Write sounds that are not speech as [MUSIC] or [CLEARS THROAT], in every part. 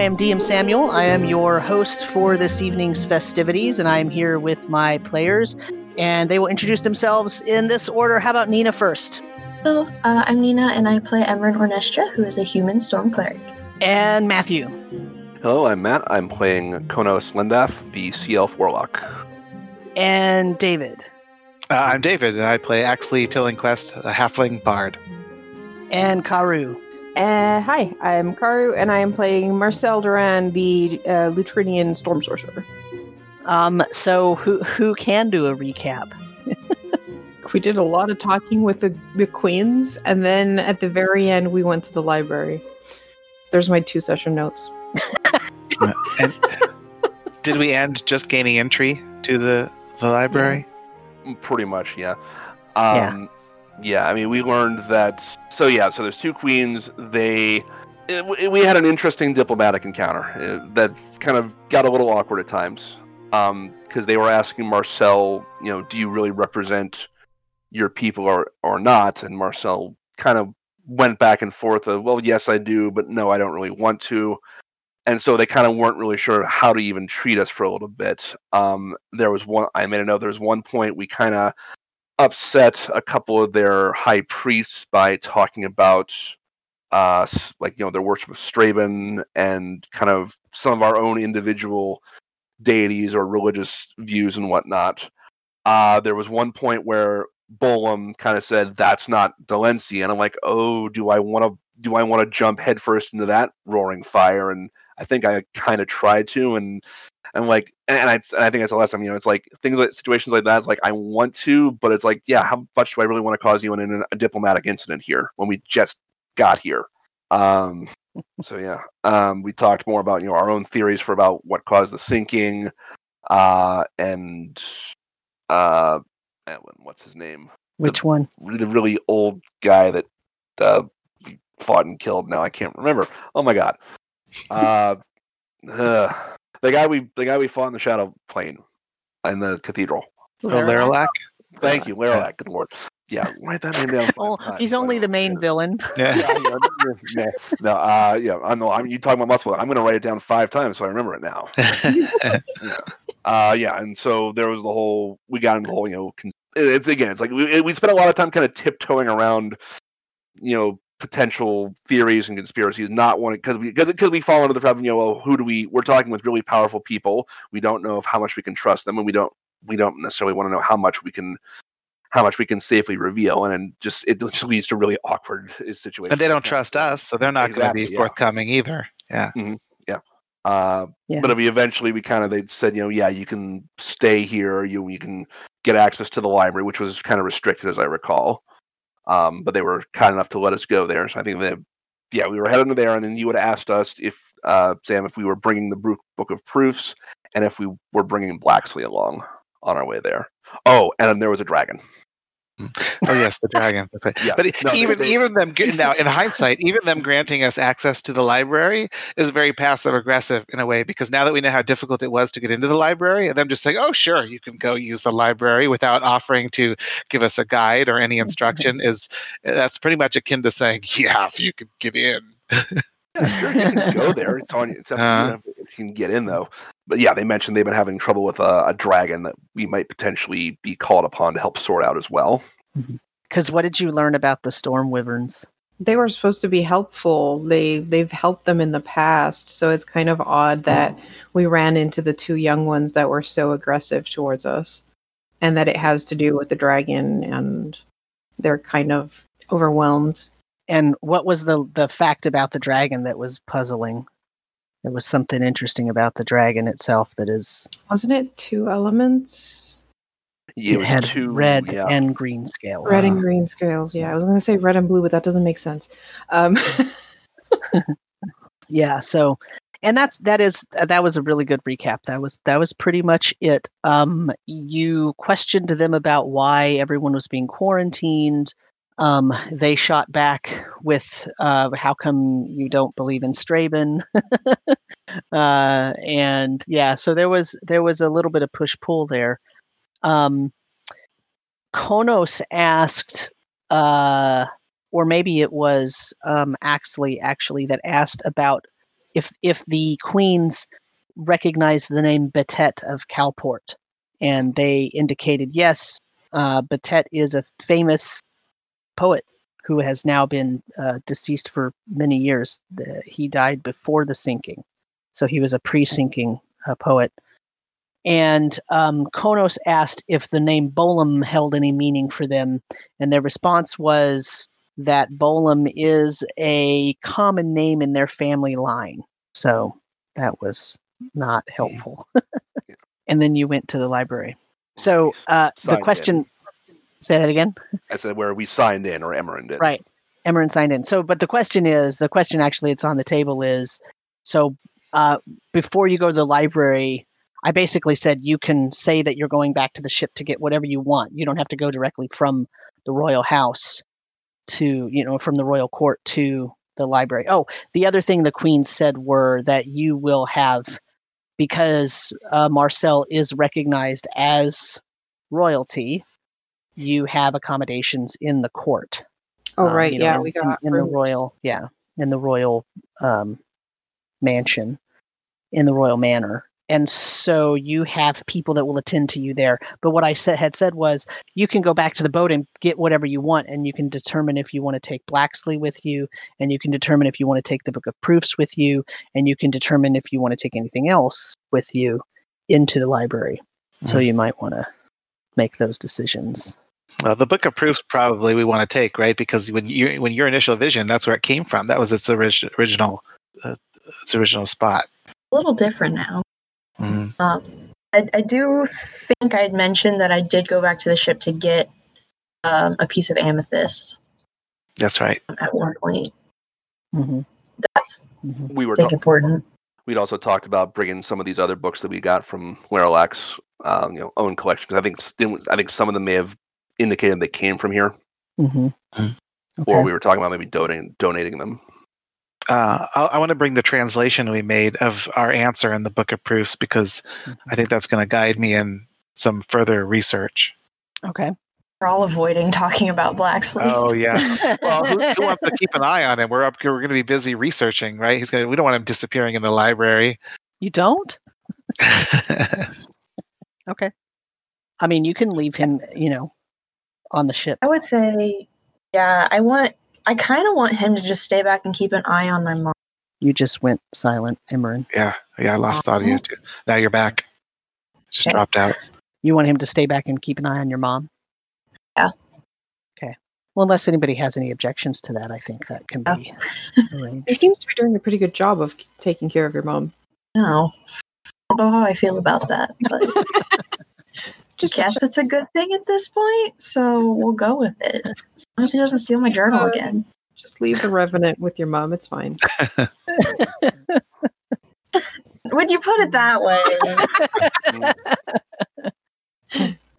I am DM Samuel. I am your host for this evening's festivities, and I am here with my players, and they will introduce themselves in this order. How about Nina first? Hello, uh, I'm Nina, and I play Emerald Ornestra, who is a human storm cleric. And Matthew. Hello, I'm Matt. I'm playing Konos Lendath, the Sea Elf Warlock. And David. Uh, I'm David, and I play Axley Tillingquest, a halfling bard. And Karu. Uh, hi, I'm Karu, and I am playing Marcel Duran, the uh, Lutrinian Storm Sorcerer. Um, so who who can do a recap? we did a lot of talking with the, the queens, and then at the very end, we went to the library. There's my two session notes. [LAUGHS] and did we end just gaining entry to the the library? Pretty much, yeah. Um, yeah. Yeah, I mean, we learned that. So yeah, so there's two queens. They it, we had an interesting diplomatic encounter uh, that kind of got a little awkward at times because um, they were asking Marcel, you know, do you really represent your people or or not? And Marcel kind of went back and forth of, well, yes, I do, but no, I don't really want to. And so they kind of weren't really sure how to even treat us for a little bit. Um, there was one, I made a note, there was one point we kind of upset a couple of their high priests by talking about uh like you know their worship of Straben and kind of some of our own individual deities or religious views and whatnot. Uh there was one point where Bolam kind of said that's not Delancey, and I'm like, oh, do I want to do I want to jump headfirst into that roaring fire? And I think I kind of tried to, and and like, and I, and I think that's a lesson. You know, it's like things like situations like that. It's like I want to, but it's like, yeah, how much do I really want to cause you in, in a diplomatic incident here when we just got here? Um, so yeah, um, we talked more about you know our own theories for about what caused the sinking, uh, and uh, what's his name? Which the, one? The really old guy that uh, fought and killed. Now I can't remember. Oh my god. Uh, uh, the guy we the guy we fought in the Shadow Plane in the cathedral. Oh, Laralac. Thank you, Laralac. Good lord. Yeah, write that name down. Oh, he's only the main villain. [LAUGHS] Yeah. yeah, no, uh, yeah, I know. I'm you talking about muscle. I'm going to write it down five times so I remember it now. [LAUGHS] yeah. Uh, yeah, and so there was the whole. We got into the whole, you know, it's again, it's like we, we spent a lot of time kind of tiptoeing around, you know, potential theories and conspiracies, not wanting because we because because we fall into the problem. You know, well, who do we? We're talking with really powerful people. We don't know of how much we can trust them, and we don't we don't necessarily want to know how much we can how much we can safely reveal, and then just it just leads to really awkward situations. And they don't trust us, so they're not exactly, going to be forthcoming yeah. either. Yeah. Mm-hmm. Yeah. Uh, yeah. But we eventually we kind of they said you know yeah you can stay here you you can get access to the library which was kind of restricted as I recall, um, but they were kind enough to let us go there. So I think that yeah we were heading there and then you would have asked us if uh, Sam if we were bringing the book of proofs and if we were bringing Blacksley along on our way there. Oh, and then there was a dragon. [LAUGHS] Oh yes, the dragon. Right. Yeah. But no, even they, even them now in hindsight, even them granting us access to the library is very passive aggressive in a way because now that we know how difficult it was to get into the library, and them just saying, "Oh sure, you can go use the library" without offering to give us a guide or any instruction is that's pretty much akin to saying, "Yeah, if you could get in." yeah, sure, you can go there. It's on you. It's up uh, if you can get in though but yeah, they mentioned they've been having trouble with a, a, dragon that we might potentially be called upon to help sort out as well. Because mm-hmm. what did you learn about the storm wyverns? They were supposed to be helpful. They they've helped them in the past, so it's kind of odd that oh. we ran into the two young ones that were so aggressive towards us, and that it has to do with the dragon, and they're kind of overwhelmed. And what was the the fact about the dragon that was puzzling? There was something interesting about the dragon itself that is. Wasn't it two elements? Yeah, it, it had two, red yeah. and green scales. Red and green scales. Yeah, I was going to say red and blue, but that doesn't make sense. Um. [LAUGHS] yeah. So, and that's that is that was a really good recap. That was that was pretty much it. Um, you questioned them about why everyone was being quarantined. Um, they shot back with, uh, "How come you don't believe in Straben?" [LAUGHS] uh, and yeah, so there was there was a little bit of push pull there. Um, Konos asked, uh, or maybe it was um, Axley actually that asked about if if the queens recognized the name Betet of Calport, and they indicated yes, uh, is a famous poet who has now been uh, deceased for many years. The, he died before the sinking, so he was a pre-sinking uh, poet. And um, Konos asked if the name Bolam held any meaning for them, and their response was that Bolam is a common name in their family line. So that was not hmm. helpful. [LAUGHS] and then you went to the library. So uh, the question. Say that again. I said where we signed in, or Emerin did. Right, Emerin signed in. So, but the question is, the question actually, it's on the table is, so uh, before you go to the library, I basically said you can say that you're going back to the ship to get whatever you want. You don't have to go directly from the royal house to, you know, from the royal court to the library. Oh, the other thing the queen said were that you will have, because uh, Marcel is recognized as royalty, you have accommodations in the court. Oh, um, right. You know, yeah, in, we got in, in the royal, yeah, in the royal um, mansion, in the royal manor and so you have people that will attend to you there but what i said, had said was you can go back to the boat and get whatever you want and you can determine if you want to take blacksley with you and you can determine if you want to take the book of proofs with you and you can determine if you want to take anything else with you into the library mm-hmm. so you might want to make those decisions well, the Book of Proofs probably we want to take, right? Because when you when your initial vision, that's where it came from. That was its orig- original uh, its original spot. A little different now. Mm-hmm. Um, I, I, do think I had mentioned that I did go back to the ship to get um, a piece of amethyst. That's right. At one point. Mm-hmm. That's mm-hmm. we were talk- important. We'd also talked about bringing some of these other books that we got from Laralac's, um, you know, own collections. I think I think some of them may have indicated they came from here, mm-hmm. okay. or we were talking about maybe donating donating them uh, I, I want to bring the translation we made of our answer in the Book of Proofs because mm-hmm. I think that's going to guide me in some further research. Okay. We're all avoiding talking about Blacksley. Oh yeah. [LAUGHS] well, who, who, wants to keep an eye on him? We're up. We're going to be busy researching, right? He's going. to We don't want him disappearing in the library. You don't. [LAUGHS] okay. I mean, you can leave him. You know, on the ship. I would say, yeah. I want I kind of want him to just stay back and keep an eye on my mom. You just went silent, Emerin. Yeah, yeah, I lost uh-huh. audio too. Now you're back. Just okay. dropped out. You want him to stay back and keep an eye on your mom? Yeah. Okay. Well, unless anybody has any objections to that, I think that can oh. be. [LAUGHS] he seems to be doing a pretty good job of taking care of your mom. No, I don't know how I feel about that, but [LAUGHS] just guess it's a good thing at this point. So we'll go with it. As long as he doesn't steal my journal again. Just leave the revenant with your mom. It's fine. [LAUGHS] when you put it that way,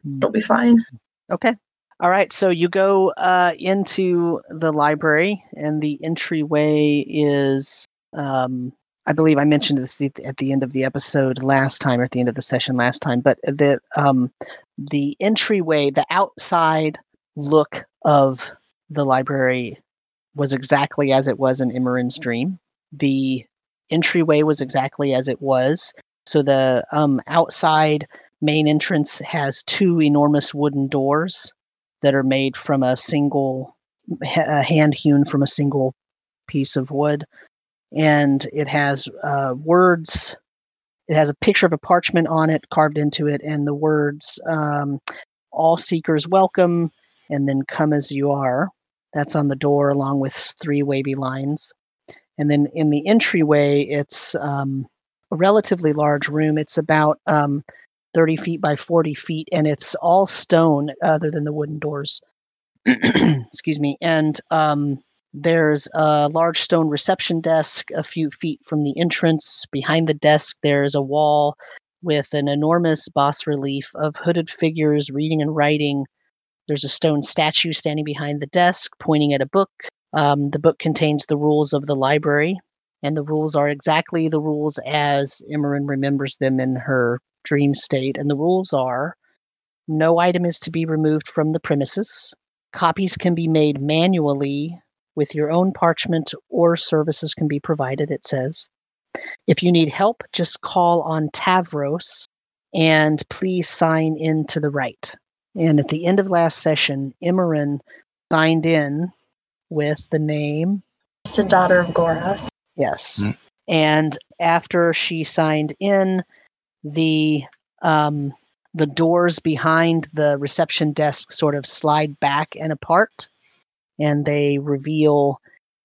it'll be fine. Okay. All right. So you go uh, into the library, and the entryway is um, I believe I mentioned this at the end of the episode last time, or at the end of the session last time. But the um, the entryway, the outside look of the library was exactly as it was in Emerin's dream. The entryway was exactly as it was. So the um, outside main entrance has two enormous wooden doors that are made from a single hand hewn from a single piece of wood and it has uh, words. It has a picture of a parchment on it carved into it, and the words um, "All seekers welcome," and then "Come as you are." That's on the door, along with three wavy lines. And then in the entryway, it's um, a relatively large room. It's about um, 30 feet by 40 feet, and it's all stone other than the wooden doors. [CLEARS THROAT] Excuse me. And um, there's a large stone reception desk a few feet from the entrance. Behind the desk, there's a wall with an enormous bas relief of hooded figures reading and writing. There's a stone statue standing behind the desk, pointing at a book. Um, the book contains the rules of the library, and the rules are exactly the rules as Emerin remembers them in her dream state. And the rules are no item is to be removed from the premises. Copies can be made manually with your own parchment or services can be provided, it says. If you need help, just call on Tavros and please sign in to the right. And at the end of last session, Emerin signed in with the name. The daughter of Goras. Yes. Mm-hmm. And after she signed in, the um, the doors behind the reception desk sort of slide back and apart, and they reveal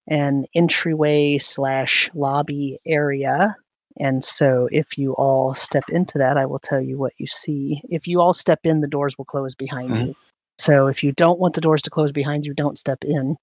an entryway slash lobby area. And so, if you all step into that, I will tell you what you see. If you all step in, the doors will close behind mm-hmm. you. So, if you don't want the doors to close behind you, don't step in.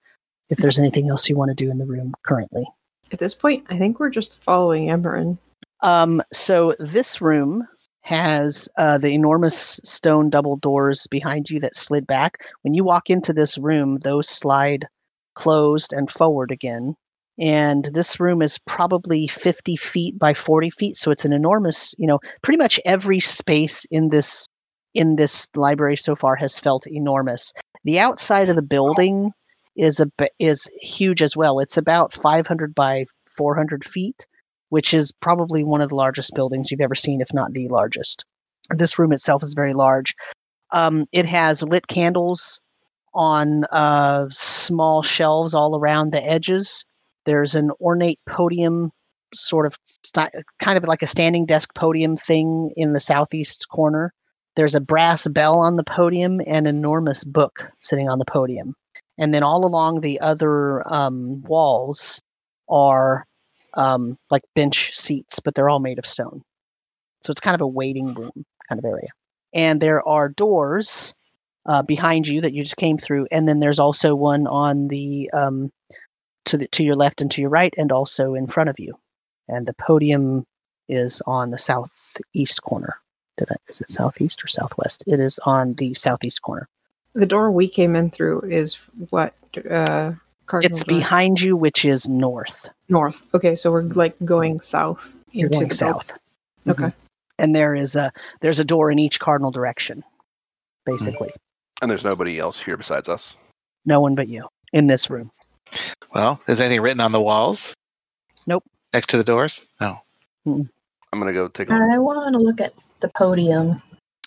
If there's anything else you want to do in the room currently, at this point, I think we're just following Emerin. Um, so this room has uh, the enormous stone double doors behind you that slid back. When you walk into this room, those slide closed and forward again. And this room is probably 50 feet by 40 feet. So it's an enormous, you know, pretty much every space in this in this library so far has felt enormous. The outside of the building is a is huge as well. It's about 500 by 400 feet, which is probably one of the largest buildings you've ever seen, if not the largest. This room itself is very large. Um, it has lit candles on uh, small shelves all around the edges. There's an ornate podium, sort of st- kind of like a standing desk podium thing in the southeast corner. There's a brass bell on the podium and an enormous book sitting on the podium. And then all along the other um, walls are um, like bench seats, but they're all made of stone. So it's kind of a waiting room kind of area. And there are doors uh, behind you that you just came through, and then there's also one on the um, to the to your left and to your right, and also in front of you. And the podium is on the southeast corner. Did I, is it southeast or southwest? It is on the southeast corner. The door we came in through is what? Uh, it's door? behind you, which is north. North. Okay, so we're like going south. You're going south. Mm-hmm. Okay. And there is a there's a door in each cardinal direction, basically. And there's nobody else here besides us. No one but you in this room. Well, is anything written on the walls? Nope. Next to the doors? No. Mm-mm. I'm gonna go take a look. I want to look at the podium.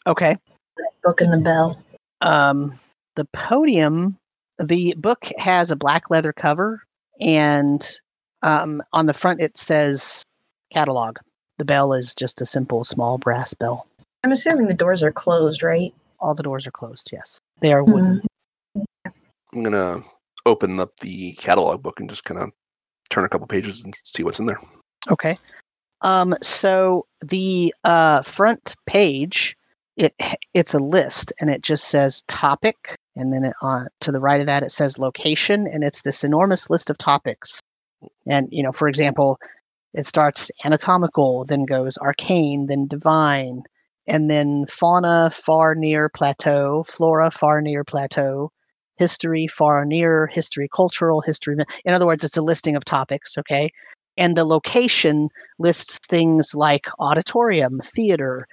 Okay. Book in the bell. Um, the podium, the book has a black leather cover, and um, on the front it says catalog. The bell is just a simple small brass bell. I'm assuming the doors are closed, right? All the doors are closed. Yes, they are wooden. Mm-hmm. I'm gonna open up the catalog book and just kind of turn a couple pages and see what's in there. Okay. Um, so the uh, front page it it's a list and it just says topic and then it, on to the right of that it says location and it's this enormous list of topics. And you know for example it starts anatomical then goes arcane then divine and then fauna far near plateau flora far near plateau history far near history cultural history in other words it's a listing of topics okay? And the location lists things like auditorium theater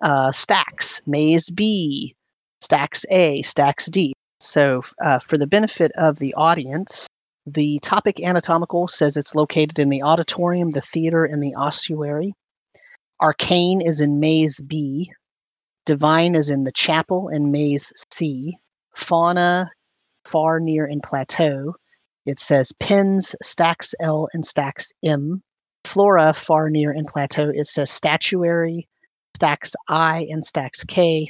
uh, stacks, maze B, stacks A, stacks D. So, uh, for the benefit of the audience, the topic anatomical says it's located in the auditorium, the theater, and the ossuary. Arcane is in maze B. Divine is in the chapel and maze C. Fauna, far near in plateau. It says pins, stacks L, and stacks M. Flora, far near in plateau. It says statuary, stacks I and stacks K.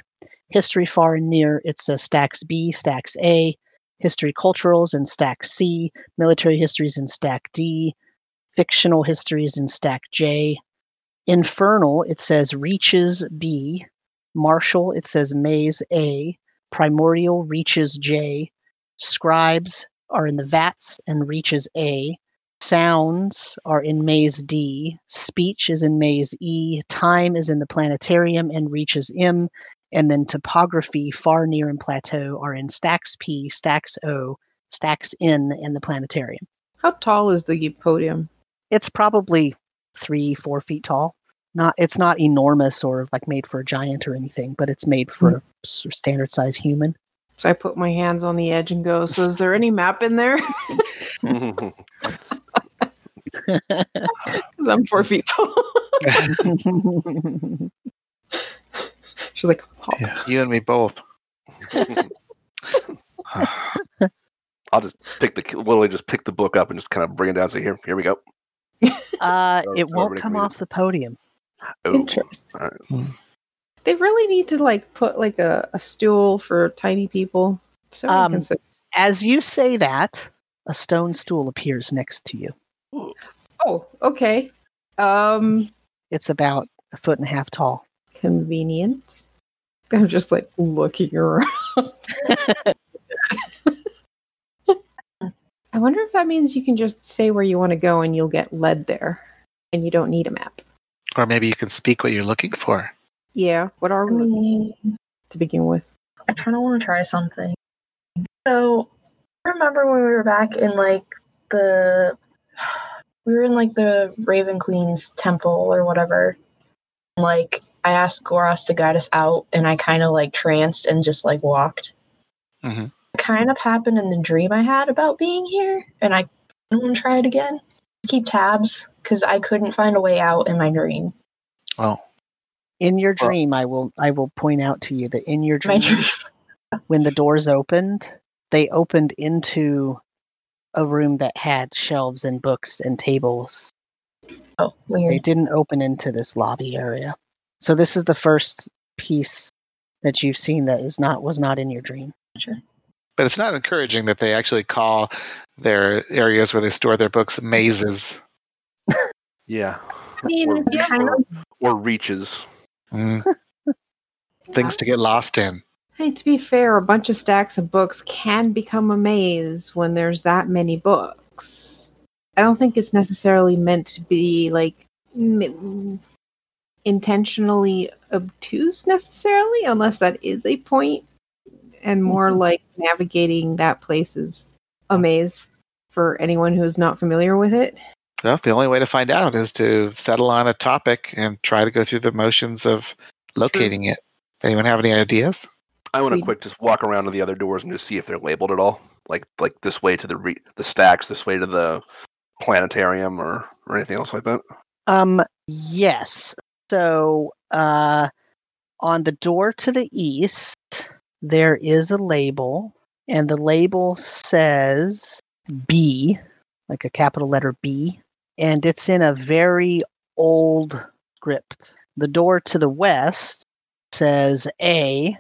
History far and near, it says stacks B, stacks A. History culturals in stack C. Military histories in stack D. Fictional histories in stack J. Infernal, it says reaches B. Martial, it says maze A. Primordial reaches J. Scribes are in the vats and reaches A. Sounds are in maze D. Speech is in maze E. Time is in the planetarium and reaches M. And then topography, far near and plateau, are in stacks P, stacks O, stacks N, and the planetarium. How tall is the podium? It's probably three, four feet tall. Not, it's not enormous or like made for a giant or anything, but it's made for mm-hmm. a standard size human. So I put my hands on the edge and go, So is there any map in there? [LAUGHS] [LAUGHS] [LAUGHS] Because I'm four feet tall. She's like, yeah, you and me both. [SIGHS] I'll just pick the literally just pick the book up and just kind of bring it down. So here, here we go. [LAUGHS] Uh, it won't come off the podium. Oh, Interesting. Right. Hmm. They really need to like put like a, a stool for tiny people. So um, as you say that, a stone stool appears next to you. Oh, okay. Um, it's about a foot and a half tall. Convenient. I'm just like looking around. [LAUGHS] I wonder if that means you can just say where you want to go and you'll get led there and you don't need a map. Or maybe you can speak what you're looking for. Yeah. What are we to begin with? I kind of want to try something. So, I remember when we were back in like the. We were in like the Raven Queen's temple or whatever. Like, I asked Goros to guide us out, and I kind of like tranced and just like walked. Mm-hmm. Kind of happened in the dream I had about being here, and I want to try it again. Keep tabs because I couldn't find a way out in my dream. Oh. In your dream, well, I will I will point out to you that in your dream, dream. [LAUGHS] when the doors opened, they opened into a room that had shelves and books and tables. Oh, weird. They didn't open into this lobby area. So this is the first piece that you've seen that is not was not in your dream. Sure. But it's not encouraging that they actually call their areas where they store their books mazes. [LAUGHS] yeah. I mean, or, kind of... or reaches. Mm. [LAUGHS] Things to get lost in. Hey, to be fair, a bunch of stacks of books can become a maze when there's that many books. I don't think it's necessarily meant to be like intentionally obtuse necessarily, unless that is a point, and more mm-hmm. like navigating that place is a maze for anyone who's not familiar with it. Well, the only way to find out is to settle on a topic and try to go through the motions of locating True. it. Anyone have any ideas? I want to quick just walk around to the other doors and just see if they're labeled at all, like like this way to the re- the stacks, this way to the planetarium, or or anything else like that. Um. Yes. So, uh, on the door to the east, there is a label, and the label says B, like a capital letter B, and it's in a very old script. The door to the west says A,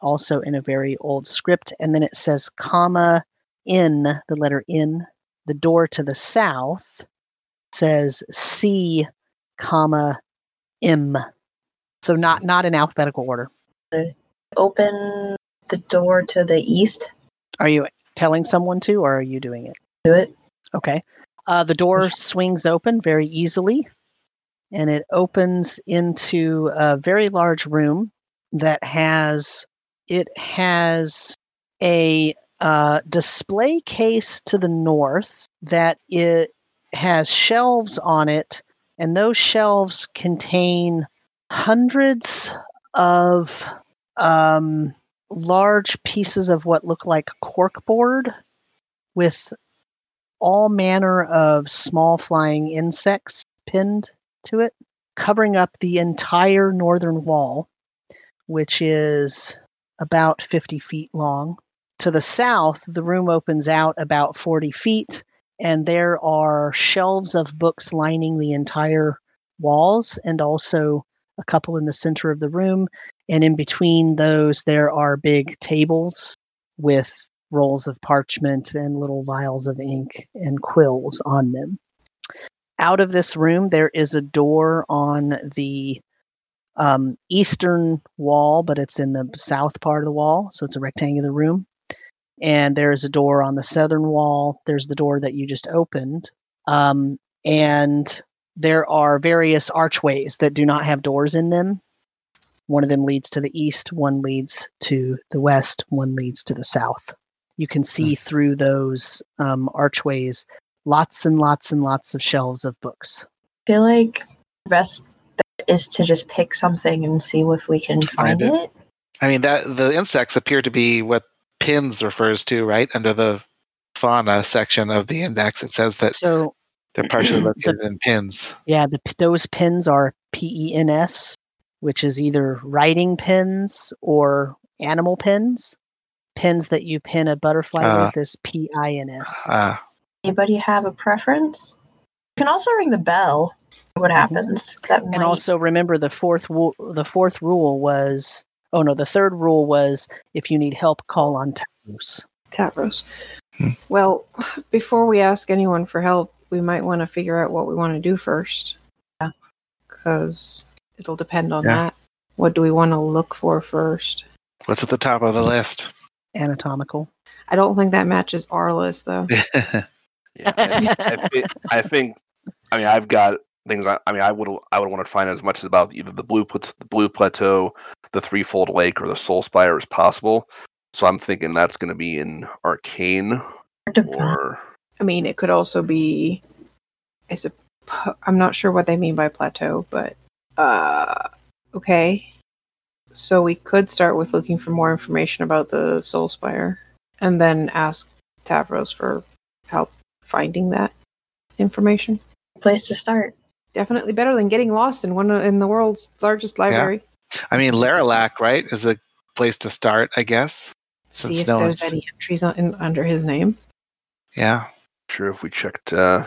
also in a very old script, and then it says comma in, the letter in. The door to the south says C, comma M. So not not in alphabetical order. Open the door to the east. Are you telling someone to, or are you doing it? Do it. Okay. Uh, the door swings open very easily, and it opens into a very large room that has it has a uh, display case to the north that it has shelves on it and those shelves contain hundreds of um, large pieces of what look like corkboard with all manner of small flying insects pinned to it, covering up the entire northern wall, which is about 50 feet long. To the south, the room opens out about 40 feet and there are shelves of books lining the entire walls and also a couple in the center of the room. And in between those there are big tables with rolls of parchment and little vials of ink and quills on them. Out of this room there is a door on the um, eastern wall but it's in the south part of the wall so it's a rectangular room and there's a door on the southern wall. There's the door that you just opened. Um, and there are various archways that do not have doors in them. One of them leads to the east, one leads to the west, one leads to the south. You can see mm. through those um, archways lots and lots and lots of shelves of books. I feel like the best bet is to just pick something and see if we can find, find it. it. I mean that the insects appear to be what pins refers to, right? Under the fauna section of the index, it says that so They're partially [CLEARS THROAT] located in pins. Yeah, the, those pins are P E N S, which is either writing pins or animal pins. Pins that you pin a butterfly uh, with is P I N S. Uh, Anybody have a preference? You can also ring the bell. What mm-hmm. happens? That and also remember the fourth wo- the fourth rule was oh no the third rule was if you need help call on Tavros. Tavros. Hmm. Well, before we ask anyone for help, we might want to figure out what we want to do first. Yeah. Because it'll depend on yeah. that. What do we want to look for first? What's at the top of the list? Anatomical. I don't think that matches our list, though. [LAUGHS] yeah, I, I, think. I mean, I've got things. I, I mean, I would. I would want to find as much as about either the blue, the blue plateau, the threefold lake, or the soul spire as possible. So I'm thinking that's going to be in arcane, or I mean, it could also be. I I'm not sure what they mean by plateau, but uh, okay. So we could start with looking for more information about the Soul Spire, and then ask Tavros for help finding that information. Place to start. Definitely better than getting lost in one in the world's largest library. Yeah. I mean, Laralac, right, is a place to start, I guess. Since See if no there's any entries on, in, under his name. Yeah. Sure, if we checked uh,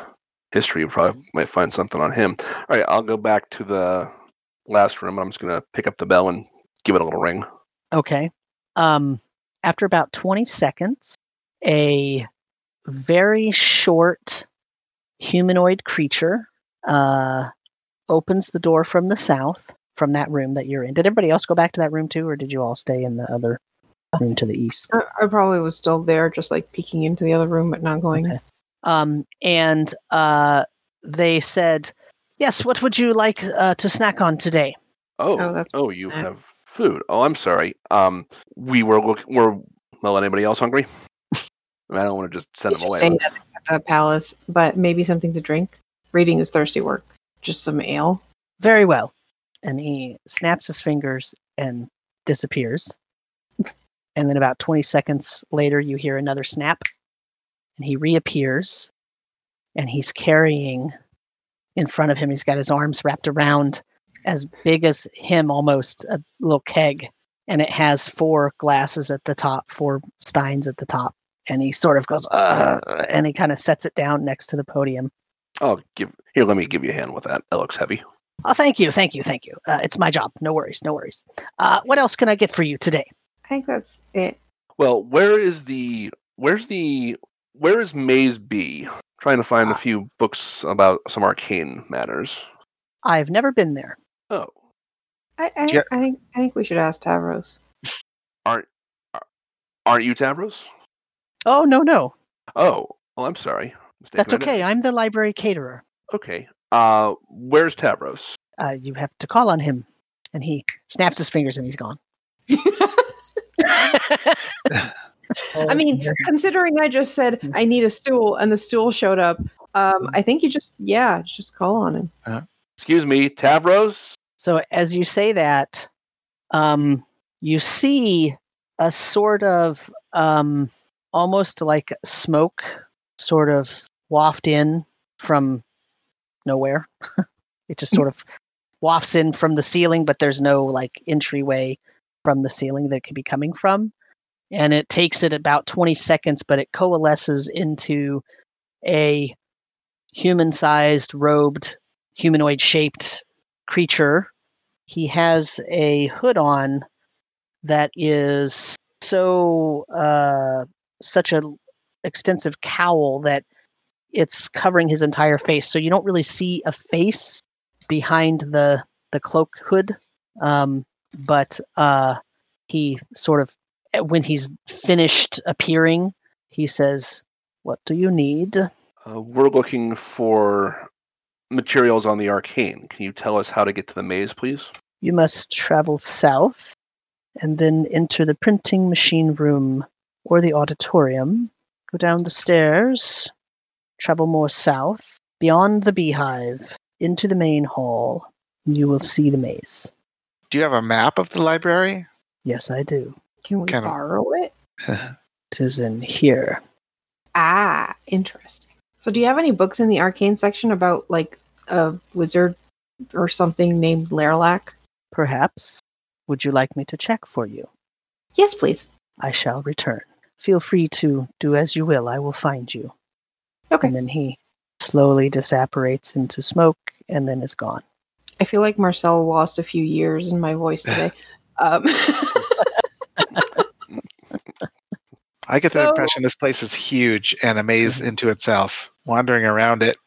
history, we probably might find something on him. All right, I'll go back to the last room. I'm just going to pick up the bell and give it a little ring. Okay. Um, after about 20 seconds, a very short humanoid creature uh, opens the door from the south from that room that you're in. Did everybody else go back to that room too, or did you all stay in the other room to the east? I, I probably was still there, just like peeking into the other room, but not going. Okay. Um, and uh, they said, "Yes, what would you like uh, to snack on today?" Oh, oh, oh you snack. have food. Oh, I'm sorry. Um, we were looking. Were well, anybody else hungry? I, [LAUGHS] mean, I don't want to just send them away. Staying at the palace, but maybe something to drink. Reading is thirsty work. Just some ale. Very well. And he snaps his fingers and disappears. and then about 20 seconds later, you hear another snap and he reappears and he's carrying in front of him he's got his arms wrapped around as big as him almost a little keg and it has four glasses at the top four steins at the top and he sort of goes and he kind of sets it down next to the podium oh give here let me give you a hand with that that looks heavy oh thank you thank you thank you uh, it's my job no worries no worries uh, what else can i get for you today i think that's it well where is the where's the where is Maze B? Trying to find uh, a few books about some arcane matters. I've never been there. Oh. I, I, I think I think we should ask Tavros. Aren't aren't you Tavros? Oh no no. Oh, well, I'm sorry. That's okay. I'm the library caterer. Okay. Uh, where's Tavros? Uh, you have to call on him, and he snaps his fingers and he's gone. [LAUGHS] [LAUGHS] I mean, considering I just said mm. I need a stool and the stool showed up, um, mm. I think you just yeah, just call on him. Uh, excuse me, Tavros. So as you say that, um, you see a sort of um, almost like smoke, sort of waft in from nowhere. [LAUGHS] it just sort of wafts in from the ceiling, but there's no like entryway from the ceiling that it could be coming from and it takes it about 20 seconds, but it coalesces into a human sized, robed, humanoid shaped creature. He has a hood on that is so uh, such a extensive cowl that it's covering his entire face so you don't really see a face behind the the cloak hood um, but uh, he sort of when he's finished appearing, he says, "What do you need?" Uh, we're looking for materials on the arcane. Can you tell us how to get to the maze, please? You must travel south and then enter the printing machine room or the auditorium. Go down the stairs, travel more south, beyond the beehive, into the main hall. You will see the maze. Do you have a map of the library? Yes, I do. Can we borrow it? [LAUGHS] Tis in here. Ah, interesting. So, do you have any books in the arcane section about like a wizard or something named Laralac? Perhaps. Would you like me to check for you? Yes, please. I shall return. Feel free to do as you will. I will find you. Okay. And then he slowly disapparates into smoke and then is gone. I feel like Marcel lost a few years in my voice today. [LAUGHS] um. I get so, the impression this place is huge and a maze mm-hmm. into itself. Wandering around it,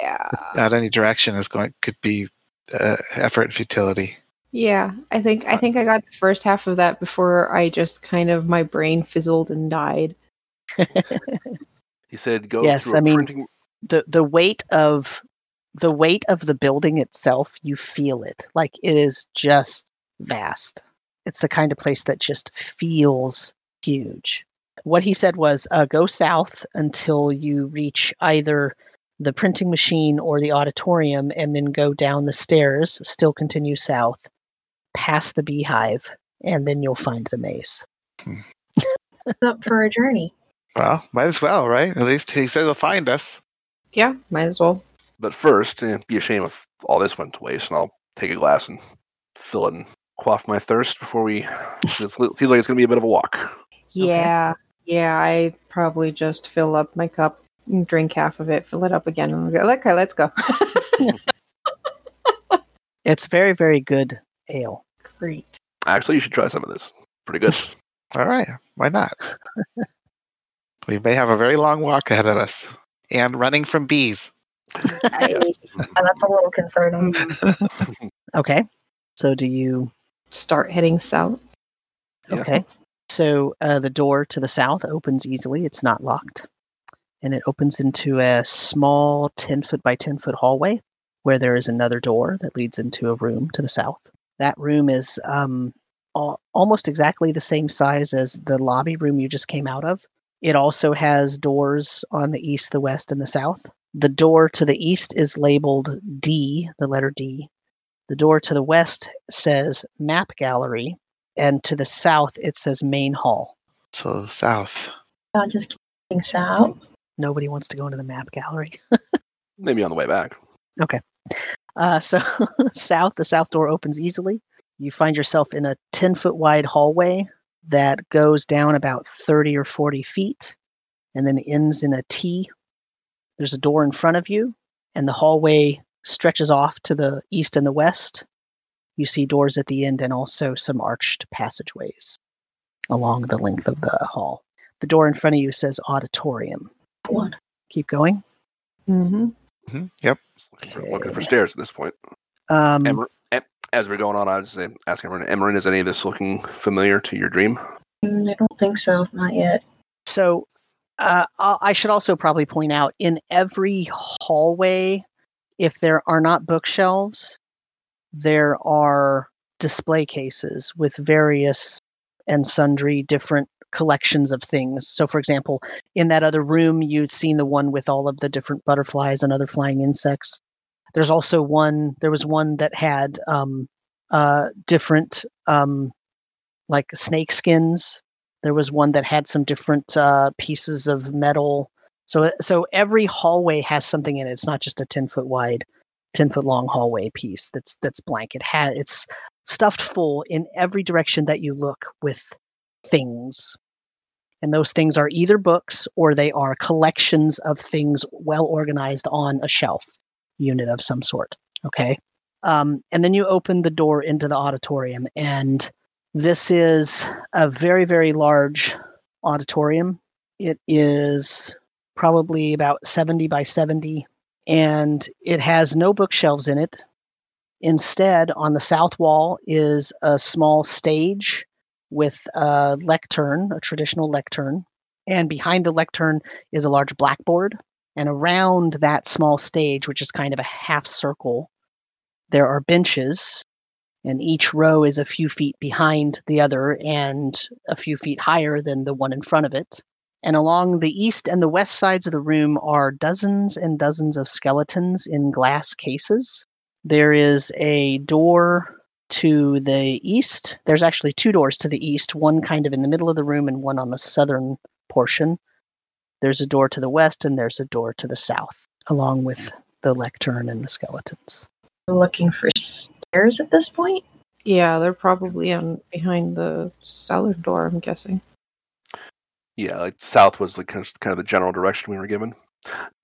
yeah, without any direction is going could be uh, effort and futility. Yeah, I think I think I got the first half of that before I just kind of my brain fizzled and died. [LAUGHS] he said, "Go." Yes, I mean printing... the the weight of the weight of the building itself. You feel it like it is just vast. It's the kind of place that just feels huge. What he said was, uh, "Go south until you reach either." the printing machine or the auditorium and then go down the stairs, still continue south, past the beehive, and then you'll find the maze. Hmm. up for a journey. Well, might as well, right? At least he says he'll find us. Yeah, might as well. But first, it'd be a shame if all this went to waste, and I'll take a glass and fill it and quaff my thirst before we. [LAUGHS] it seems like it's going to be a bit of a walk. Yeah, okay. yeah. I probably just fill up my cup, and drink half of it, fill it up again, and go. Okay, let's go. [LAUGHS] it's very, very good ale. Great. Actually, you should try some of this. Pretty good. [LAUGHS] All right. Why not? [LAUGHS] we may have a very long walk ahead of us and running from bees. I, [LAUGHS] that's a little concerning. okay. So do you start heading south? Okay. Yeah. So uh, the door to the south opens easily. It's not locked. And it opens into a small 10 foot by 10 foot hallway where there is another door that leads into a room to the south. That room is um, al- almost exactly the same size as the lobby room you just came out of. It also has doors on the east, the west, and the south. The door to the east is labeled D, the letter D. The door to the west says Map Gallery, and to the south it says Main Hall. So south. Not just kidding, south. Nobody wants to go into the Map Gallery. [LAUGHS] Maybe on the way back. Okay. Uh, so [LAUGHS] south, the south door opens easily. You find yourself in a 10 foot wide hallway that goes down about 30 or 40 feet and then ends in a T. There's a door in front of you, and the hallway stretches off to the east and the west. You see doors at the end and also some arched passageways along the length of the hall. The door in front of you says auditorium. What? Keep going. Mm-hmm. Mm-hmm. Yep. Looking for, looking for, stairs at this point. Um, Emer- as we're going on, I was say, ask everyone, Emerin, is any of this looking familiar to your dream? Mm, I don't think so. Not yet. So uh, I should also probably point out in every hallway, if there are not bookshelves, there are display cases with various and sundry different collections of things. So, for example, in that other room, you'd seen the one with all of the different butterflies and other flying insects. There's also one. There was one that had um, uh, different um, like snake skins. There was one that had some different uh, pieces of metal. So, so every hallway has something in it. It's not just a ten foot wide, ten foot long hallway piece that's that's blank. It has it's stuffed full in every direction that you look with things and those things are either books or they are collections of things well organized on a shelf unit of some sort. Okay. Um, and then you open the door into the auditorium, and this is a very, very large auditorium. It is probably about 70 by 70, and it has no bookshelves in it. Instead, on the south wall is a small stage with a lectern, a traditional lectern. And behind the lectern is a large blackboard. And around that small stage, which is kind of a half circle, there are benches. And each row is a few feet behind the other and a few feet higher than the one in front of it. And along the east and the west sides of the room are dozens and dozens of skeletons in glass cases. There is a door to the east. There's actually two doors to the east, one kind of in the middle of the room and one on the southern portion. There's a door to the west and there's a door to the south, along with the lectern and the skeletons. Looking for stairs at this point? Yeah, they're probably on behind the cellar door, I'm guessing. Yeah, like south was like kind of, kind of the general direction we were given.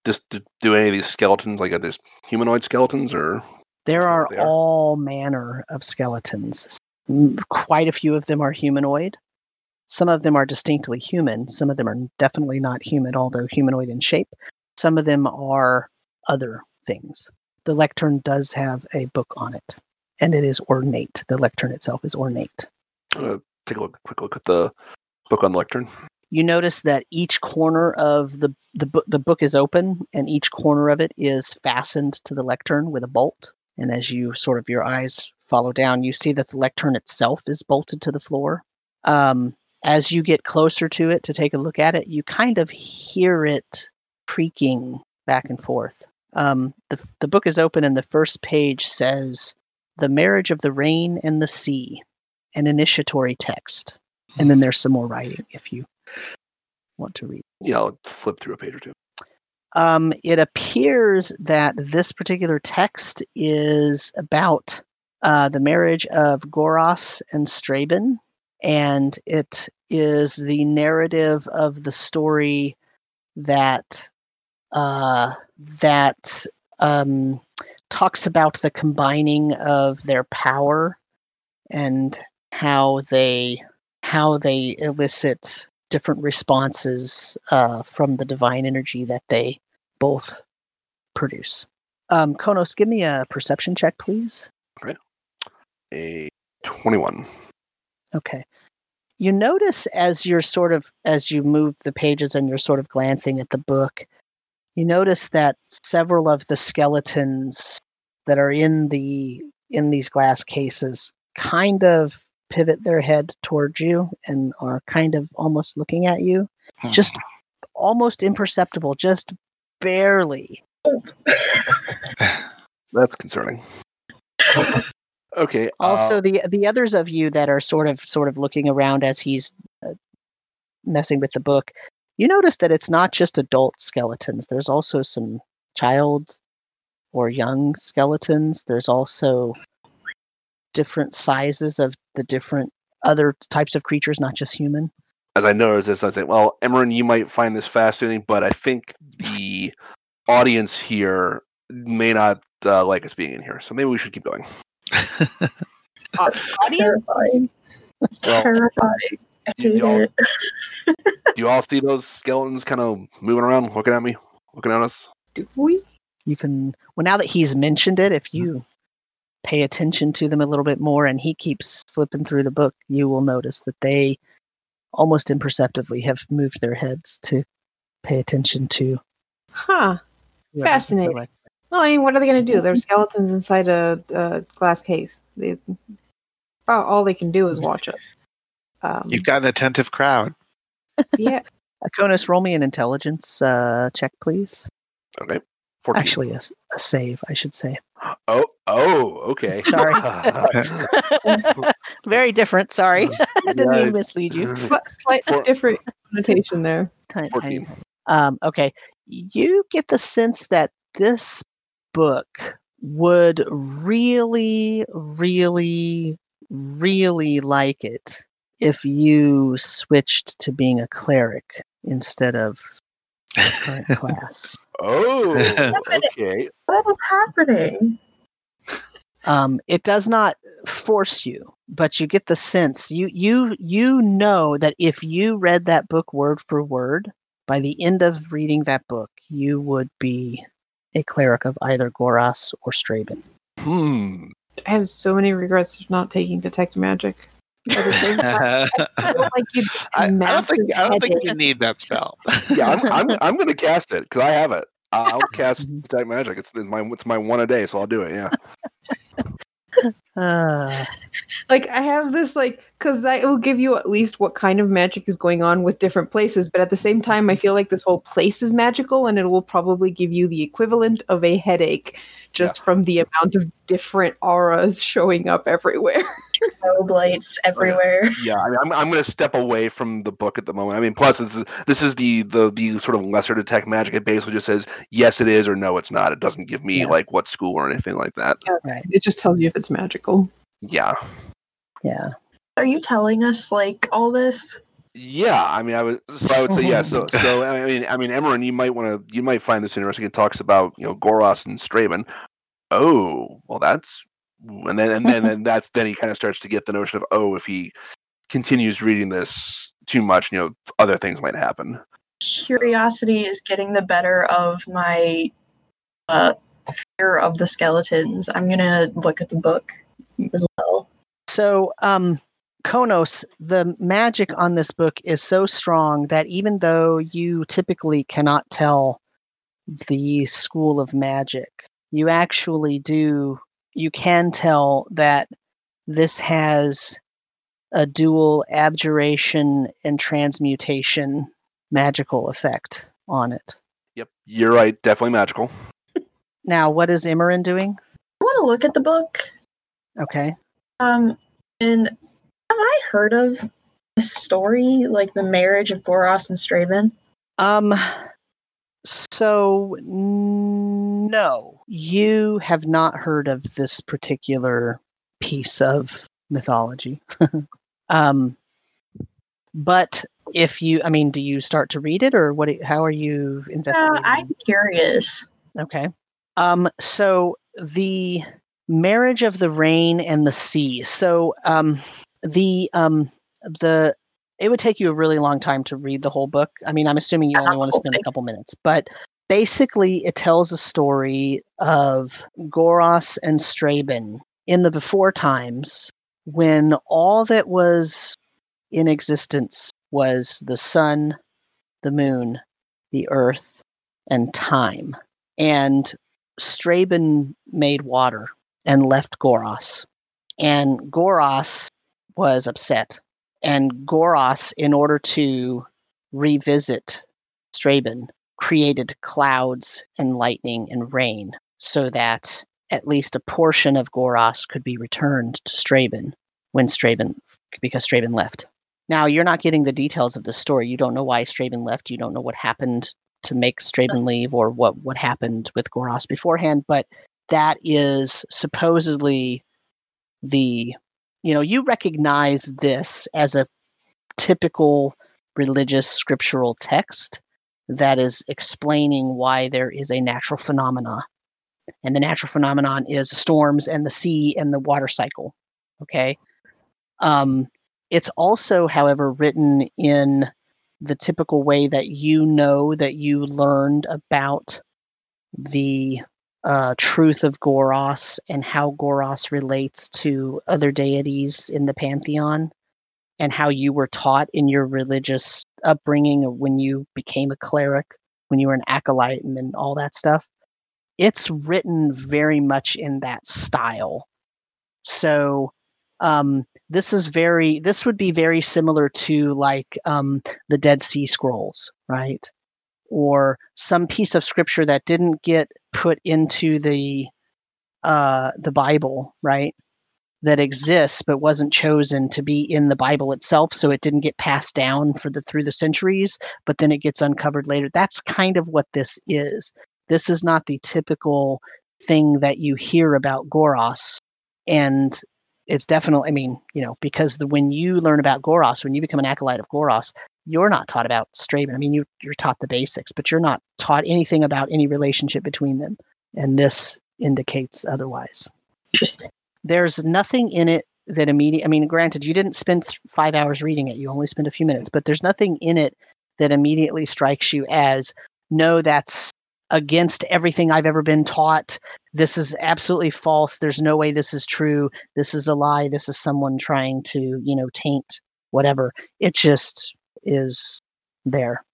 Just do, do any of these skeletons like are these humanoid skeletons or? There are, are all manner of skeletons. Quite a few of them are humanoid. Some of them are distinctly human. Some of them are definitely not human, although humanoid in shape. Some of them are other things. The lectern does have a book on it, and it is ornate. The lectern itself is ornate. Uh, take a look, quick look at the book on the lectern. You notice that each corner of the the book the book is open, and each corner of it is fastened to the lectern with a bolt. And as you sort of your eyes follow down, you see that the lectern itself is bolted to the floor. Um, as you get closer to it to take a look at it, you kind of hear it creaking back and forth. Um, the, the book is open, and the first page says, The Marriage of the Rain and the Sea, an initiatory text. And then there's some more writing if you want to read. Yeah, I'll flip through a page or two. Um, it appears that this particular text is about uh, the marriage of Goros and Straben, and it is the narrative of the story that uh, that um, talks about the combining of their power and how they how they elicit different responses uh, from the divine energy that they both produce. Um, Konos, give me a perception check, please. Okay. A 21. Okay. You notice as you're sort of, as you move the pages and you're sort of glancing at the book, you notice that several of the skeletons that are in the in these glass cases kind of pivot their head towards you and are kind of almost looking at you. Just almost imperceptible, just barely. [LAUGHS] That's concerning. okay. Also, uh, the the others of you that are sort of sort of looking around as he's uh, messing with the book, you notice that it's not just adult skeletons. There's also some child or young skeletons. There's also different sizes of the different other types of creatures, not just human. As I noticed this, I say, well, Emerin, you might find this fascinating, but I think the audience here may not uh, like us being in here, so maybe we should keep going. [LAUGHS] audience? Terrifying. It's well, terrifying. [LAUGHS] do, you all, do you all see those skeletons kind of moving around, looking at me, looking at us? Do we? You can. Well, now that he's mentioned it, if you pay attention to them a little bit more and he keeps flipping through the book, you will notice that they almost imperceptibly have moved their heads to pay attention to. Huh. Fascinating. Well, I mean, what are they going to do? They're [LAUGHS] skeletons inside a, a glass case. They, all they can do is watch us. Um, You've got an attentive crowd. Yeah. [LAUGHS] Akonis, roll me an intelligence uh, check, please. Okay. 14. Actually, a, a save, I should say. Oh, oh, okay. [LAUGHS] Sorry. [LAUGHS] Very different. Sorry, [LAUGHS] I didn't mean to mislead you. Slightly For, different connotation there. Um, okay, you get the sense that this book would really, really, really like it if you switched to being a cleric instead of current class. Oh, okay. What is happening? Um, it does not force you, but you get the sense you you you know that if you read that book word for word, by the end of reading that book, you would be a cleric of either Goros or Straben. Hmm. I have so many regrets of not taking detect magic. At the same time, I, [LAUGHS] like I, I don't think I don't think you need that spell. yeah, I'm I'm, [LAUGHS] I'm going to cast it because I have it. I'll [LAUGHS] cast detect magic. It's, it's my it's my one a day, so I'll do it. Yeah. Uh. [LAUGHS] Like I have this like because that will give you at least what kind of magic is going on with different places. But at the same time, I feel like this whole place is magical, and it will probably give you the equivalent of a headache just yeah. from the amount of different auras showing up everywhere. [LAUGHS] Strobe lights everywhere. Yeah, I mean, I'm, I'm going to step away from the book at the moment. I mean, plus this is this is the the the sort of lesser detect magic. It basically just says yes, it is, or no, it's not. It doesn't give me yeah. like what school or anything like that. Okay, it just tells you if it's magical. Yeah. Yeah. Are you telling us like all this? Yeah, I mean, I would. So I would say yeah. So, [LAUGHS] so I mean, I mean, Emerin, you might want to, you might find this interesting. It talks about you know Goros and Straben. Oh, well, that's, and then and then and [LAUGHS] that's then he kind of starts to get the notion of oh, if he continues reading this too much, you know, other things might happen. Curiosity is getting the better of my uh, fear of the skeletons. I'm gonna look at the book as well. So, um, Konos, the magic on this book is so strong that even though you typically cannot tell the school of magic, you actually do, you can tell that this has a dual abjuration and transmutation magical effect on it. Yep, you're right. Definitely magical. [LAUGHS] Now, what is Emerin doing? I want to look at the book. Okay. Um, and have I heard of this story, like the marriage of Goros and Straben? Um, so no, you have not heard of this particular piece of mythology. [LAUGHS] um, but if you, I mean, do you start to read it, or what? How are you investigating? Uh, I'm curious. Okay. Um, so the marriage of the rain and the sea. So um, the um the it would take you a really long time to read the whole book. I mean, I'm assuming you only want to spend a couple minutes, but basically it tells a story of Goros and Straben in the before times when all that was in existence was the sun, the moon, the earth, and time. And Straben made water and left Goros. And Goros was upset. And Goros, in order to revisit Straben, created clouds and lightning and rain so that at least a portion of Goros could be returned to Straben when Straben, because Straben left. Now, you're not getting the details of the story. You don't know why Straben left. You don't know what happened to make Straben leave or what, what happened with Goros beforehand, but that is supposedly the you know, you recognize this as a typical religious scriptural text that is explaining why there is a natural phenomena. And the natural phenomenon is storms and the sea and the water cycle. Okay. Um, it's also, however, written in the typical way that you know that you learned about the uh, truth of Goros and how Goros relates to other deities in the pantheon, and how you were taught in your religious upbringing when you became a cleric, when you were an acolyte, and then all that stuff. It's written very much in that style. So um, this is very this would be very similar to like um, the Dead Sea Scrolls, right? Or some piece of scripture that didn't get put into the uh, the Bible, right? That exists but wasn't chosen to be in the Bible itself, so it didn't get passed down for the through the centuries, but then it gets uncovered later. That's kind of what this is. This is not the typical thing that you hear about Goros, and it's definitely. I mean, you know, because the, when you learn about Goros, when you become an acolyte of Goros, you're not taught about Straben. I mean, you, you're taught the basics, but you're not taught anything about any relationship between them. And this indicates otherwise. Interesting. There's nothing in it that immediate. I mean, granted, you didn't spend th- five hours reading it. You only spent a few minutes, but there's nothing in it that immediately strikes you as no, that's against everything I've ever been taught. This is absolutely false. There's no way this is true. This is a lie. This is someone trying to, you know, taint whatever. It just is there.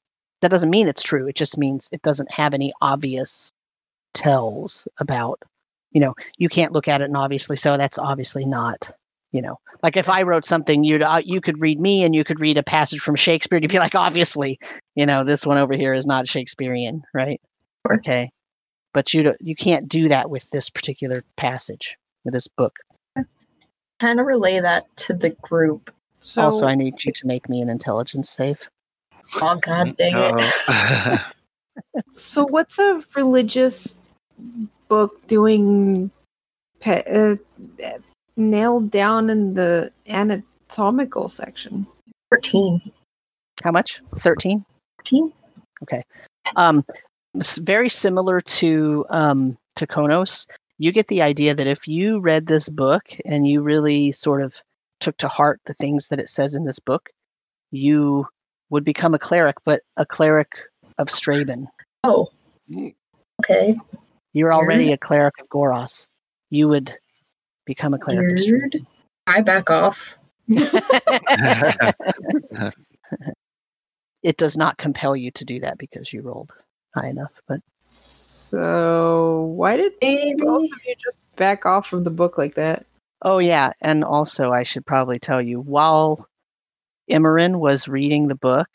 That doesn't mean it's true. It just means it doesn't have any obvious tells about, you know, you can't look at it and obviously so that's obviously not you know, like if I wrote something, you'd uh, you could read me and you could read a passage from Shakespeare. You'd be like, obviously, you know, this one over here is not Shakespearean, right? Sure. Okay, but you don't, you can't do that with this particular passage with this book. Kind of relay that to the group. So also, I need you to make me an intelligence save. Oh god dang it. [LAUGHS] [LAUGHS] So, what's a religious book doing pe- uh, uh, nailed down in the anatomical section? 13. How much? Thirteen. 14? um, s- very similar to um, to Konos. You get the idea that if you read this book and you really sort of took to heart the things that it says in this book, you would become a cleric, but a cleric of Straben. Oh. Okay. You're already a cleric of Goros. You would become a cleric of Weird. I back off. [LAUGHS] [LAUGHS] It does not compel you to do that because you rolled high enough, but So, why did both of you just back off from the book like that? Oh yeah, and also I should probably tell you while Emerin was reading the book,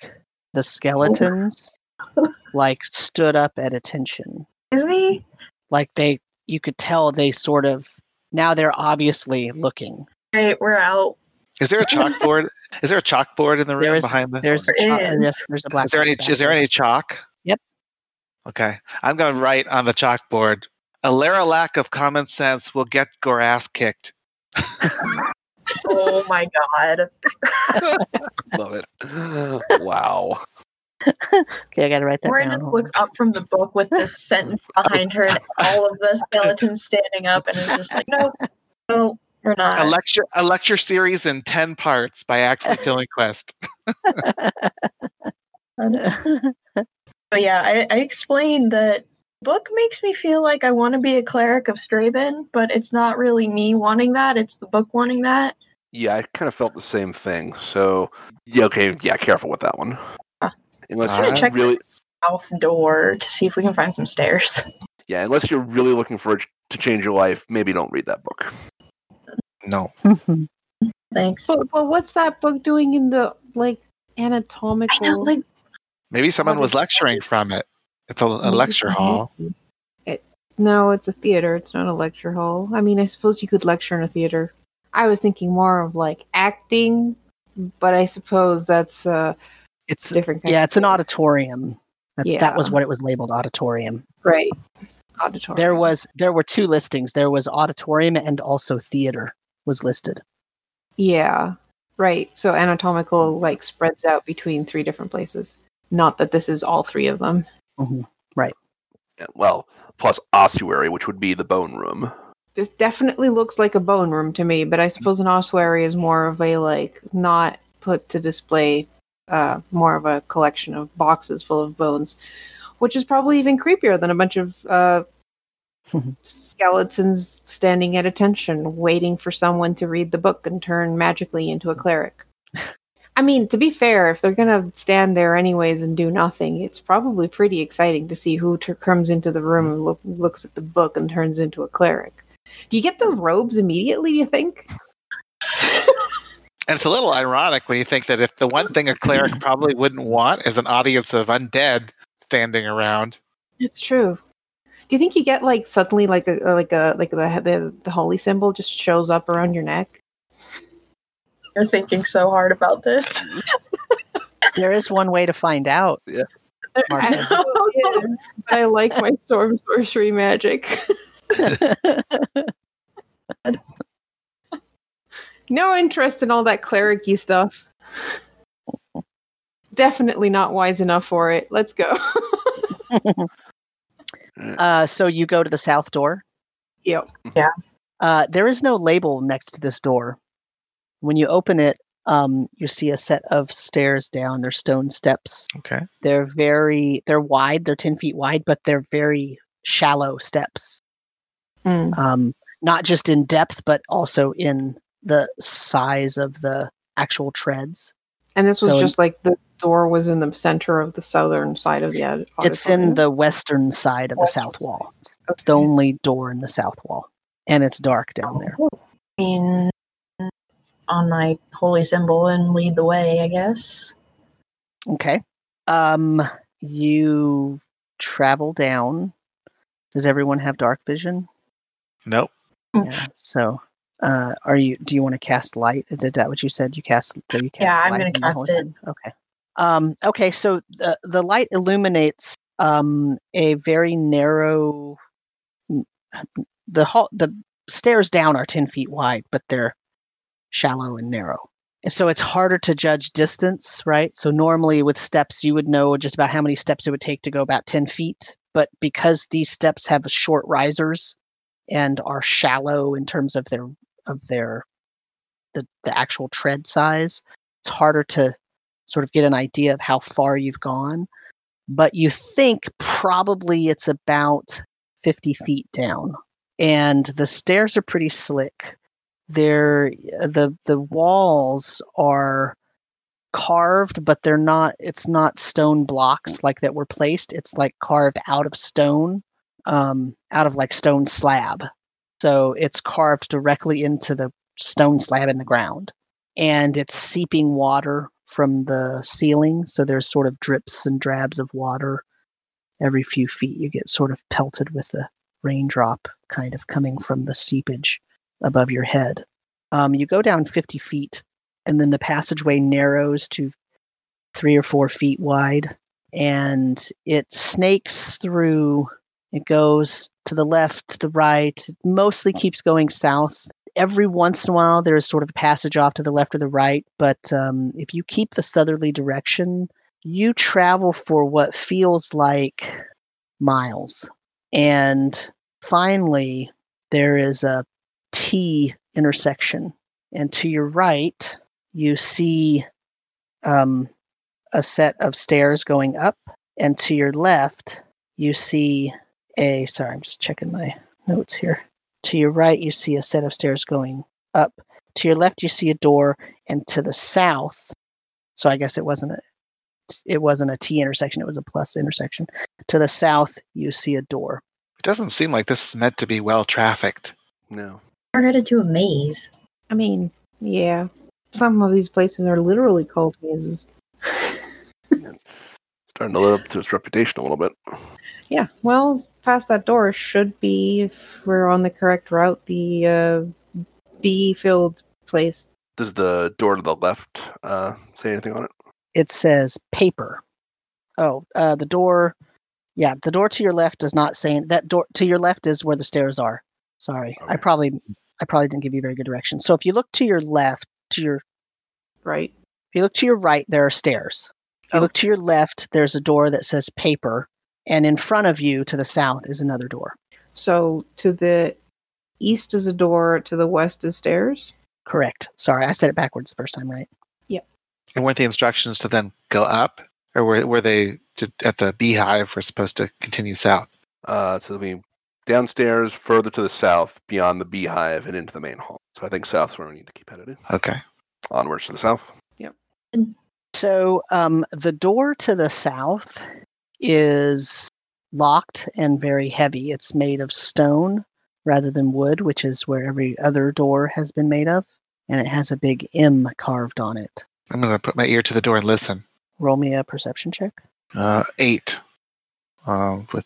the skeletons [LAUGHS] like stood up at attention. Is me? Like they you could tell they sort of now they're obviously looking. Right, we're out. is there a [LAUGHS] chalkboard? Is there a chalkboard in the room There is- behind the? There's There chalk- yes, there's a black is there any? Is there any chalk? Yep. Okay, I'm going to write on the chalkboard. A Lara lack of common sense will get your ass kicked. Oh my god. [LAUGHS] Love it. Wow. Okay, I gotta write that Lauren down. just looks up from the book with this sentence [LAUGHS] behind her and all of the skeletons standing up and is just like, no, no, we're A not. lecture, a lecture series in ten parts by Axley [LAUGHS] Tillingquest. On. But yeah, I, I explained that book makes me feel like I want to be a cleric of Straben, but it's not really me wanting that. It's the book wanting that. Yeah, I kind of felt the same thing. So, yeah, okay, yeah, careful with that one. Huh. Unless I'm gonna you're check really, the south door to see if we can find some stairs. [LAUGHS] yeah, unless you're really looking for it to change your life, maybe don't read that book. No, Thanks. But, but what's that book doing in the like I anatomical? know, like maybe someone was is- lecturing from it. It's a, a lecture hall. It, no, it's a theater. It's not a lecture hall. I mean, I suppose you could lecture in a theater. I was thinking more of like acting, but I suppose that's uh, it's different. kind yeah, of it's an auditorium. That's, That was what it was labeled auditorium. right? Auditorium. There was there were two listings. There was auditorium and also theater was listed. Yeah, right. So anatomical like spreads out between three different places. Not that this is all three of them. Yeah, well, plus ossuary, which would be the bone room. This definitely looks like a bone room to me, but I suppose an ossuary is more of a like not put to display, uh, more of a collection of boxes full of bones, which is probably even creepier than a bunch of uh, skeletons standing at attention, waiting for someone to read the book and turn magically into a cleric. [LAUGHS] I mean, to be fair, if they're gonna stand there anyways and do nothing, it's probably pretty exciting to see who t- comes into the room and look- looks at the book and turns into a cleric. Do you get the robes immediately? Do you think? And it's a little ironic when you think that if the one thing a cleric probably wouldn't want is an audience of undead standing around. It's true. Do you think you get like suddenly like a like a like the the, the holy symbol just shows up around your neck? You're thinking so hard about this. There is one way to find out. Marcia. [LAUGHS] Absolutely is, I like my storm sorcery magic. [LAUGHS] no interest in all that clericy stuff. Definitely not wise enough for it. Let's go. [LAUGHS] uh, so you go to the south door. yep. Uh, there is no label next to this door. When you open it, um, you see a set of stairs down. They're stone steps. Okay. They're very they're wide. They're ten feet wide, but they're very shallow steps. Mm. Um, not just in depth, but also in the size of the actual treads. And this was So- just like the door was in the center of the southern side of the ad- It's in the western side of the south wall. It's the only door in the south wall, and it's dark down there. I mean, on my holy symbol and lead the way, I guess. Okay. Um, you travel down. Does everyone have dark vision? Nope. Yeah. So, uh, are you? Do you want to cast light? Is that what you said? You cast? You cast yeah, I'm going to cast it. symbol? Okay. Um. Okay. So the the light illuminates um a very narrow. The hall. The stairs down are ten feet wide, but they're shallow and narrow. And so it's harder to judge distance, right? So normally with steps, you would know just about how many steps it would take to go about 10 feet. But because these steps have short risers and are shallow in terms of their of their the, the actual tread size, it's harder to sort of get an idea of how far you've gone. But you think probably it's about 50 feet down. And the stairs are pretty slick they're the the walls are carved but they're not it's not stone blocks like that were placed. It's like carved out of stone um out of like stone slab. So it's carved directly into the stone slab in the ground. And it's seeping water from the ceiling so there's sort of drips and drabs of water every few feet. You get sort of pelted with a raindrop kind of coming from the seepage above your head. Um, you go down 50 feet, and then the passageway narrows to three or four feet wide, and it snakes through. It goes to the left, to the right. It mostly keeps going south. Every once in a while, there's sort of a passage off to the left or the right, but um, if you keep the southerly direction, you travel for what feels like miles. And finally, there is a T intersection. And to your right, you see um, a set of stairs going up. And to your left, you see a, sorry, I'm just checking my notes here. To your right, you see a set of stairs going up. To your left, you see a door. And to the south, so I guess it wasn't a, it wasn't a T intersection, it was a plus intersection. To the south, you see a door. It doesn't seem like this is meant to be well trafficked. No. We're headed to a maze. I mean, yeah. Some of these places are literally called mazes. [LAUGHS] Starting to live up to its reputation a little bit. Yeah, well, past that door should be, if we're on the correct route, the uh, bee filled place. Does the door to the left uh, say anything on it? It says paper. Oh, uh, the door. Yeah, the door to your left does not say that door to your left is where the stairs are. Sorry, I probably I probably didn't give you very good direction. So if you look to your left, to your Right. if you look to your right, there are stairs. If you Oh. look to your left, there's a door that says paper, and in front of you to the south is another door. So to the east is a door, to the west is stairs. Correct. Sorry, I said it backwards the first time, right? Yep. And weren't the instructions to then go up, or were, were they to, at the beehive? We're supposed to continue south. Uh, so we downstairs, further to the south, beyond the beehive, and into the main hall. So I think south's where we need to keep headed. Okay. Onwards to the south. Yep. So um, the door to the south is locked and very heavy. It's made of stone rather than wood, which is where every other door has been made of, and it has a big M carved on it. I'm going to put my ear to the door and listen. Roll me a perception check. Uh, eight. Uh, with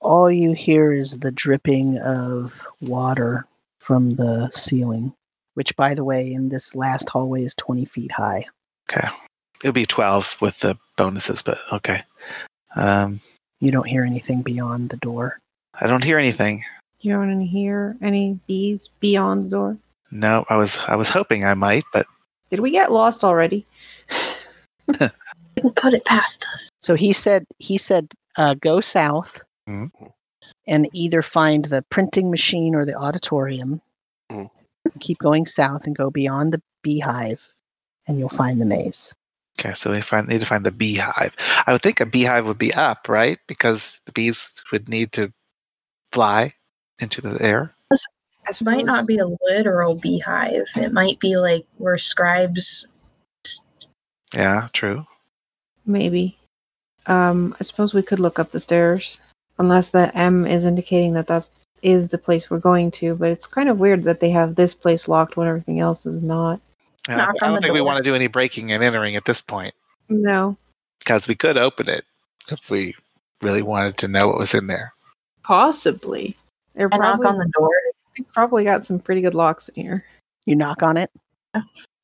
All you hear is the dripping of water from the ceiling, which, by the way, in this last hallway is 20 feet high. okay, it'll be twelve with the bonuses, but okay. Um, You don't hear anything beyond the door. I don't hear anything. You don't hear any bees beyond the door? No, I was I was hoping I might, but Did we get lost already? Didn't put it past us. So he said he said uh, go south Mhm. and either find the printing machine or the auditorium. Mhm. Keep going south and go beyond the beehive, and you'll find the maze. okay. So we find, need to find the beehive. I would think a beehive would be up, right? Because the bees would need to fly into the air. This It might not be a literal beehive. It might be like where scribes. Yeah, true. Maybe. Um, I suppose we could look up the stairs, unless the M is indicating that that's is the place we're going to, but it's kind of weird that they have this place locked when everything else is not. I, I don't think we want to do any breaking and entering at this point. No. Because we could open it if we really wanted to know what was in there. Possibly. They're probably, knock on the door. They probably got some pretty good locks in here. You knock on it.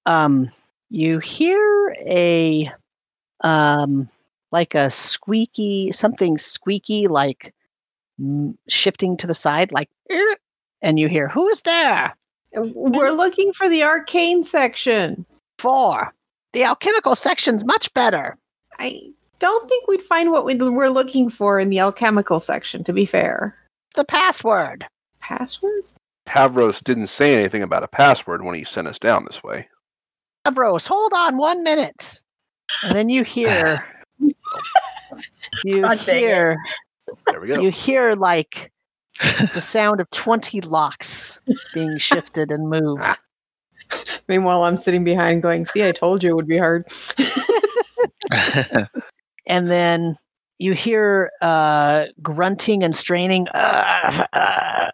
Um, you hear a um like a squeaky something squeaky like shifting to the side like [LAUGHS] and you hear who's there? We're looking for the arcane section. Four. The alchemical section's much better. I don't think we'd find what we're looking for in the alchemical section to be fair. The password. Password? Tavros didn't say anything about a password when he sent us down this way. Tavros, hold on one minute. And then you hear [LAUGHS] [LAUGHS] you God hear there we go. You hear like the [LAUGHS] sound of 20 locks being [LAUGHS] shifted and moved. Meanwhile, I'm sitting behind going, See, I told you it would be hard. and then you hear uh, grunting and straining. Uh,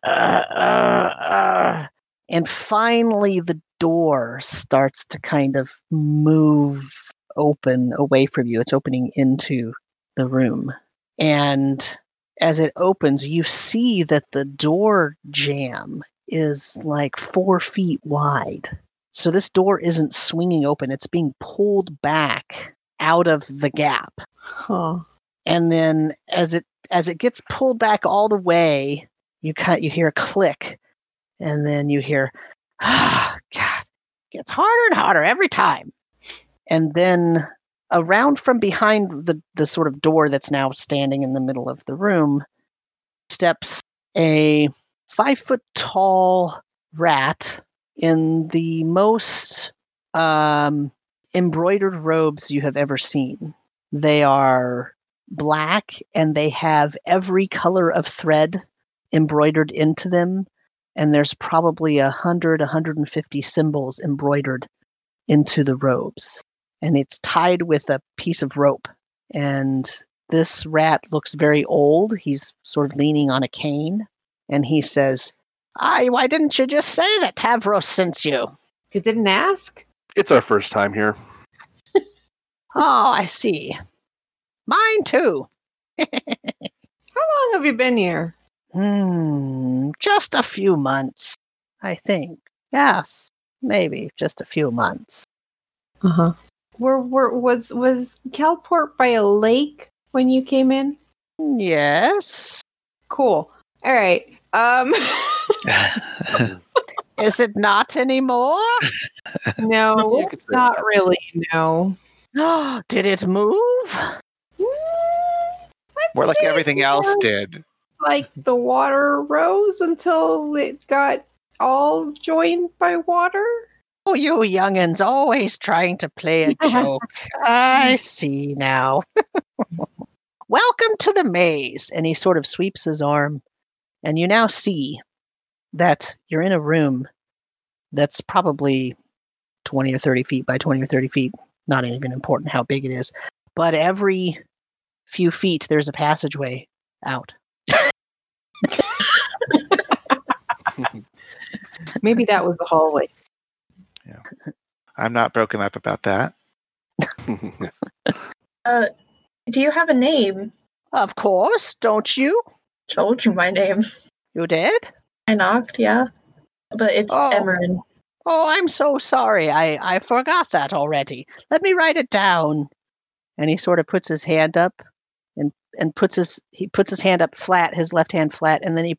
uh, and finally, the door starts to kind of move open away from you. It's opening into the room. And as it opens, you see that the door jam is like four feet wide. So this door isn't swinging open, it's being pulled back out of the gap. Huh. And then as it as it gets pulled back all the way, you cut you hear a click and then you hear ah god gets harder and harder every time and then around from behind the, the sort of door that's now standing in the middle of the room steps a five foot tall rat in the most um, embroidered robes you have ever seen. They are black and they have every color of thread embroidered into them. And there's probably a hundred, 150 symbols embroidered into the robes and it's tied with a piece of rope. And this rat looks very old. He's sort of leaning on a cane, and he says, "I, why didn't you just say that Tavros sent you?" You didn't ask. It's our first time here. [LAUGHS] oh, I see. Mine too. [LAUGHS] How long have you been here? Hmm, just a few months, I think. Yes, maybe just a few months. Uh huh. Were, were was was Calport by a lake when you came in? Yes. Cool. All right. Um [LAUGHS] Is it not anymore? [LAUGHS] No, [LAUGHS] not that. really. No. [GASPS] did it move? Mm, More like everything else did. Like the water rose until it got all joined by water. Oh, you youngins always trying to play a [LAUGHS] joke. I see now. [LAUGHS] Welcome to the maze. And he sort of sweeps his arm, and you now see that you're in a room that's probably 20 or 30 feet by 20 or 30 feet. Not even important how big it is. But every few feet, there's a passageway out. [LAUGHS] Maybe that was the hallway. Yeah. I'm not broken up about that. [LAUGHS] uh, do you have a name? Of course, don't you? Told you my name. You did? I knocked, yeah. But it's oh. Emerin. Oh, I'm so sorry. I, I forgot that already. Let me write it down. And he sort of puts his hand up and, and puts his he puts his hand up flat, his left hand flat, and then he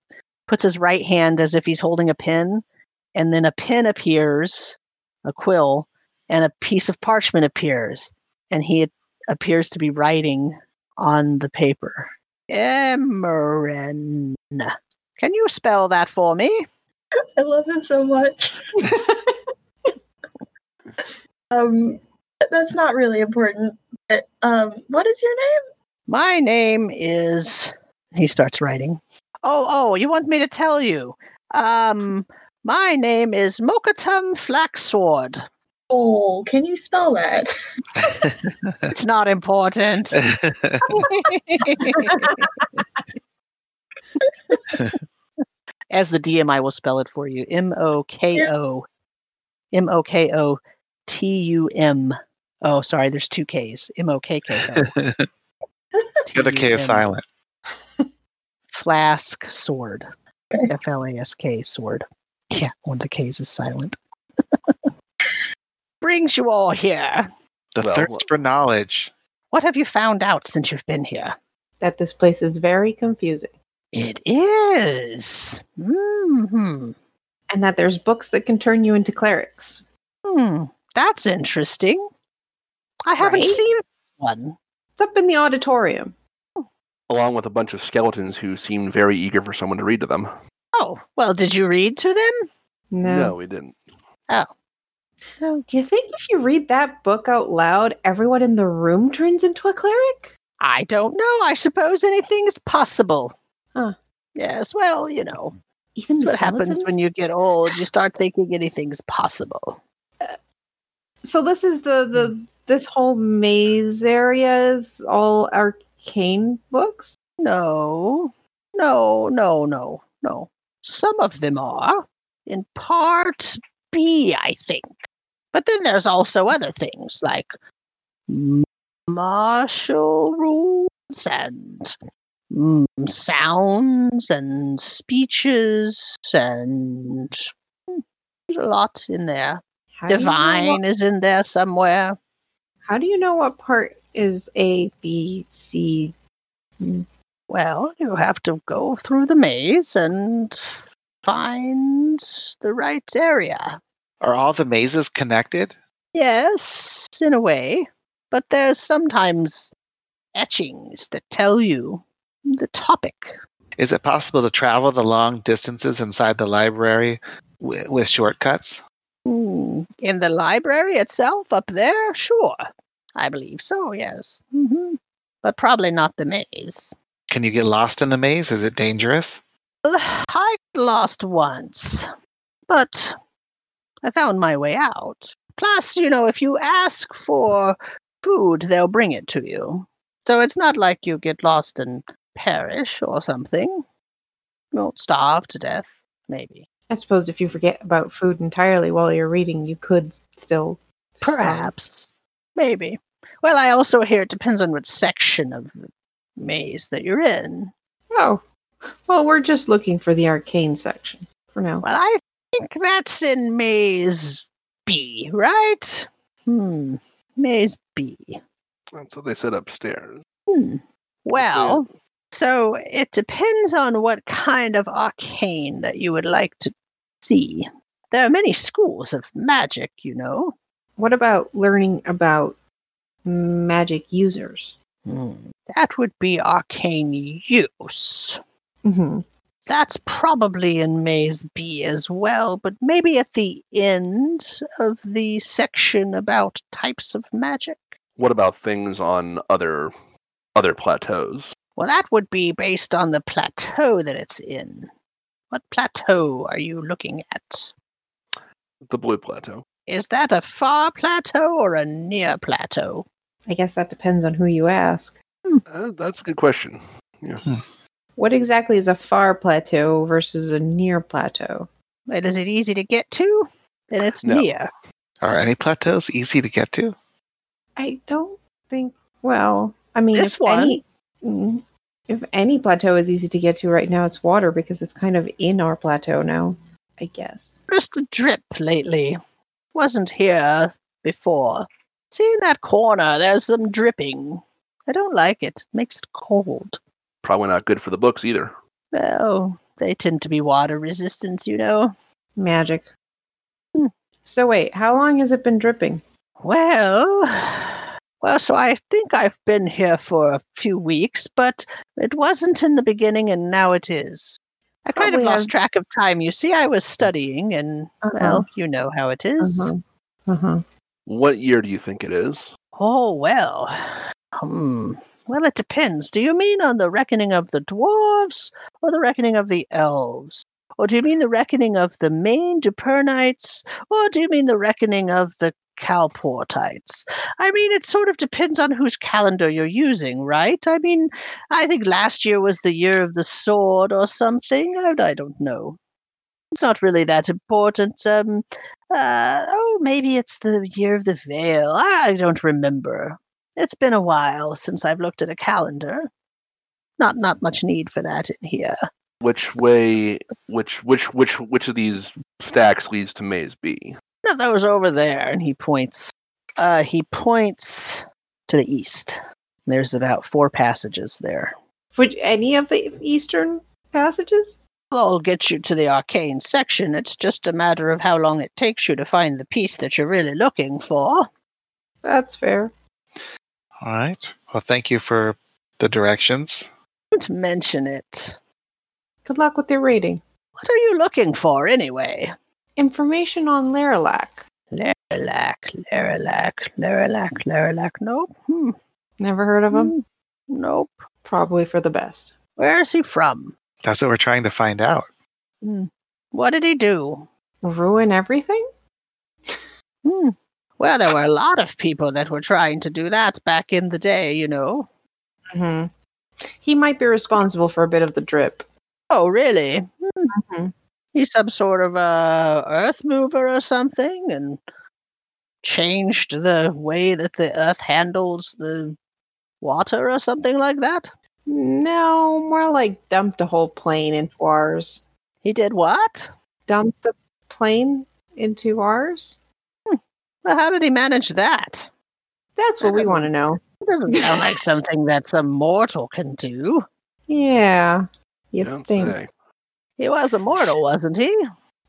puts his right hand as if he's holding a pin. And then a pin appears a quill, and a piece of parchment appears, and he appears to be writing on the paper. Emerin. Can you spell that for me? I love him so much. [LAUGHS] um, that's not really important. Um, what is your name? My name is. He starts writing. Oh, oh, you want me to tell you? Um, my name is Mokkotum Flasksword. Oh, can you spell that? it's not important. [LAUGHS] [LAUGHS] As the DM, I will spell it for you. M O K O. M O K O T U M. Oh, sorry, there's two Ks. M O K K O. [LAUGHS] The other K is silent. Flask sword. F L A S K sword. Yeah, when the K's is silent. [LAUGHS] Brings you all here. The well, thirst for knowledge. What have you found out since you've been here? That this place is very confusing. It is. Mm-hmm. And that there's books that can turn you into clerics. Hmm, that's interesting. I haven't right? seen one. It's up in the auditorium. Along with a bunch of skeletons who seemed very eager for someone to read to them. Oh, well, did you read to them? No. No, we didn't. Oh. Do you think if you read that book out loud, everyone in the room turns into a cleric? I don't know. I suppose anything's possible. Huh. Yes, well, you know. Even that's what happens when you get old. You start thinking anything's possible. Uh, so this is the the this whole maze area is all arcane books? No. No, no, no, no. Some of them are. In part B, I think. But then there's also other things like martial rules and mm, sounds and speeches and mm, there's a lot in there. How Divine you know what, is in there somewhere. How do you know what part is A, B, C? Well, you have to go through the maze and find the right area. Are all the mazes connected? Yes, in a way. But there's sometimes etchings that tell you the topic. Is it possible to travel the long distances inside the library w- with shortcuts? Mm, in the library itself, up there? Sure. I believe so, yes. Mm-hmm. But probably not the maze. Can you get lost in the maze? Is it dangerous? I lost once, but I found my way out. Plus, you know, if you ask for food, they'll bring it to you. So it's not like you get lost and perish or something. You won't starve to death, maybe. I suppose if you forget about food entirely while you're reading, you could still. Perhaps. Starve. Maybe. Well, I also hear it depends on what section of the maze that you're in. Oh. Well, we're just looking for the arcane section for now. Well, I think that's in maze B, right? Hmm. Maze B. That's what they said upstairs. Hmm. Well, so it depends on what kind of arcane that you would like to see. There are many schools of magic, you know. What about learning about magic users? Hmm. That would be arcane use. Mm-hmm. That's probably in Maze B as well, but maybe at the end of the section about types of magic. What about things on other other plateaus? Well, that would be based on the plateau that it's in. What plateau are you looking at? The blue plateau. Is that a far plateau or a near plateau? I guess that depends on who you ask. Hmm. Uh, that's a good question. Yeah. Hmm. What exactly is a far plateau versus a near plateau? Wait, is it easy to get to? Then it's no. near. Are any plateaus easy to get to? I don't think. Well, I mean, this if one. any mm, if any plateau is easy to get to right now, it's water because it's kind of in our plateau now. I guess. Just a drip lately. Wasn't here before. See in that corner, there's some dripping. I don't like it. It makes it cold. Probably not good for the books either. Well, they tend to be water resistant, you know. Magic. Hmm. So wait, how long has it been dripping? Well, well, so I think I've been here for a few weeks, but it wasn't in the beginning, and now it is. I kind Probably of lost have... track of time. You see, I was studying, and uh-huh. well, you know how it is. Uh-huh. Uh-huh. What year do you think it is? Oh well, hmm. Well, it depends. Do you mean on the reckoning of the dwarves or the reckoning of the elves? Or do you mean the reckoning of the main Dupernites? Or do you mean the reckoning of the Calportites? I mean, it sort of depends on whose calendar you're using, right? I mean, I think last year was the year of the sword or something. I, I don't know. It's not really that important. Um, uh, oh, maybe it's the year of the veil. I don't remember. It's been a while since I've looked at a calendar. Not not much need for that in here. Which way? Which which which which of these stacks leads to Maze B? No, those over there, and he points. Uh, he points to the east. There's about four passages there. Would any of the eastern passages? I'll get you to the arcane section. It's just a matter of how long it takes you to find the piece that you're really looking for. That's fair. All right. Well, thank you for the directions. Don't mention it. Good luck with your rating. What are you looking for, anyway? Information on Laralac. Laralac, Laralac, Laralac, Laralac. Nope. Hmm. Never heard of him? Hmm. Nope. Probably for the best. Where is he from? That's what we're trying to find out. Hmm. What did he do? Ruin everything? Hmm. Well, there [LAUGHS] were a lot of people that were trying to do that back in the day, you know. hmm He might be responsible for a bit of the drip. Oh, really? Hmm. Mm-hmm. He's some sort of a earth mover or something, and changed the way that the earth handles the water or something like that. No, more like dumped a whole plane into ours. He did what? Dumped the plane into ours. Hmm. Well, how did he manage that? That's what that we want to know. It doesn't sound like [LAUGHS] something that some mortal can do. Yeah, you Don't think. Say. He was immortal, wasn't he?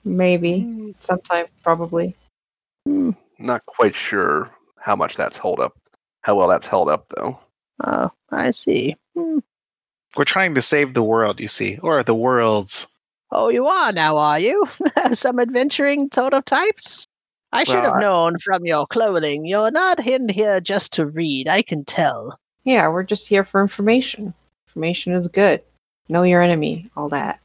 Maybe. Hmm. Sometime, probably. Hmm. Not quite sure how much that's held up, how well that's held up, though. Oh, I see. Hmm. We're trying to save the world, you see, or the worlds. Oh, you are now, are you? [LAUGHS] Some adventuring types? I should well, have known from your clothing. You're not in here just to read, I can tell. Yeah, we're just here for information. Information is good. Know your enemy, all that.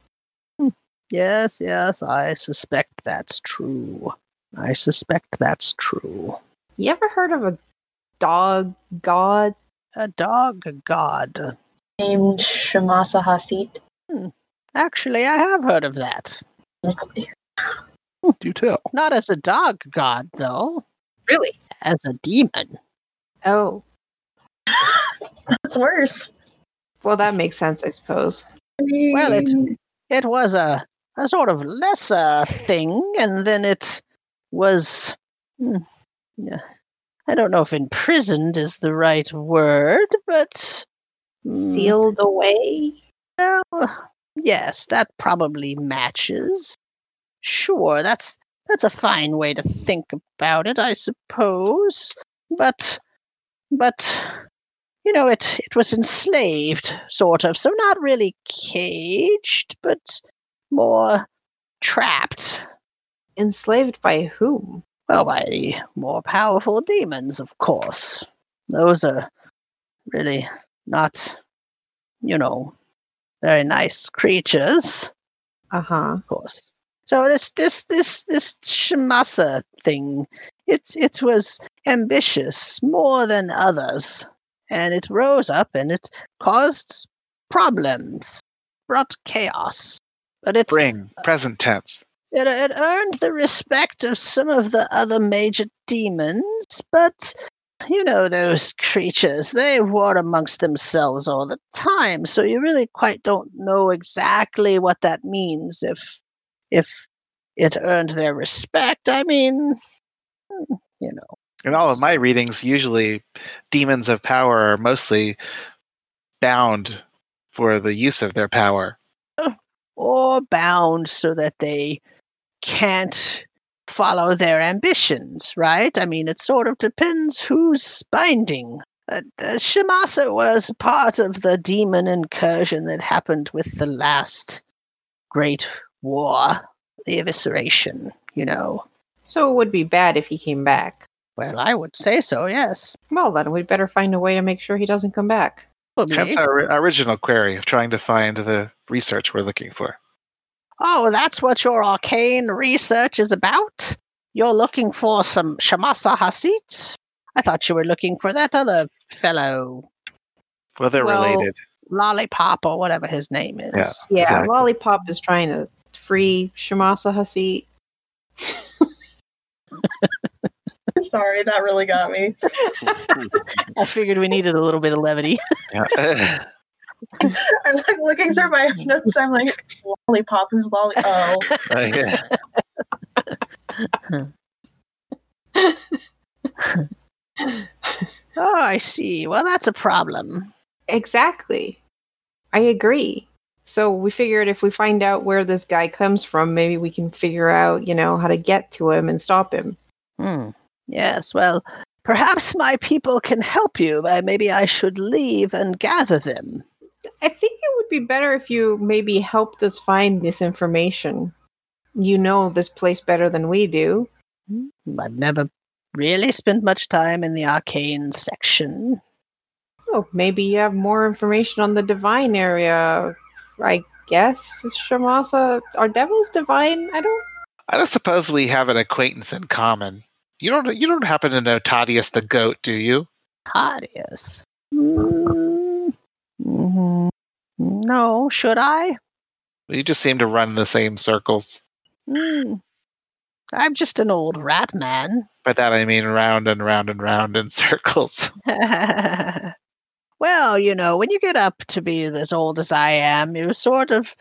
Hmm. Yes, yes, I suspect that's true. I suspect that's true. You ever heard of a dog god? A dog god. Named Shamasa Hasit. Hmm. Actually, I have heard of that. [LAUGHS] Do tell. Not as a dog god, though. Really? As a demon. Oh. [LAUGHS] That's worse. Well, that makes sense, I suppose. Well, it it was a a sort of lesser thing, and then it was. Hmm, yeah, I don't know if imprisoned is the right word, but hmm, sealed away. Well, yes, that probably matches. Sure, that's that's a fine way to think about it, I suppose. But but you know, it it was enslaved, sort of. So not really caged, but more trapped. Enslaved by whom? Well, by the more powerful demons, of course. Those are really not, you know, very nice creatures. Uh huh. Of course. So this this this this Shamasa thing, it's it was ambitious more than others, and it rose up and it caused problems, brought chaos. But it bring present tense. It, it earned the respect of some of the other major demons, but you know those creatures, they war amongst themselves all the time, so you really quite don't know exactly what that means if if it earned their respect. I mean, hmm, you know. In all of my readings, usually demons of power are mostly bound for the use of their power. Or bound so that they can't follow their ambitions, right? I mean, it sort of depends who's binding. Uh, Shamasa was part of the demon incursion that happened with the last great war, the evisceration, you know. So it would be bad if he came back. Well, I would say so, yes. Well, then we'd better find a way to make sure he doesn't come back. That's our original query of trying to find the research we're looking for. Oh, that's what your arcane research is about? You're looking for some Shamasa Hasit? I thought you were looking for that other fellow. Well, they're well, related. Lollipop or whatever his name is. Yeah, yeah exactly. Lollipop is trying to free Shamasa Hasit. [LAUGHS] Sorry, that really got me. [LAUGHS] I figured we needed a little bit of levity. Yeah. [LAUGHS] [LAUGHS] I'm like looking through my [LAUGHS] notes. I'm like, lollipop, who's lolly? Oh, Uh, [LAUGHS] yeah. Oh, I see. Well, that's a problem. Exactly. I agree. So we figured if we find out where this guy comes from, maybe we can figure out, you know, how to get to him and stop him. Hmm. Yes, well, perhaps my people can help you. Maybe I should leave and gather them. I think it would be better if you maybe helped us find this information. You know this place better than we do. I've never really spent much time in the arcane section. Oh, maybe you have more information on the divine area. I guess Shamasa, are devils divine? I don't. I don't suppose we have an acquaintance in common. You don't. You don't happen to know Tadius the goat, do you? Tadius. Mm, mhm. No, should I? You just seem to run in the same circles. Hmm. I'm just an old rat man. By that I mean round and round and round in [LAUGHS] circles. [LAUGHS] well, you know, when you get up to be as old as I am, you sort of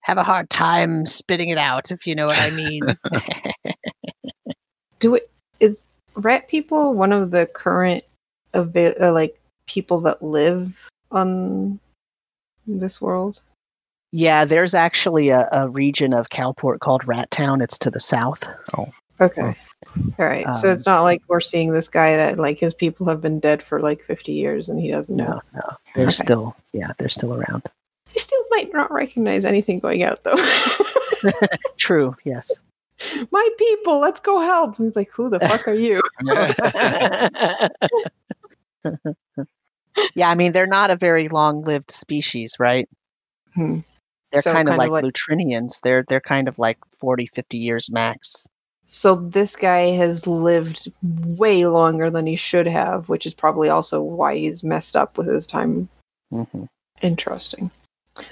have a hard time spitting it out, if you know what I mean. [LAUGHS] Do it is rat people one of the current ava- uh, like people that live on this world? yeah, there's actually a, a region of Calport called Rat Town. It's to the south. Oh. Okay. All right. so Um, it's not like we're seeing this guy that like his people have been dead for like 50 years and he doesn't know. No, no, they're Okay. still, yeah, they're still around. He still might not recognize anything going out though. [LAUGHS] True. Yes. My people, let's go help. He's like, who the fuck are you? [LAUGHS] [LAUGHS] yeah, I mean, they're not a very long-lived species, right? Hmm. They're So kind of kind like, of like- Lutrinians. They're they're kind of like 40, 50 years max. So this guy has lived way longer than he should have, which is probably also why he's messed up with his time. hmm Interesting.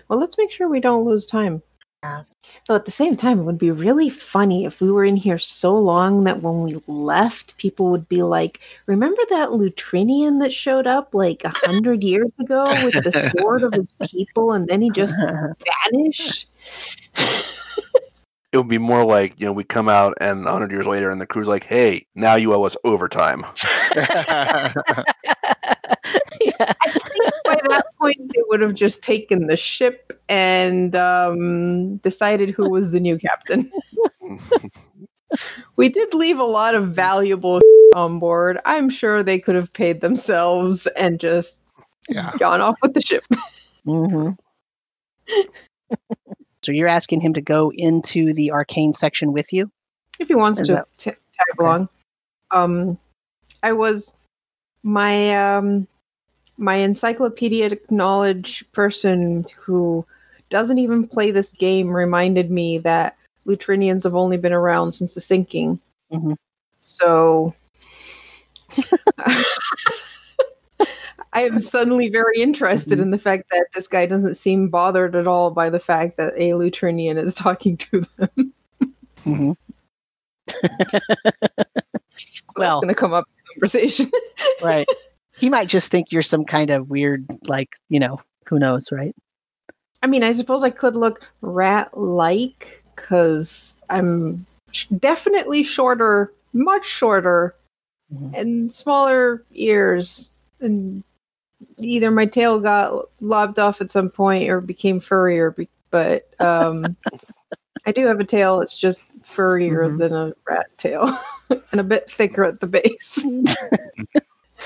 Well, let's make sure we don't lose time. Yeah. Though at the same time, it would be really funny if we were in here so long that when we left, people would be like, "Remember that Lutrinian that showed up like a hundred years ago with the sword of his [LAUGHS] people, and then he just [LAUGHS] vanished?" It would be more like you know we come out and 100 years later, and the crew's like, "Hey, now you owe us overtime." [LAUGHS] yeah. I think by that point they would have just taken the ship and um, decided who was the new captain. [LAUGHS] we did leave a lot of valuable [LAUGHS] on board. I'm sure they could have paid themselves and just yeah. gone off with the ship. [LAUGHS] hmm so you're asking him to go into the arcane section with you? if he wants Is to that- t- tag okay. along. Um, I was my um my encyclopedic knowledge person who doesn't even play this game reminded me that Lutrinians have only been around since the sinking. Mhm. So [LAUGHS] I am suddenly very interested Mhm. in the fact that this guy doesn't seem bothered at all by the fact that a Lutrinian is talking to them. [LAUGHS] hmm So Well- that's going to come up in conversation. Right. [LAUGHS] he might just think you're some kind of weird, like, you know, who knows, right? I mean, I suppose I could look rat like because I'm sh- definitely shorter, much shorter, Mhm. and smaller ears. And either my tail got lobbed off at some point or became furrier, be- but um, [LAUGHS] I do have a tail. It's just furrier Mhm. than a rat tail [LAUGHS] and a bit thicker at the base. [LAUGHS]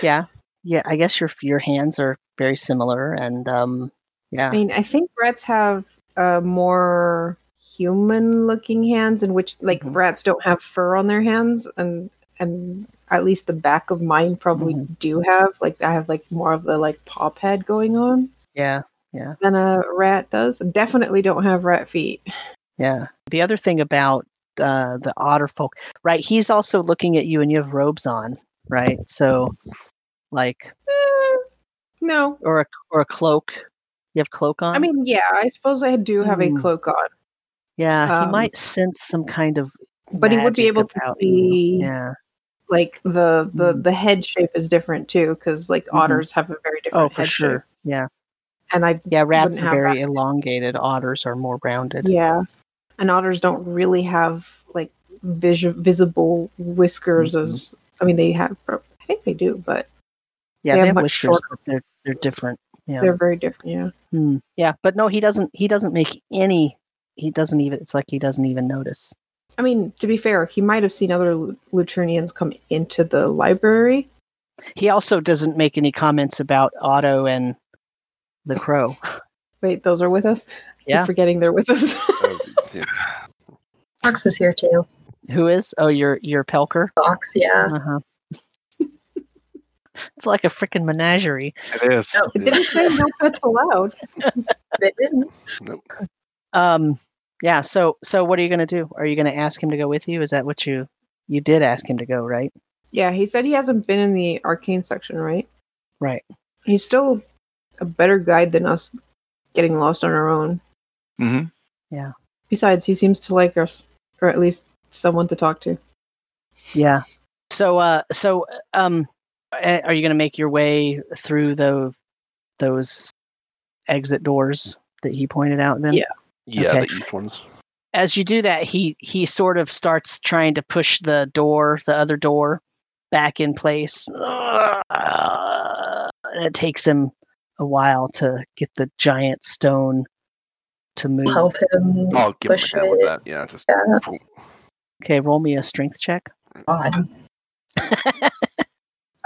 Yeah. Yeah. I guess your your hands are very similar, and um, yeah. I mean, I think rats have uh, more human-looking hands, in which like Mhm. rats don't have fur on their hands, and and at least the back of mine probably Mhm. do have. Like I have like more of the like paw pad going on Yeah, Yeah. than a rat does. Definitely don't have rat feet. Yeah. The other thing about uh, the otter folk, right? He's also looking at you, and you have robes on, right? So, like, Eh, no, or a or a cloak. You have cloak on. I mean, yeah, I suppose I do have a Hmm. cloak on. Yeah, he um, might sense some kind of. But he would be able to see. Yeah. Like the the mm. the head shape is different too, because like mm-hmm. otters have a very different. Oh, for sure. Shape. Yeah. And I yeah, rats are very that. elongated. Otters are more rounded. Yeah, and otters don't really have like vis- visible whiskers mm-hmm. as I mean they have. I think they do, but yeah, they, they have, have whiskers. They're they're different. Yeah, they're very different. Yeah. Hmm. Yeah, but no, he doesn't. He doesn't make any he doesn't even it's like he doesn't even notice i mean to be fair he might have seen other Lutrinians come into the library he also doesn't make any comments about otto and the crow [LAUGHS] wait those are with us yeah You're forgetting they're with us [LAUGHS] fox is here too who is oh your your pelker fox yeah uh-huh [LAUGHS] it's like a freaking menagerie. It is. No, it didn't say no pets allowed. [LAUGHS] they didn't. Nope. Um, yeah. So, so what are you going to do? Are you going to ask him to go with you? Is that what you you did ask him to go, right? Yeah, he said he hasn't been in the arcane section, right? Right. He's still a better guide than us getting lost on our own. Mm-hmm. Yeah. Besides, he seems to like us, or at least someone to talk to. Yeah. So, uh, so, um, are you going to make your way through the those exit doors that he pointed out? Then, yeah. Yeah, okay. the east ones. As you do that, he he sort of starts trying to push the door, the other door, back in place. Uh, it takes him a while to get the giant stone to move. Help him. I'll give push him a hand with that. Yeah, just. Yeah. Okay, roll me a strength check. God. [LAUGHS]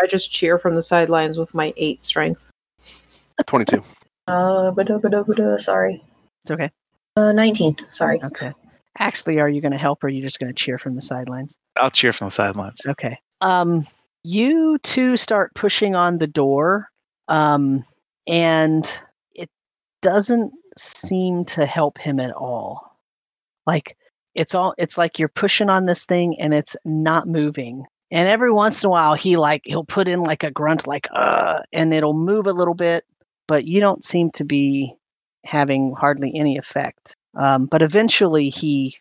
I just cheer from the sidelines with my eight strength. Twenty-two. Uh, sorry. It's okay. Uh, 19. Sorry. Okay. Actually, are you going to help or are you just going to cheer from the sidelines? I'll cheer from the sidelines. Okay. Um, you two start pushing on the door, um, and it doesn't seem to help him at all. Like it's all it's like you're pushing on this thing and it's not moving. And every once in a while he like he'll put in like a grunt like uh and it'll move a little bit, but you don't seem to be having hardly any effect. Um, but eventually, he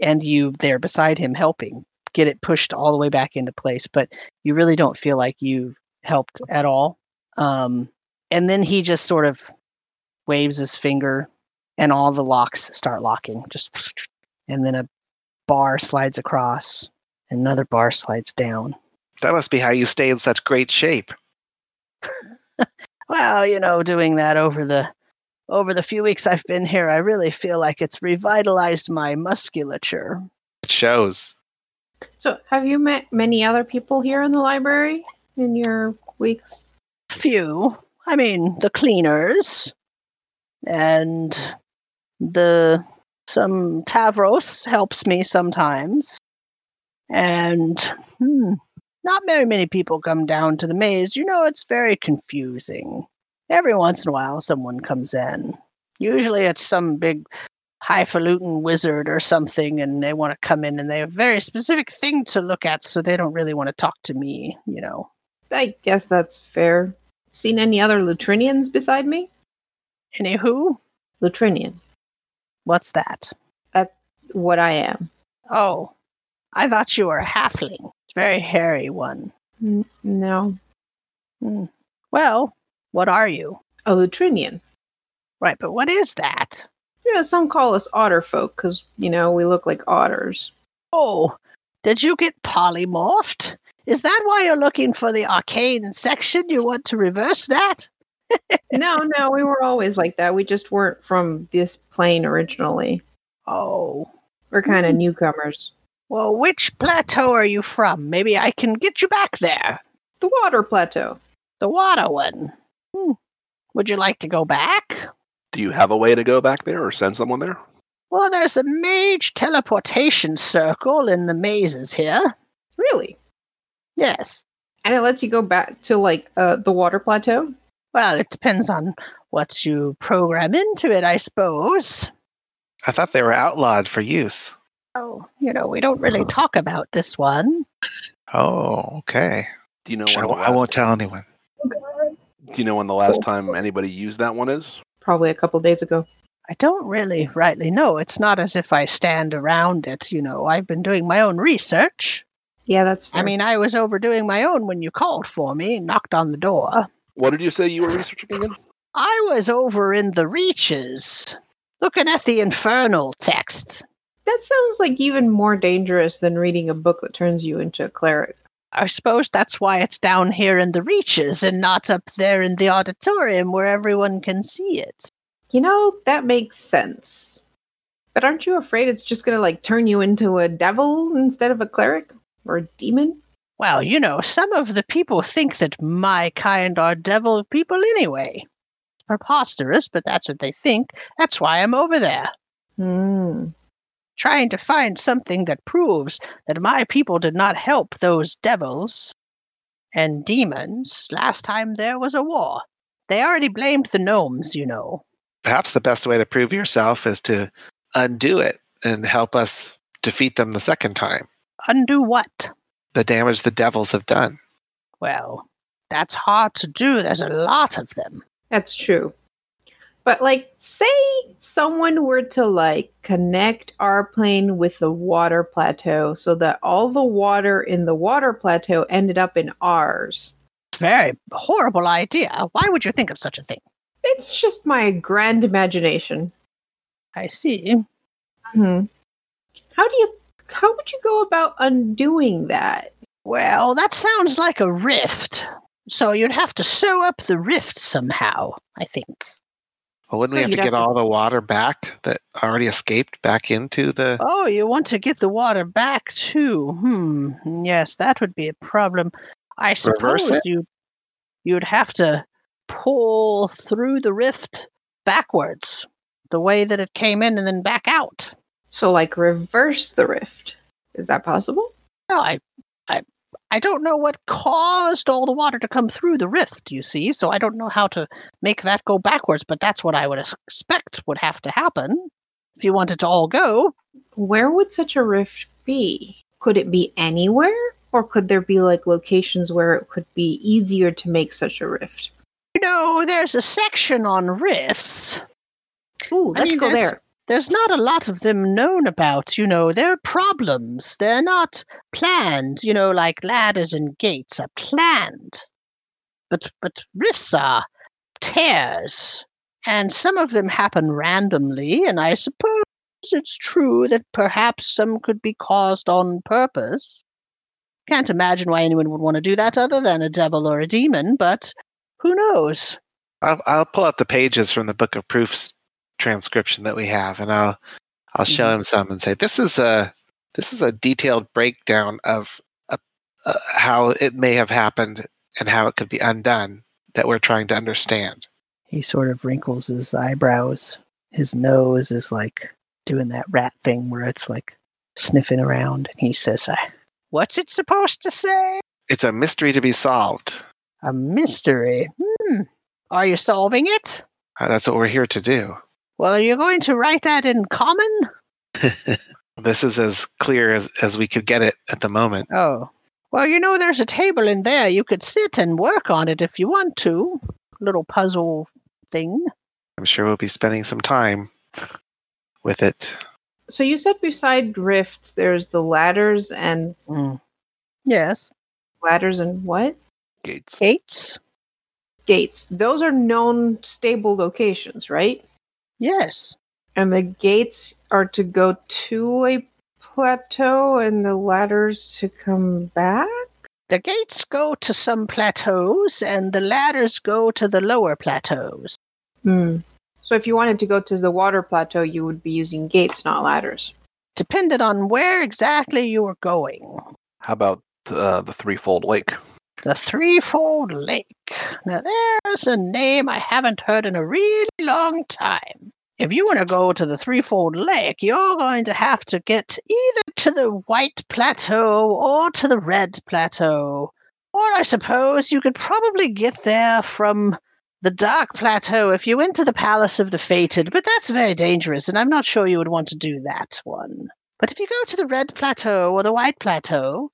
and you there beside him helping get it pushed all the way back into place. But you really don't feel like you helped at all. Um, and then he just sort of waves his finger, and all the locks start locking. Just and then a bar slides across, another bar slides down. That must be how you stay in such great shape. well, you know, doing that over the over the few weeks I've been here, I really feel like it's revitalized my musculature. It shows. So, have you met many other people here in the library in your weeks? Few. I mean, the cleaners and the some Tavros helps me sometimes. And hmm, not very many people come down to the maze. You know, it's very confusing every once in a while someone comes in. Usually it's some big highfalutin wizard or something, and they want to come in and they have a very specific thing to look at, so they don't really want to talk to me, you know. I guess that's fair. Seen any other Lutrinians beside me? Any who? Lutrinian. What's that? That's what I am. Oh, I thought you were a halfling. Very hairy one. N- no. Mm. Well, what are you? A Lutrinian. Right, but what is that? Yeah, some call us otter folk because, you know, we look like otters. Oh, did you get polymorphed? Is that why you're looking for the arcane section? You want to reverse that? [LAUGHS] no, no, we were always like that. We just weren't from this plane originally. Oh. We're kind of mm. newcomers. Well, which plateau are you from? Maybe I can get you back there. The water plateau. The water one. Hmm. Would you like to go back? Do you have a way to go back there or send someone there? Well, there's a mage teleportation circle in the mazes here. Really? Yes. And it lets you go back to like uh, the water plateau? Well, it depends on what you program into it, I suppose. I thought they were outlawed for use. Oh, you know, we don't really talk about this one. Oh, okay. Do you know? I, I won't tell anyone. Do you know when the last time anybody used that one is? Probably a couple days ago. I don't really rightly know. It's not as if I stand around it, you know. I've been doing my own research. Yeah, that's fair. I mean, I was overdoing my own when you called for me, knocked on the door. What did you say you were researching again? I was over in the Reaches, looking at the infernal text. That sounds like even more dangerous than reading a book that turns you into a cleric. I suppose that's why it's down here in the Reaches and not up there in the auditorium where everyone can see it. You know, that makes sense. But aren't you afraid it's just going to like turn you into a devil instead of a cleric or a demon? Well, you know, some of the people think that my kind are devil people anyway. Preposterous, but that's what they think. That's why I'm over there. Hmm. Trying to find something that proves that my people did not help those devils and demons last time there was a war. They already blamed the gnomes, you know perhaps the best way to prove yourself is to undo it and help us defeat them the second time. Undo what? The damage the devils have done. Well, that's hard to do. There's a lot of them. That's true. But like say someone were to like connect our plane with the water plateau so that all the water in the water plateau ended up in ours. Very horrible idea. Why would you think of such a thing? It's just my grand imagination. I see. Hmm. How do you? How would you go about undoing that? Well, that sounds like a rift. So you'd have to sew up the rift somehow. I think. Well, wouldn't so we have to get have all to... the water back that already escaped back into the? Oh, you want to get the water back too? Hmm. Yes, that would be a problem. I suppose you you'd have to pull through the rift backwards, the way that it came in and then back out. So, like, reverse the rift. Is that possible? No, I, I, I don't know what caused all the water to come through the rift. You see, so I don't know how to make that go backwards. But that's what I would expect would have to happen if you want it to all go. Where would such a rift be? Could it be anywhere, or could there be like locations where it could be easier to make such a rift? You know, there's a section on rifts. Ooh, let's I mean, go there. There's not a lot of them known about, you know. They're problems. They're not planned, you know, like ladders and gates are planned. But but rifts are tears. And some of them happen randomly, and I suppose it's true that perhaps some could be caused on purpose. Can't imagine why anyone would want to do that other than a devil or a demon, but who knows? I'll, I'll pull out the pages from the Book of Proofs transcription that we have, and I'll I'll show mm-hmm. him some and say this is a this is a detailed breakdown of a, uh, how it may have happened and how it could be undone that we're trying to understand. He sort of wrinkles his eyebrows. His nose is like doing that rat thing where it's like sniffing around. And he says, What's it supposed to say? It's a mystery to be solved. A mystery. Hmm. Are you solving it? Uh, that's what we're here to do. Well, you're you going to write that in common? [LAUGHS] this is as clear as, as we could get it at the moment. Oh. Well, you know, there's a table in there. You could sit and work on it if you want to. Little puzzle thing. I'm sure we'll be spending some time with it. So you said beside rifts, there's the ladders and. Mm. Yes. Ladders and what? Gates. Gates. Gates. Those are known stable locations, right? Yes. And the gates are to go to a plateau and the ladders to come back? The gates go to some plateaus and the ladders go to the lower plateaus. Hmm. So if you wanted to go to the water plateau, you would be using gates, not ladders. Depended on where exactly you were going. How about uh, the threefold lake? The Threefold Lake. Now, there's a name I haven't heard in a really long time. If you want to go to the Threefold Lake, you're going to have to get either to the White Plateau or to the Red Plateau. Or I suppose you could probably get there from the Dark Plateau if you went to the Palace of the Fated, but that's very dangerous, and I'm not sure you would want to do that one. But if you go to the Red Plateau or the White Plateau,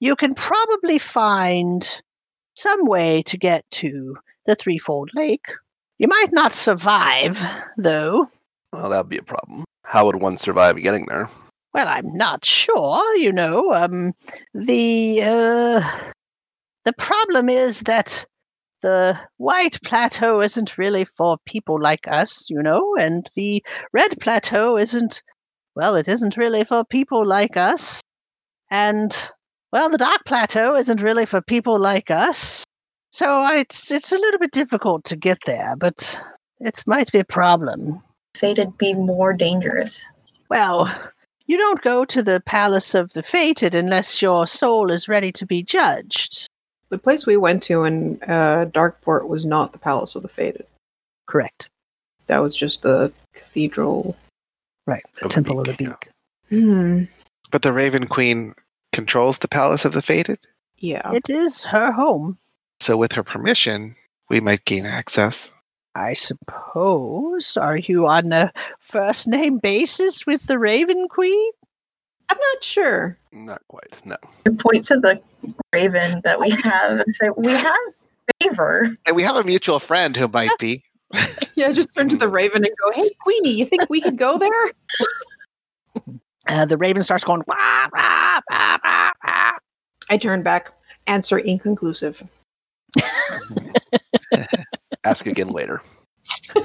you can probably find some way to get to the Threefold Lake. You might not survive, though. Well, that'd be a problem. How would one survive getting there? Well, I'm not sure. You know, um, the uh, the problem is that the white plateau isn't really for people like us, you know, and the red plateau isn't, well, it isn't really for people like us. And, well, the dark plateau isn't really for people like us. So it's it's a little bit difficult to get there, but it might be a problem. Fated be more dangerous. Well, you don't go to the palace of the fated unless your soul is ready to be judged. The place we went to in uh, Darkport was not the Palace of the Fated. Correct. That was just the cathedral. Right, the of Temple the of the Beak. Hmm. But the Raven Queen controls the Palace of the Fated? Yeah. It is her home. So, with her permission, we might gain access. I suppose. Are you on a first name basis with the Raven Queen? I'm not sure. Not quite, no. You point to the raven that we have and say, We have favor. And we have a mutual friend who might be. [LAUGHS] yeah, just turn to the raven and go, Hey, Queenie, you think we could go there? [LAUGHS] Uh, the raven starts going, wah, wah, wah, wah, wah. I turn back. Answer inconclusive. [LAUGHS] Ask again later. [LAUGHS]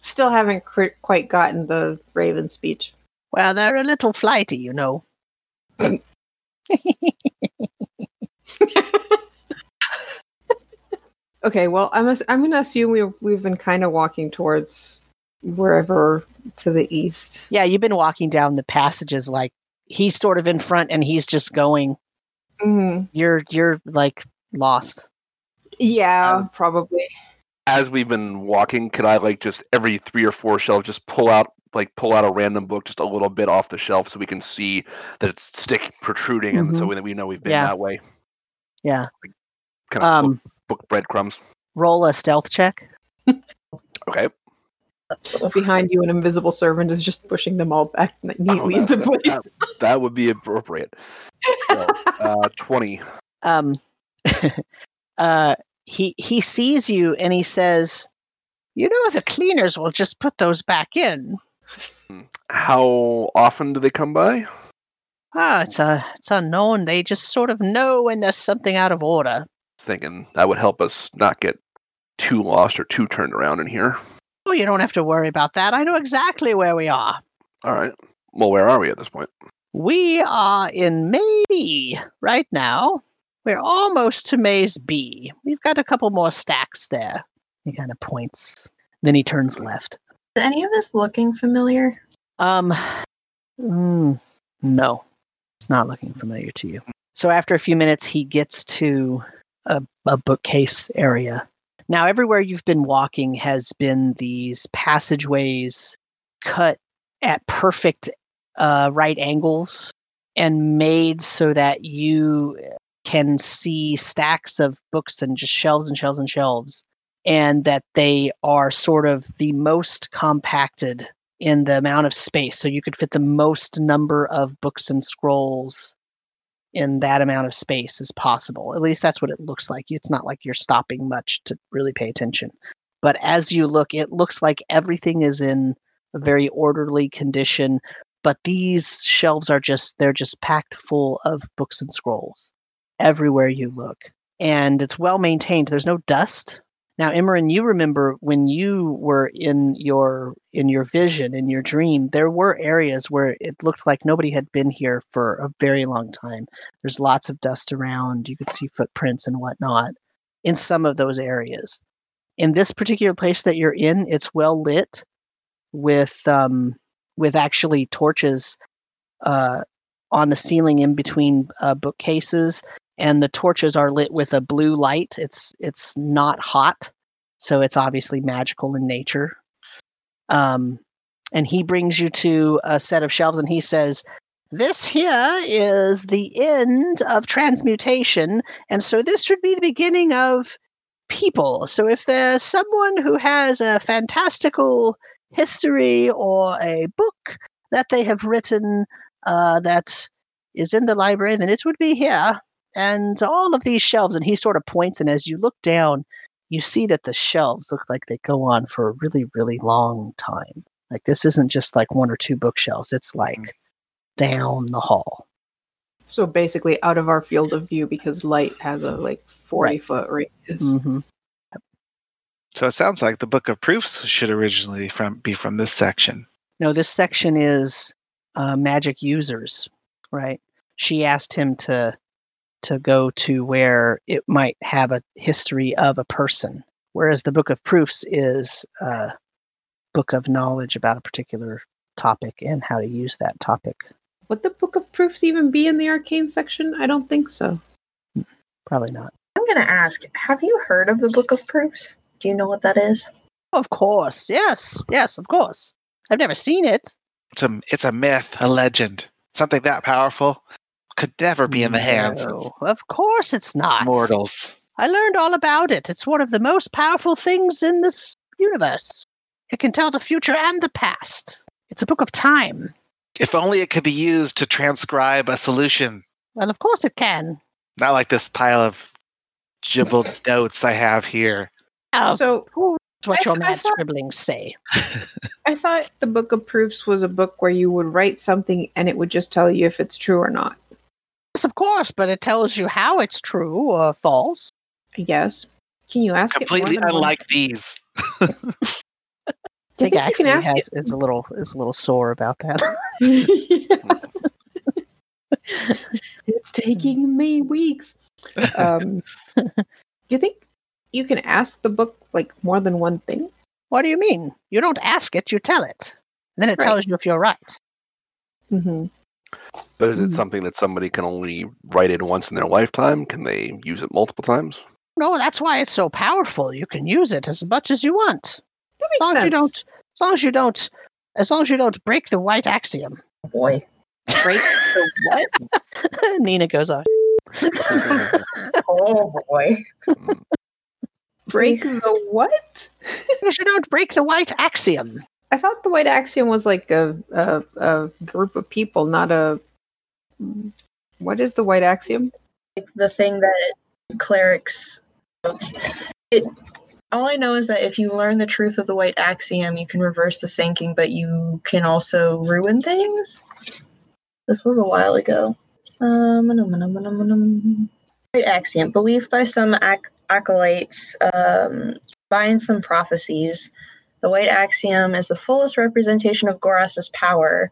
Still haven't cr- quite gotten the Raven speech. Well, they're a little flighty, you know. [LAUGHS] okay, well, I'm I'm going to assume we we've been kind of walking towards wherever to the east. Yeah, you've been walking down the passages like he's sort of in front and he's just going. Mm-hmm. You're you're like lost. Yeah, um, probably as we've been walking, could I like just every three or four shelves just pull out like pull out a random book just a little bit off the shelf so we can see that it's stick protruding mm-hmm. and so mm-hmm. we, we know we've been yeah. that way. Yeah. Like, kind of um, book, book breadcrumbs. Roll a stealth check. okay. Behind you, an invisible servant is just pushing them all back neatly oh, that, into place. That, that, would be appropriate. So, [LAUGHS] uh, Twenty. Um. [LAUGHS] uh he he sees you and he says, "You know, the cleaners will just put those back in." Hmm. How often do they come by? Ah, it's uh, it's unknown. They just sort of know when there's something out of order. Thinking that would help us not get too lost or too turned around in here. You don't have to worry about that. I know exactly where we are. All right. Well, where are we at this point? We are in May right now. We're almost to Maze B. We've got a couple more stacks there. He kind of points. Then he turns left. Is any of this looking familiar? Um, mm, no, it's not looking familiar to you. So after a few minutes, he gets to a, a bookcase area. Now, everywhere you've been walking has been these passageways cut at perfect uh, right angles and made so that you can see stacks of books and just shelves and shelves and shelves, and that they are sort of the most compacted in the amount of space. So you could fit the most number of books and scrolls in that amount of space as possible. At least that's what it looks like. It's not like you're stopping much to really pay attention. But as you look, it looks like everything is in a very orderly condition. But these shelves are just, they're just packed full of books and scrolls everywhere you look. And it's well maintained. There's no dust. Now, Emerin, you remember when you were in your in your vision, in your dream, there were areas where it looked like nobody had been here for a very long time. There's lots of dust around. You could see footprints and whatnot in some of those areas. In this particular place that you're in, it's well lit with um, with actually torches uh, on the ceiling in between uh, bookcases and the torches are lit with a blue light. It's it's not hot, so it's obviously magical in nature. Um, and he brings you to a set of shelves, and he says, "This here is the end of transmutation, and so this would be the beginning of people. So if there's someone who has a fantastical history or a book that they have written uh, that." is in the library, then it would be here and all of these shelves and he sort of points and as you look down you see that the shelves look like they go on for a really, really long time. Like this isn't just like one or two bookshelves, it's like mm. down the hall. So basically out of our field of view because light has a like 40 right. foot radius. Mm-hmm. So it sounds like the book of proofs should originally from be from this section. No, this section is uh, magic users, right? She asked him to to go to where it might have a history of a person, whereas the book of proofs is a book of knowledge about a particular topic and how to use that topic. Would the book of proofs even be in the arcane section? I don't think so. Hmm, probably not. I'm going to ask Have you heard of the book of proofs? Do you know what that is? Oh, of course. Yes. Yes, of course. I've never seen it. It's a it's a myth, a legend. Something that powerful could never be in the hands no, of, of course it's not. Mortals. I learned all about it. It's one of the most powerful things in this universe. It can tell the future and the past. It's a book of time. If only it could be used to transcribe a solution. Well, of course it can. Not like this pile of jibbled [LAUGHS] notes I have here. Oh, so what I, your mad thought, scribblings say. [LAUGHS] I thought the Book of Proofs was a book where you would write something and it would just tell you if it's true or not. Yes, of course, but it tells you how it's true or false. Yes. Can you ask completely unlike one? these? [LAUGHS] I think, think actually has, it? is a little is a little sore about that. [LAUGHS] [LAUGHS] it's taking me weeks. Um, do you think you can ask the book like more than one thing? What do you mean? You don't ask it, you tell it. then it right. tells you if you're right. Mm-hmm. But is it mm-hmm. something that somebody can only write it once in their lifetime? Can they use it multiple times? No, that's why it's so powerful. You can use it as much as you want. That makes as long sense. As you don't, as long as you don't, as long as you don't break the white axiom. Boy, break the what? [LAUGHS] Nina goes on. [LAUGHS] oh boy. Mm break the what? you don't break the white axiom. I thought the white axiom was like a, a, a group of people, not a. What is the white axiom? The thing that clerics. It. All I know is that if you learn the truth of the white axiom, you can reverse the sinking, but you can also ruin things. This was a while ago. Um, white axiom: belief by some ac- acolytes um, find some prophecies. The White Axiom is the fullest representation of Goras's power.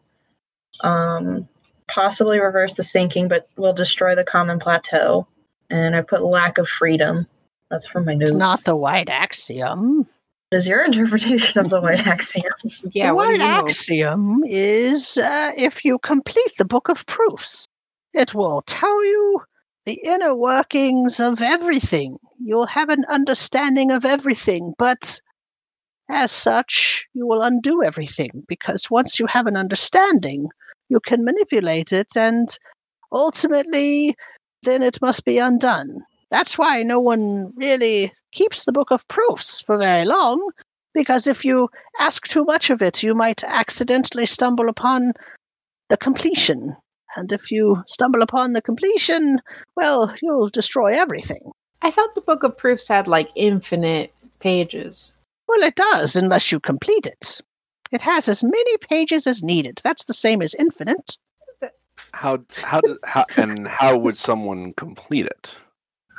Um, possibly reverse the sinking, but will destroy the common plateau. And I put lack of freedom. That's from my notes. It's not the White Axiom. What is your [LAUGHS] interpretation of the White Axiom? yeah, the White Axiom is uh, if you complete the Book of Proofs, it will tell you the inner workings of everything. You'll have an understanding of everything, but as such, you will undo everything because once you have an understanding, you can manipulate it and ultimately then it must be undone. That's why no one really keeps the book of proofs for very long because if you ask too much of it, you might accidentally stumble upon the completion and if you stumble upon the completion, well, you'll destroy everything. I thought the Book of Proofs had like infinite pages. Well, it does, unless you complete it. It has as many pages as needed. That's the same as infinite. How how do how and how would someone complete it?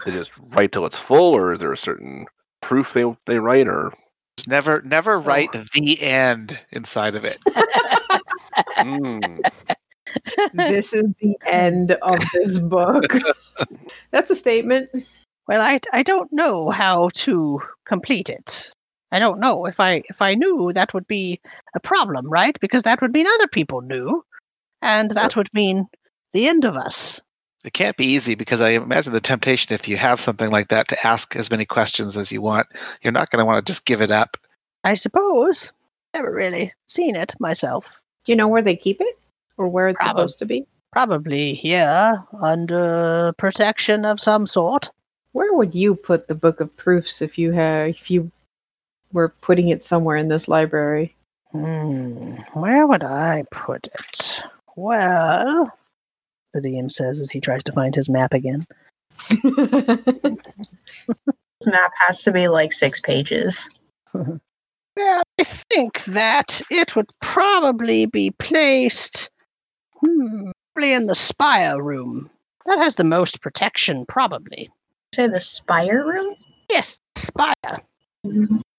They just write till it's full, or is there a certain proof they they write, or never never write oh. the end inside of it. mm [LAUGHS] this is the end of this book. [LAUGHS] That's a statement. Well, I, I don't know how to complete it. I don't know if I if I knew that would be a problem, right? Because that would mean other people knew, and that would mean the end of us. It can't be easy because I imagine the temptation if you have something like that to ask as many questions as you want. You're not going to want to just give it up. I suppose. Never really seen it myself. Do you know where they keep it? or where it's supposed to be? Probably here, under protection of some sort. Where would you put the book of proofs if you had if you were putting it somewhere in this library? Hmm, where would I put it? Well, the DM says as he tries to find his map again. [LAUGHS] This map has to be like six pages. [LAUGHS] well, I think that it would probably be placed hmm, in the spire room. That has the most protection, probably. Say the spire room? Yes, spire.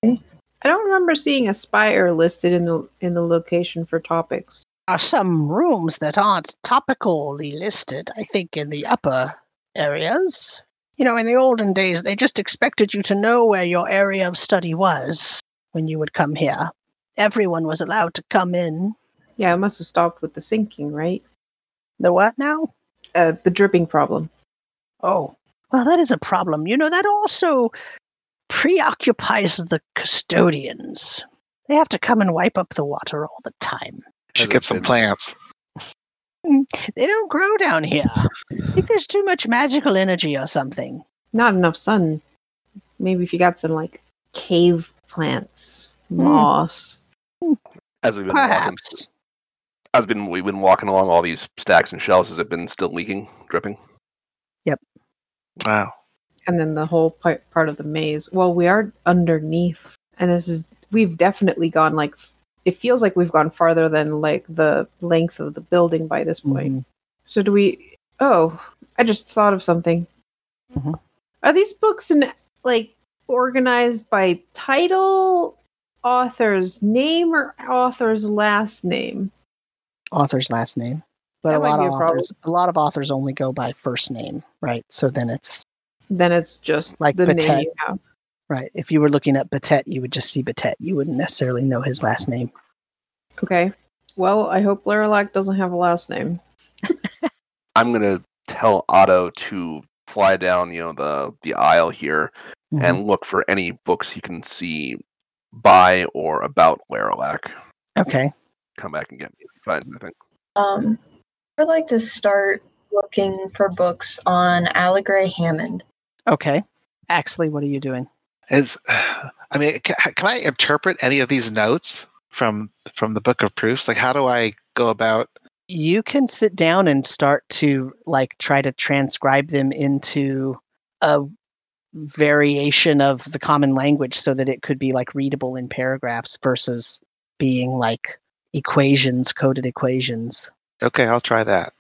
Okay. I don't remember seeing a spire listed in the in the location for topics. Are some rooms that aren't topically listed, I think, in the upper areas. You know, in the olden days, they just expected you to know where your area of study was when you would come here. Everyone was allowed to come in. Yeah, it must have stopped with the sinking, right? The what now? Uh, the dripping problem. Oh, well, that is a problem. You know, that also preoccupies the custodians. They have to come and wipe up the water all the time. Should get some plants. Hmm, they don't grow down here. I think there's too much magical energy or something. Not enough sun. Maybe if you got some like cave plants, hmm. moss. As we've been walking, Perhaps. as been we've been walking along all these stacks and shelves, has it been still leaking, dripping? Yep. Wow. And then the whole part, part of the maze. Well, we are underneath, and this is we've definitely gone like it feels like we've gone farther than like the length of the building by this point. Mhm. So do we? Oh, I just thought of something. Mhm. Are these books in like organized by title, author's name, or author's last name? Author's last name. But That a lot of a problem. authors a lot of authors only go by first name, right? So then it's Then it's just Like the Batet. name you have. right. If you were looking at Batet, you would just see Batet. You wouldn't necessarily know his last name. Okay. Well, I hope Laralac doesn't have a last name. [LAUGHS] I'm gonna tell Otto to fly down, you know, the the aisle here Mhm. and look for any books he can see by or about Laralac. Okay. Come back and get me if he finds anything. Um, I'd like to start looking for books on Allegra Hammond. Okay. Axley, what are you doing? Is [SIGHS] I mean, can, can I interpret any of these notes from from the book of proofs? Like, how do I go about? You can sit down and start to like try to transcribe them into a variation of the common language so that it could be like readable in paragraphs versus being like equations, coded equations. Okay, I'll try that.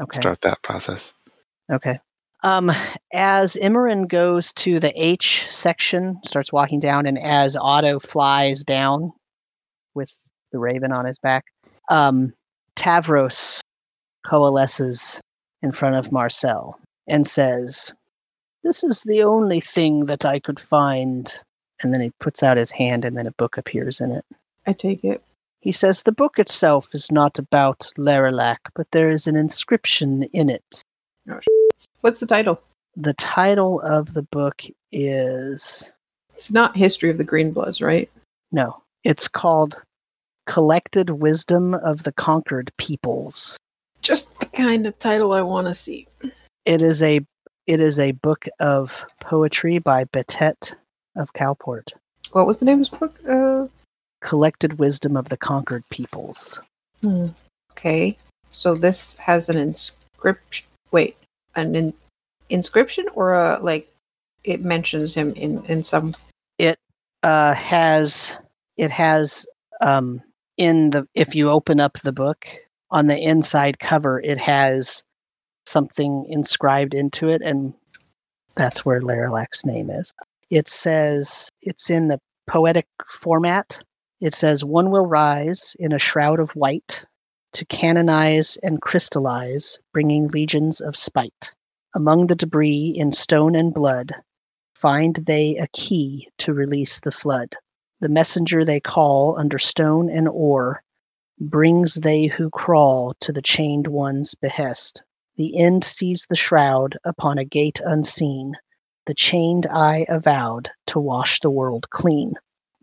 Okay. Start that process. Okay. Um, as Emerin goes to the H section, starts walking down, and as Otto flies down with the raven on his back, um, Tavros coalesces in front of Marcel and says, This is the only thing that I could find. And then he puts out his hand, and then a book appears in it. I take it. He says, The book itself is not about Laralac, but there is an inscription in it. What's the title? The title of the book is It's not History of the Greenbloods, right? no, it's called Collected Wisdom of the Conquered Peoples. Just the kind of title I want to see. It is a it is a book of poetry by Betet of Calport. What was the name of this book? Uh, Collected Wisdom of the Conquered Peoples. hmm. Okay. So this has an inscription. Wait, an in- inscription or a like? It mentions him in in some. It uh, has it has um, in the if you open up the book on the inside cover it has something inscribed into it and that's where Laralac's name is. It says it's in the poetic format. It says one will rise in a shroud of white to canonize and crystallize, bringing legions of spite. Among the debris in stone and blood, find they a key to release the flood. The messenger they call under stone and ore brings they who crawl to the chained one's behest. The end sees the shroud upon a gate unseen, the chained eye avowed to wash the world clean.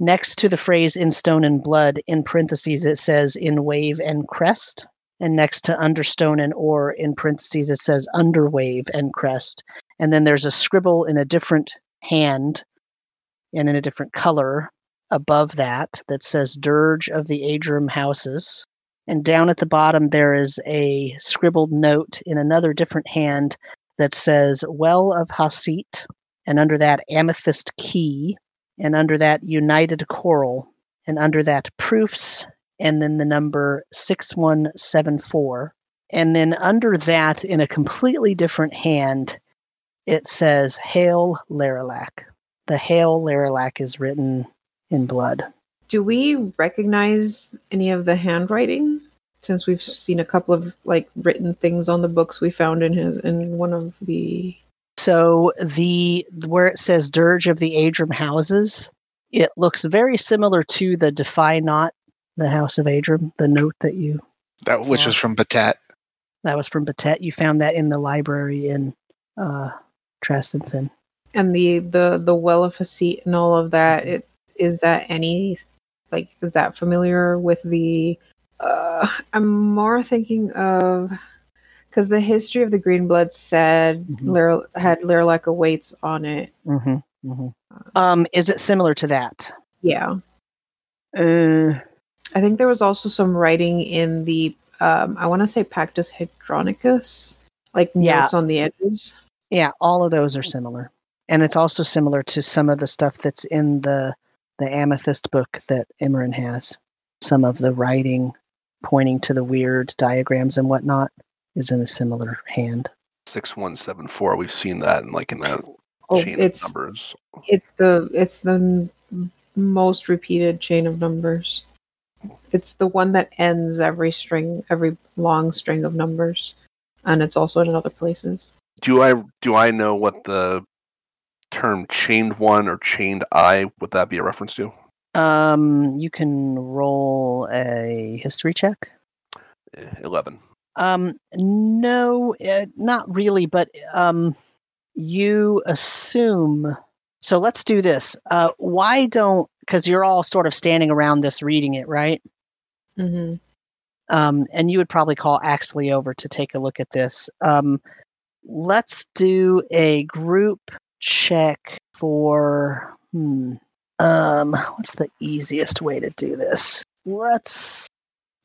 Next to the phrase in stone and blood, in parentheses, it says in wave and crest. And next to under stone and ore, in parentheses, it says under wave and crest. And then there's a scribble in a different hand and in a different color above that that says Dirge of the Adram Houses. And down at the bottom, there is a scribbled note in another different hand that says Well of Hasit. and under that amethyst key, and under that united coral, and under that proofs, and then the number 6174. And then under that, in a completely different hand, it says Hail Laralac. The Hail Laralac is written in blood. Do we recognize any of the handwriting? Since we've seen a couple of like written things on the books we found in his in one of the so the where it says Dirge of the Adram houses, it looks very similar to the Defy Not, the House of Adram, the note that you that which was from Batet. That was from Batet. You found that in the library in uh Trastenfin. And the the the well of a seat and all of that, it is that any like is that familiar with the uh I'm more thinking of because the history of the Green Blood said mm-hmm. Lyra, had Laralac awaits on it. Mm-hmm. Mm-hmm. Um, is it similar to that? Yeah. Uh, I think there was also some writing in the um, I want to say Pactus Hadronicus, like yeah. notes on the edges. Yeah, all of those are similar, and it's also similar to some of the stuff that's in the the Amethyst book that Emerin has. Some of the writing pointing to the weird diagrams and whatnot is in a similar hand. Six one seven four. We've seen that in like in that oh, chain it's, of numbers. It's the it's the most repeated chain of numbers. It's the one that ends every string, every long string of numbers, and it's also in other places. Do I do I know what the term chained one or chained I would that be a reference to? Um, you can roll a history check. Eh, eleven. Um, no, uh, not really, but um, you assume. So let's do this. Uh, why don't? Because you're all sort of standing around this reading it, right? Mm-hmm. Um, and you would probably call Axley over to take a look at this. Um, let's do a group check for. Hmm, um, what's the easiest way to do this? Let's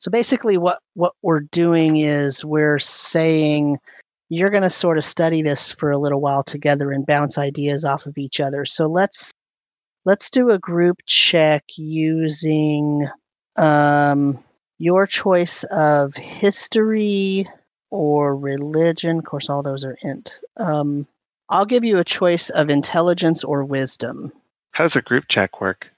so basically, what what we're doing is we're saying you're going to sort of study this for a little while together and bounce ideas off of each other. So let's let's do a group check using um, your choice of history or religion. Of course, all those are int. Um, I'll give you a choice of intelligence or wisdom. How does a group check work?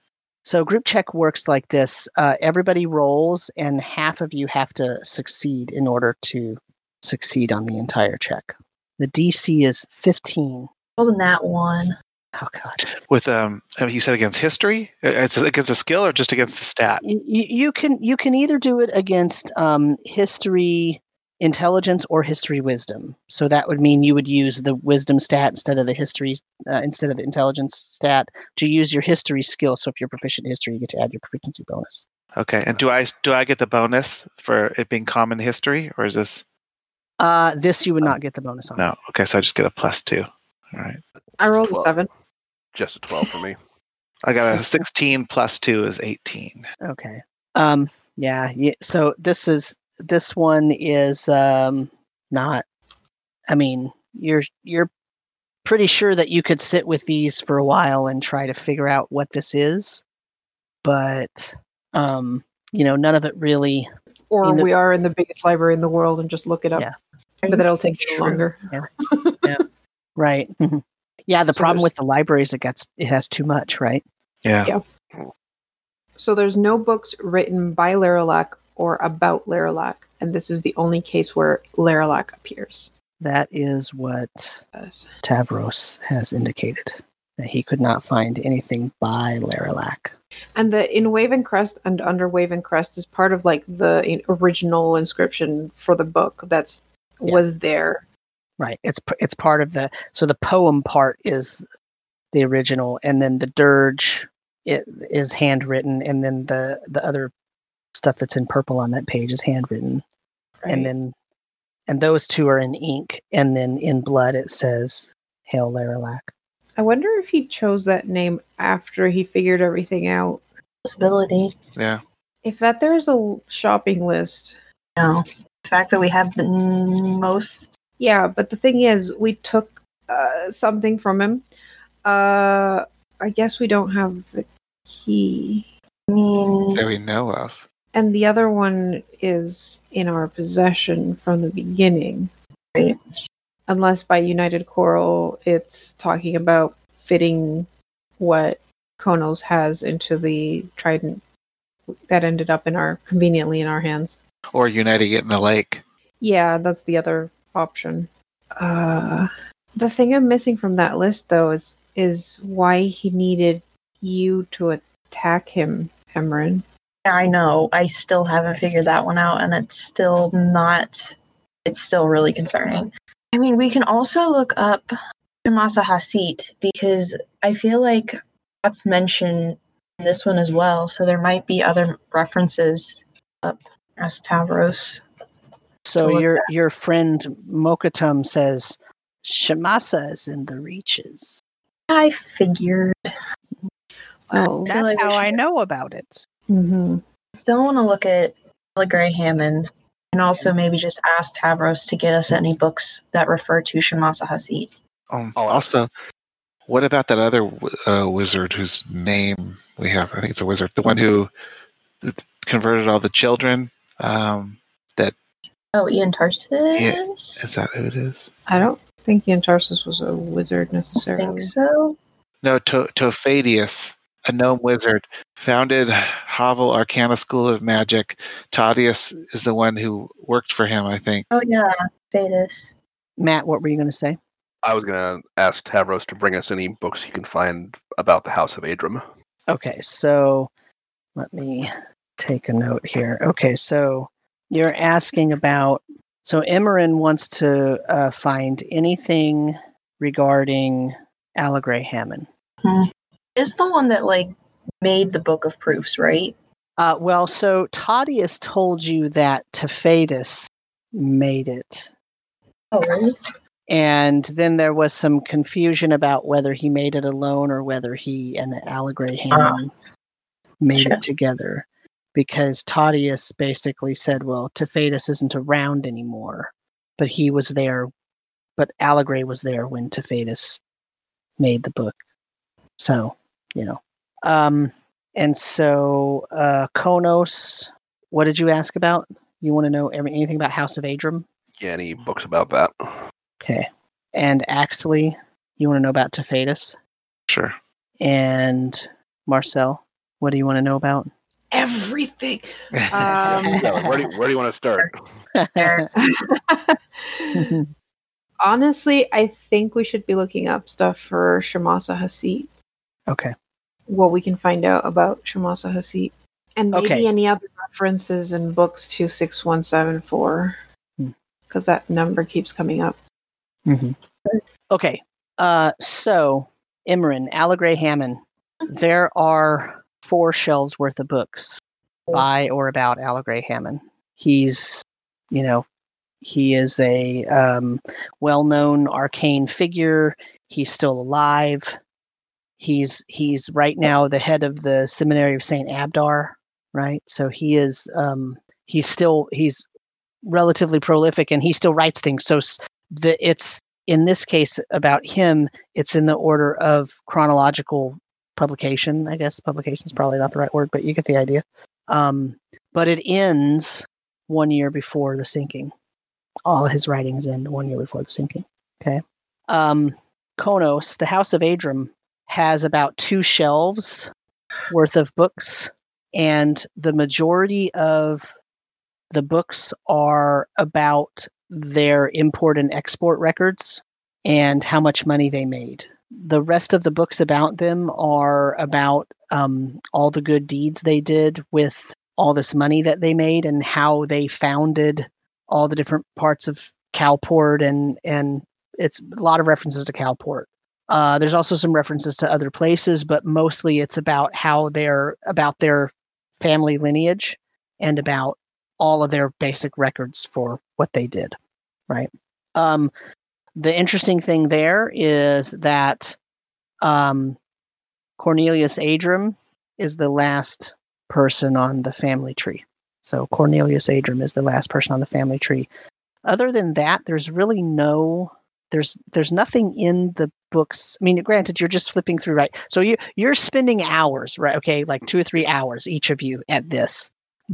So group check works like this: uh, everybody rolls, and half of you have to succeed in order to succeed on the entire check. The DC is fifteen. Holding that one. Oh God! With um, you said against history, uh, it's against a skill or just against the stat. You, you can you can either do it against um, history, intelligence or history wisdom. So that would mean you would use the wisdom stat instead of the history uh, instead of the intelligence stat to use your history skill. So if you're proficient in history, you get to add your proficiency bonus. Okay, and do I do I get the bonus for it being common history, or is this? Uh, this you would not get the bonus on. No. Okay, so I just get a plus two. All right. I rolled a seven. Just a twelve for me. [LAUGHS] I got a [LAUGHS] sixteen plus two is eighteen. Okay. Um. Yeah. Yeah. So this is this one is um, not. I mean, you're you're pretty sure that you could sit with these for a while and try to figure out what this is, but um, you know, none of it really. Or we are in the biggest library in the world and just look it up. Yeah. But that'll take you longer. Yeah. yeah. Right. [LAUGHS] yeah. The so problem with the library is it gets it has too much, right? Yeah. Yeah. So there's no books written by Laralac or about Laralac, and this is the only case where Laralac appears. That is what Tavros has indicated. That he could not find anything by Laralac. And the in Waven Crest and under Waven Crest is part of like the original inscription for the book that's yeah. was there. Right. It's it's part of the so the poem part is the original, and then the dirge it is handwritten, and then the the other stuff that's in purple on that page is handwritten. Right. And then and those two are in ink and then in blood it says Hail Laralac. I wonder if he chose that name after he figured everything out. Possibility. Yeah. If that there's a shopping list. No. The fact that we have the most Yeah, but the thing is we took uh, something from him Uh, I guess we don't have the key. I mean, that we know of. And the other one is in our possession from the beginning. Right. Unless by United Coral it's talking about fitting what Konos has into the trident that ended up in our conveniently in our hands. Or uniting it in the lake. Yeah, that's the other option. Uh, the thing I'm missing from that list though is is why he needed you to attack him, Emerin. I know. I still haven't figured that one out, and it's still not. It's still really concerning. I mean, we can also look up Shamasa Hasit because I feel like that's mentioned in this one as well. So there might be other references up as Tavros. So your your friend Mokkotum says Shamasa is in the reaches. I figured. Oh, that's like how I know about it. Mm-hmm. Still want to look at Gray Hammond and also maybe just ask Tavros to get us any books that refer to Shamasa Hasit. Um, also, what about that other uh, wizard whose name we have? I think it's a wizard. The one who converted all the children. Um, that. Oh, Ian Tarsis. Yeah, is that who it is? I don't think Ian Tarsis was a wizard necessarily. I think so. No, to- Tophadius, a gnome wizard, founded Havel Arcana School of Magic. Tadius is the one who worked for him, I think. Oh yeah, Fadus. Matt, what were you going to say? I was going to ask Tavros to bring us any books he can find about the House of Adram. Okay, so let me take a note here. Okay, so you're asking about. So Emerin wants to uh, find anything regarding Allegray Hammond. Hmm. Is the one that like made the book of proofs, right? Uh, well, so Tadius told you that Tefadus made it. Oh, really? And then there was some confusion about whether he made it alone or whether he and Allegray Hammond uh, made sure. it together. Because Tadius basically said, well, Tefadus isn't around anymore, but he was there, but Allegray was there when Tefadus made the book. So, you know. Um, and so, uh, Konos, what did you ask about? You want to know anything about House of Adram? Yeah, any books about that? Okay. And Axley, you want to know about Tefadus? Sure. And Marcel, what do you want to know about? Everything. [LAUGHS] Um, [LAUGHS] where, do you, where do you want to start? [LAUGHS] Honestly, I think we should be looking up stuff for Shamasa Hasit. Okay. What we can find out about Shamasa Hasit. And maybe Okay. any other references in books 26174. Hmm. Because that number keeps coming up. hmm Okay. Uh, so, Emerin, Allegray Hammond, there are four shelves worth of books by or about Allegray Hammond. He's, you know, he is a um, well known arcane figure. He's still alive. He's he's right now the head of the seminary of Saint Abdar, right? So he is um, he's still he's relatively prolific and he still writes things. So the it's in this case about him. It's in the order of chronological publication. I guess publication is probably not the right word, but you get the idea. Um, but it ends one year before the sinking. All his writings end one year before the sinking. Okay. Um, Konos, the House of Adram, has about two shelves worth of books, and the majority of the books are about their import and export records and how much money they made. The rest of the books about them are about um, all the good deeds they did with all this money that they made and how they founded all the different parts of Calport and and it's a lot of references to Calport. Uh, there's also some references to other places, but mostly it's about how they're about their family lineage and about all of their basic records for what they did. Right. Um, the interesting thing there is that um, Cornelius Adram is the last person on the family tree. So Cornelius Adram is the last person on the family tree. Other than that, there's really no there's there's nothing in the books. I mean, granted, you're just flipping through, right? So you you're spending hours, right? Okay, like two or three hours each of you at this,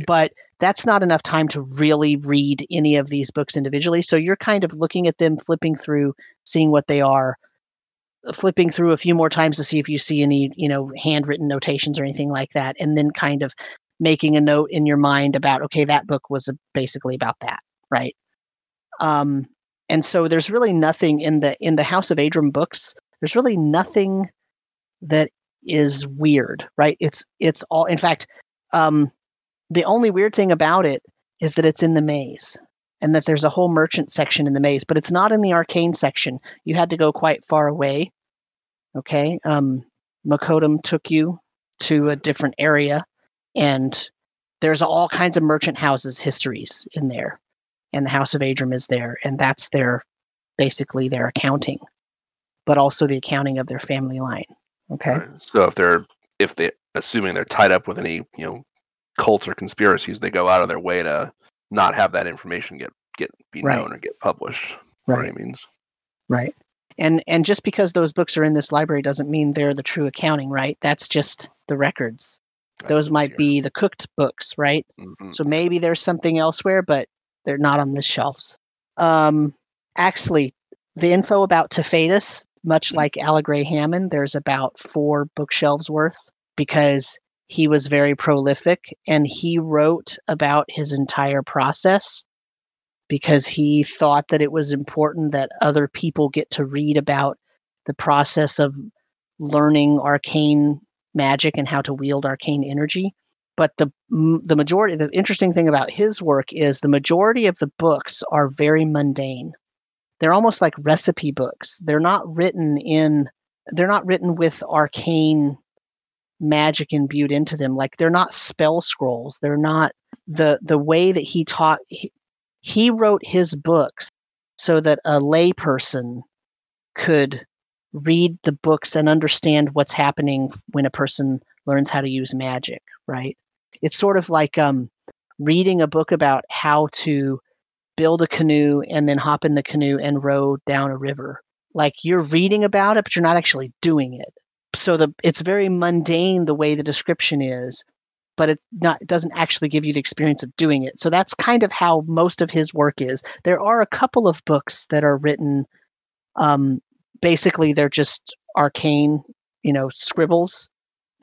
but that's not enough time to really read any of these books individually. So you're kind of looking at them, flipping through, seeing what they are, flipping through a few more times to see if you see any, you know, handwritten notations or anything like that, and then kind of making a note in your mind about, okay, that book was basically about that, right? Um, and so there's really nothing in the in the House of Adram books. There's really nothing that is weird, right? It's it's all. In fact, um, the only weird thing about it is that it's in the maze and that there's a whole merchant section in the maze, but it's not in the arcane section. You had to go quite far away. Okay. Um, Mokkotum took you to a different area, and there's all kinds of merchant houses histories in there and the House of Adram is there, and that's their basically their accounting, but also the accounting of their family line. Okay. Right. So if they're if they assuming they're tied up with any you know cults or conspiracies, they go out of their way to not have that information get get be right. known or get published. Right. What means. Right. And and just because those books are in this library doesn't mean they're the true accounting, right? That's just the records. those might be the cooked books, right? Mm-hmm. So maybe there's something elsewhere, but they're not on the shelves. Um, actually, the info about Tefetus, much mm. like Aligre Hammond, there's about four bookshelves worth because he was very prolific and he wrote about his entire process because he thought that it was important that other people get to read about the process of learning arcane magic and how to wield arcane energy but the the majority the interesting thing about his work is the majority of the books are very mundane. They're almost like recipe books. They're not written in they're not written with arcane magic imbued into them. Like they're not spell scrolls. They're not the the way that he taught he, he wrote his books so that a layperson could read the books and understand what's happening when a person learns how to use magic right it's sort of like um, reading a book about how to build a canoe and then hop in the canoe and row down a river. Like you're reading about it, but you're not actually doing it. So the it's very mundane the way the description is, but it not it doesn't actually give you the experience of doing it. So that's kind of how most of his work is. There are a couple of books that are written um, basically they're just arcane, you know, scribbles.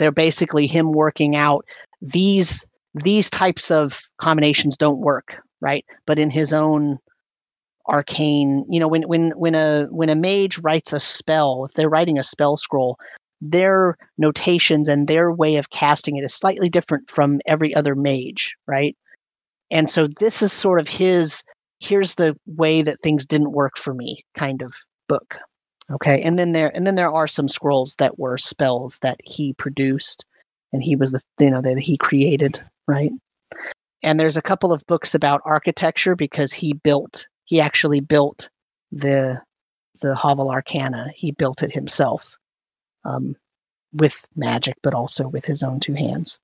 They're basically him working out these these types of combinations don't work, right? But in his own arcane, you know, when when when a when a mage writes a spell, if they're writing a spell scroll, their notations and their way of casting it is slightly different from every other mage, right? And so this is sort of his here's the way that things didn't work for me kind of book. Okay. And then there and then there are some scrolls that were spells that he produced and he was the you know that he created right and there's a couple of books about architecture because he built he actually built the the Hovel Arcana he built it himself um, with magic but also with his own two hands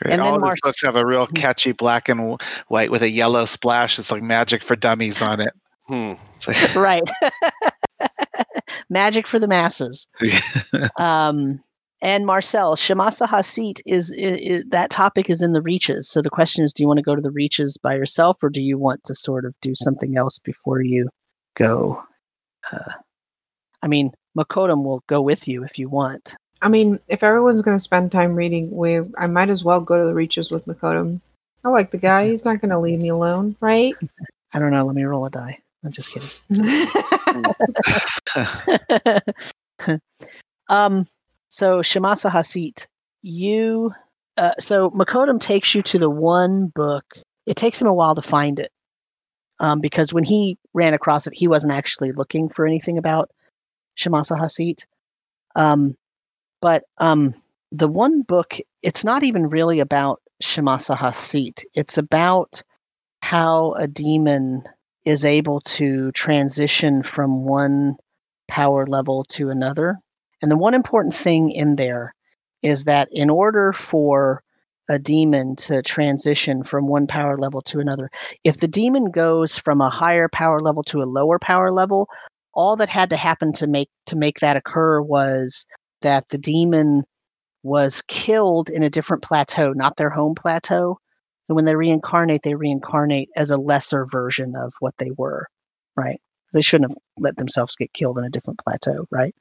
Great. And All of his books have a real mm-hmm. catchy black and white with a yellow splash. It's like magic for dummies on it. Hmm. Like... [LAUGHS] right. [LAUGHS] magic for the masses. [LAUGHS] um, and Marcel, Shamasa Hasit is, is, is, that topic is in the reaches. So the question is, do you want to go to the reaches by yourself, or do you want to sort of do something else before you go? Uh, I mean, Mokkotum will go with you if you want. I mean, if everyone's going to spend time reading, we I might as well go to the reaches with Mokkotum. I like the guy; [LAUGHS] he's not going to leave me alone, right? [LAUGHS] I don't know. Let me roll a die. I'm just kidding. [LAUGHS] um so Shamasa Hasit, you uh, so Mokkotum takes you to the one book. It takes him a while to find it um, because when he ran across it, he wasn't actually looking for anything about Shamasa Hasit. Um, but um, the one book, it's not even really about Shamasa Hasit. It's about how a demon is able to transition from one power level to another. And the one important thing in there is that in order for a demon to transition from one power level to another, if the demon goes from a higher power level to a lower power level, all that had to happen to make to make that occur was that the demon was killed in a different plateau, not their home plateau. And when they reincarnate, they reincarnate as a lesser version of what they were, right? They shouldn't have let themselves get killed in a different plateau, right?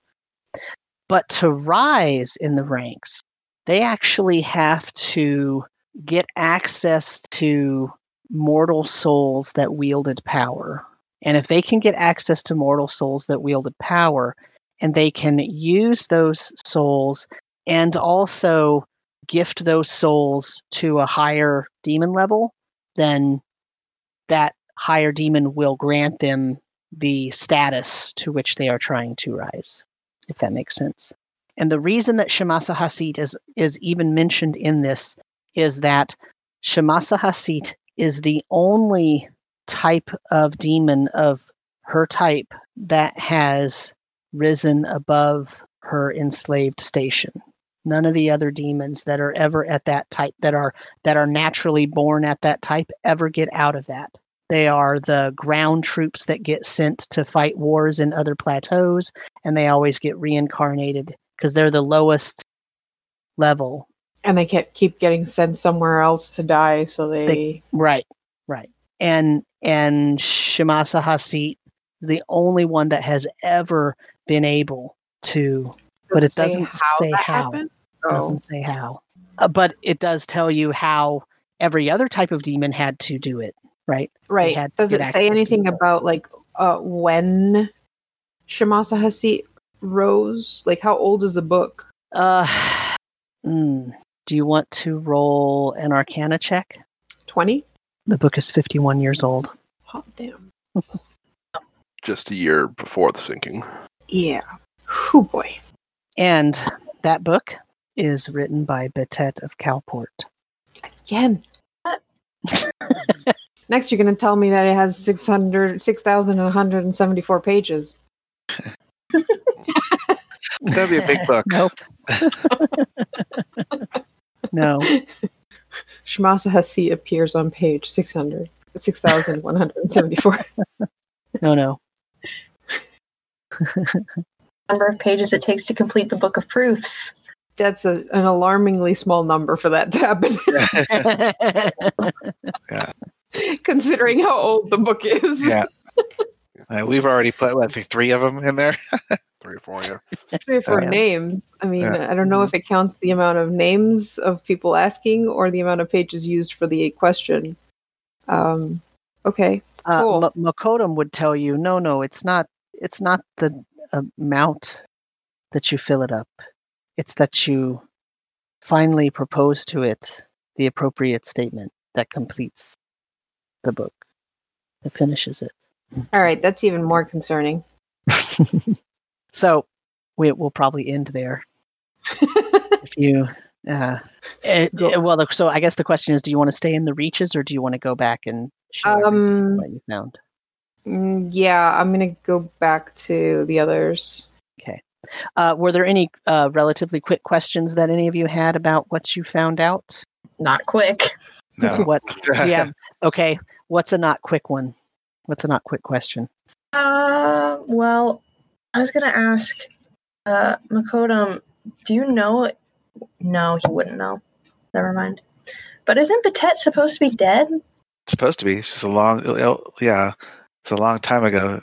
But to rise in the ranks, they actually have to get access to mortal souls that wielded power. And if they can get access to mortal souls that wielded power, and they can use those souls and also gift those souls to a higher demon level, then that higher demon will grant them the status to which they are trying to rise, if that makes sense. And the reason that Shamasa Hasit is, is even mentioned in this is that Shamasa Hasit is the only type of demon of her type that has risen above her enslaved station. None of the other demons that are ever at that type that are that are naturally born at that type ever get out of that. They are the ground troops that get sent to fight wars in other plateaus, and they always get reincarnated because they're the lowest level. And they can't keep getting sent somewhere else to die, so they, they right, right. And and Shamasa Hasit is the only one that has ever been able to, Does but it, doesn't say how. It oh. doesn't say how. Uh, but it does tell you how every other type of demon had to do it, right? Right. Does it say anything about like uh, when Shamasa Hasit rose? Like, how old is the book? Uh, [SIGHS] mm, do you want to roll an Arcana check? Twenty. The book is fifty-one years old. Hot damn. [LAUGHS] Just a year before the sinking. Yeah. Oh boy. And that book is written by Betet of Calport. Again. [LAUGHS] Next, you're going to tell me that it has 600, 6,174 pages. [LAUGHS] That'd be a big book. Nope. [LAUGHS] no. Shamasa Hasit appears on page 600, 6,174. no, no number of pages it takes to complete the book of proofs. That's a, an alarmingly small number for that to happen. [LAUGHS] yeah. Considering how old the book is. Yeah. [LAUGHS] Uh, we've already put, I think, three of them in there. [LAUGHS] three or four, yeah. Three or four uh, names. I mean, yeah. I don't know if it counts the amount of names of people asking or the amount of pages used for the question. Um, okay. Uh, cool. M- Mokkotum would tell you, no, no, it's not. It's not the amount that you fill it up. It's that you finally propose to it the appropriate statement that completes the book, that finishes it. All right, that's even more concerning. [LAUGHS] so we will probably end there. [LAUGHS] if you, uh, it, eh, eh, well, so I guess the question is: Do you want to stay in the reaches, or do you want to go back and show um, what you found? Mm, yeah, I'm gonna go back to the others. Okay. Uh, were there any uh, relatively quick questions that any of you had about what you found out? Not quick. [LAUGHS] No. what? [LAUGHS] Yeah. Okay. What's a not quick one? What's a not quick question? Uh, well, I was gonna ask, uh, Mokkotum, do you know? No, he wouldn't know. Never mind. But isn't Betet supposed to be dead? supposed to be. It's just a long, yeah. It's a long time ago.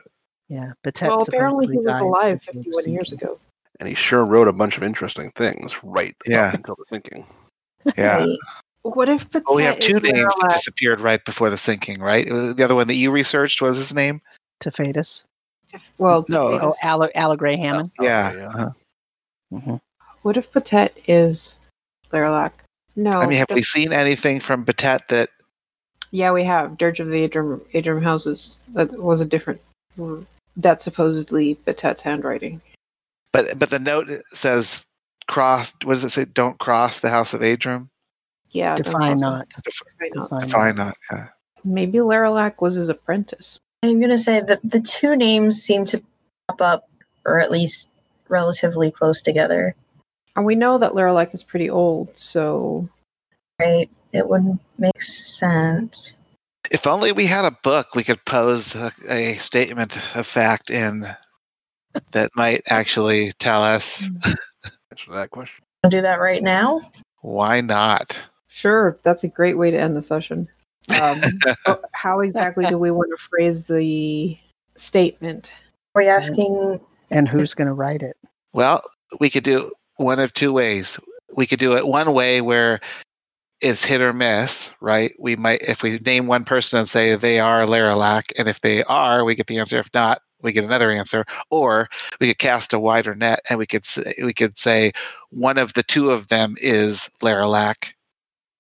Yeah, but well, apparently he was alive 51 years ago. And he sure wrote a bunch of interesting things right yeah. until the sinking. Yeah. What if Betet well, we have two names that disappeared right before the sinking, right? The other one that you researched was his name? Tefadus. Well, no, oh, Ala, Ala Gray Hammond. Oh, yeah. yeah. Uh-huh. Mm-hmm. What if Betet is Laralac? No. I mean, have we seen anything from Betet that yeah, we have Dirge of the Adram, Adram Houses. That was a different. That's supposedly Betet's handwriting. But but the note says cross. What does it say? Don't cross the House of Adram. Yeah, define not. Define, define, define not. Yeah. Maybe Laralac was his apprentice. I'm gonna say that the two names seem to pop up, or at least relatively close together. And we know that Laralac is pretty old, so right it wouldn't make sense. If only we had a book, we could pose a, a statement of fact in that might actually tell us? Answer that question. I'll do that right now. Why not? Sure, that's a great way to end the session. Um, [LAUGHS] how exactly do we want to phrase the statement? Are you asking? And who's going to write it? Well, we could do one of two ways. We could do it one way where it's hit or miss, right? We might, if we name one person and say they are Laralac, and if they are, we get the answer. If not, we get another answer. Or we could cast a wider net and we could say, we could say one of the two of them is Laralac,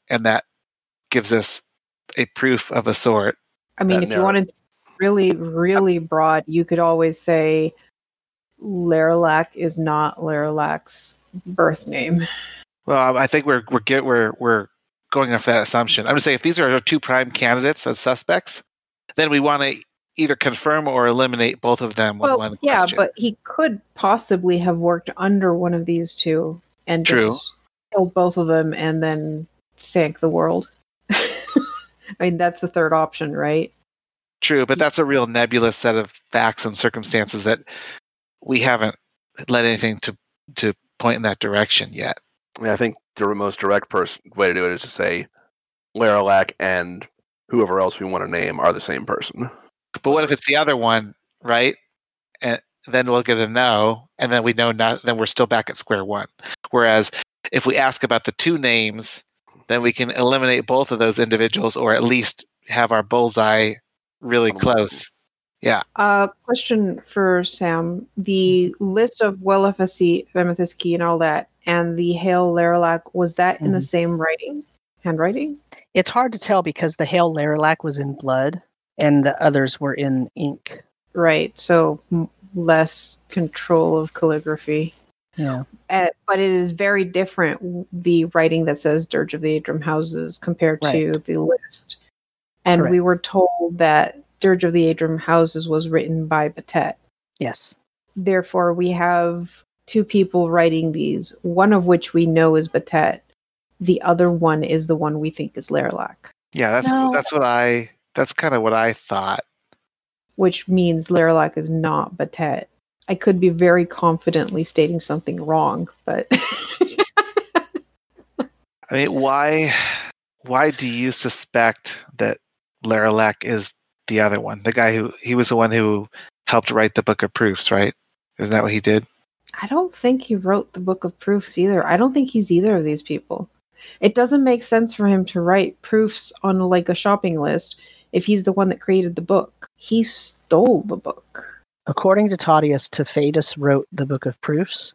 and that gives us a proof of a sort. I mean, if narrow. you wanted to really, really broad, you could always say Laralac is not Laralac's birth name. Well, I think we're we're get we're we're going off that assumption. I'm just saying if these are our two prime candidates as suspects, then we want to either confirm or eliminate both of them well, one yeah, question. but he could possibly have worked under one of these two and True. just killed both of them and then sank the world. [LAUGHS] I mean, that's the third option, right? True, but that's a real nebulous set of facts and circumstances that we haven't led anything to to point in that direction yet. I mean, I think the most direct person way to do it is to say Laralac and whoever else we want to name are the same person. But what if it's the other one, right? And then we'll get a no, and then we know not. Then we're still back at square one. Whereas if we ask about the two names, then we can eliminate both of those individuals, or at least have our bullseye really close. Yeah. Uh, question for Sam: The list of Welafasi, Vemethiski, and all that, and the Hail Laralac was that mm-hmm. in the mm-hmm. same writing, handwriting? It's hard to tell because the Hail Laralac was in blood, and the others were in ink. Right. So less control of calligraphy. Yeah. Uh, but it is very different the writing that says Dirge of the Adram Houses compared right. to the list. And Correct. we were told that Dirge of the Adram Houses was written by Batet. Yes. Therefore, we have two people writing these, one of which we know is Batet. The other one is the one we think is Laralac. Yeah, that's no. that's what I that's kind of what I thought. Which means Laralac is not Batet. I could be very confidently stating something wrong, but [LAUGHS] I mean, why why do you suspect that Laralac is the other one, the guy who he was the one who helped write the book of proofs, right? Isn't that what he did? I don't think he wrote the book of proofs either. I don't think he's either of these people. It doesn't make sense for him to write proofs on like a shopping list if he's the one that created the book. He stole the book. According to Taudius, Tefadus wrote the book of proofs,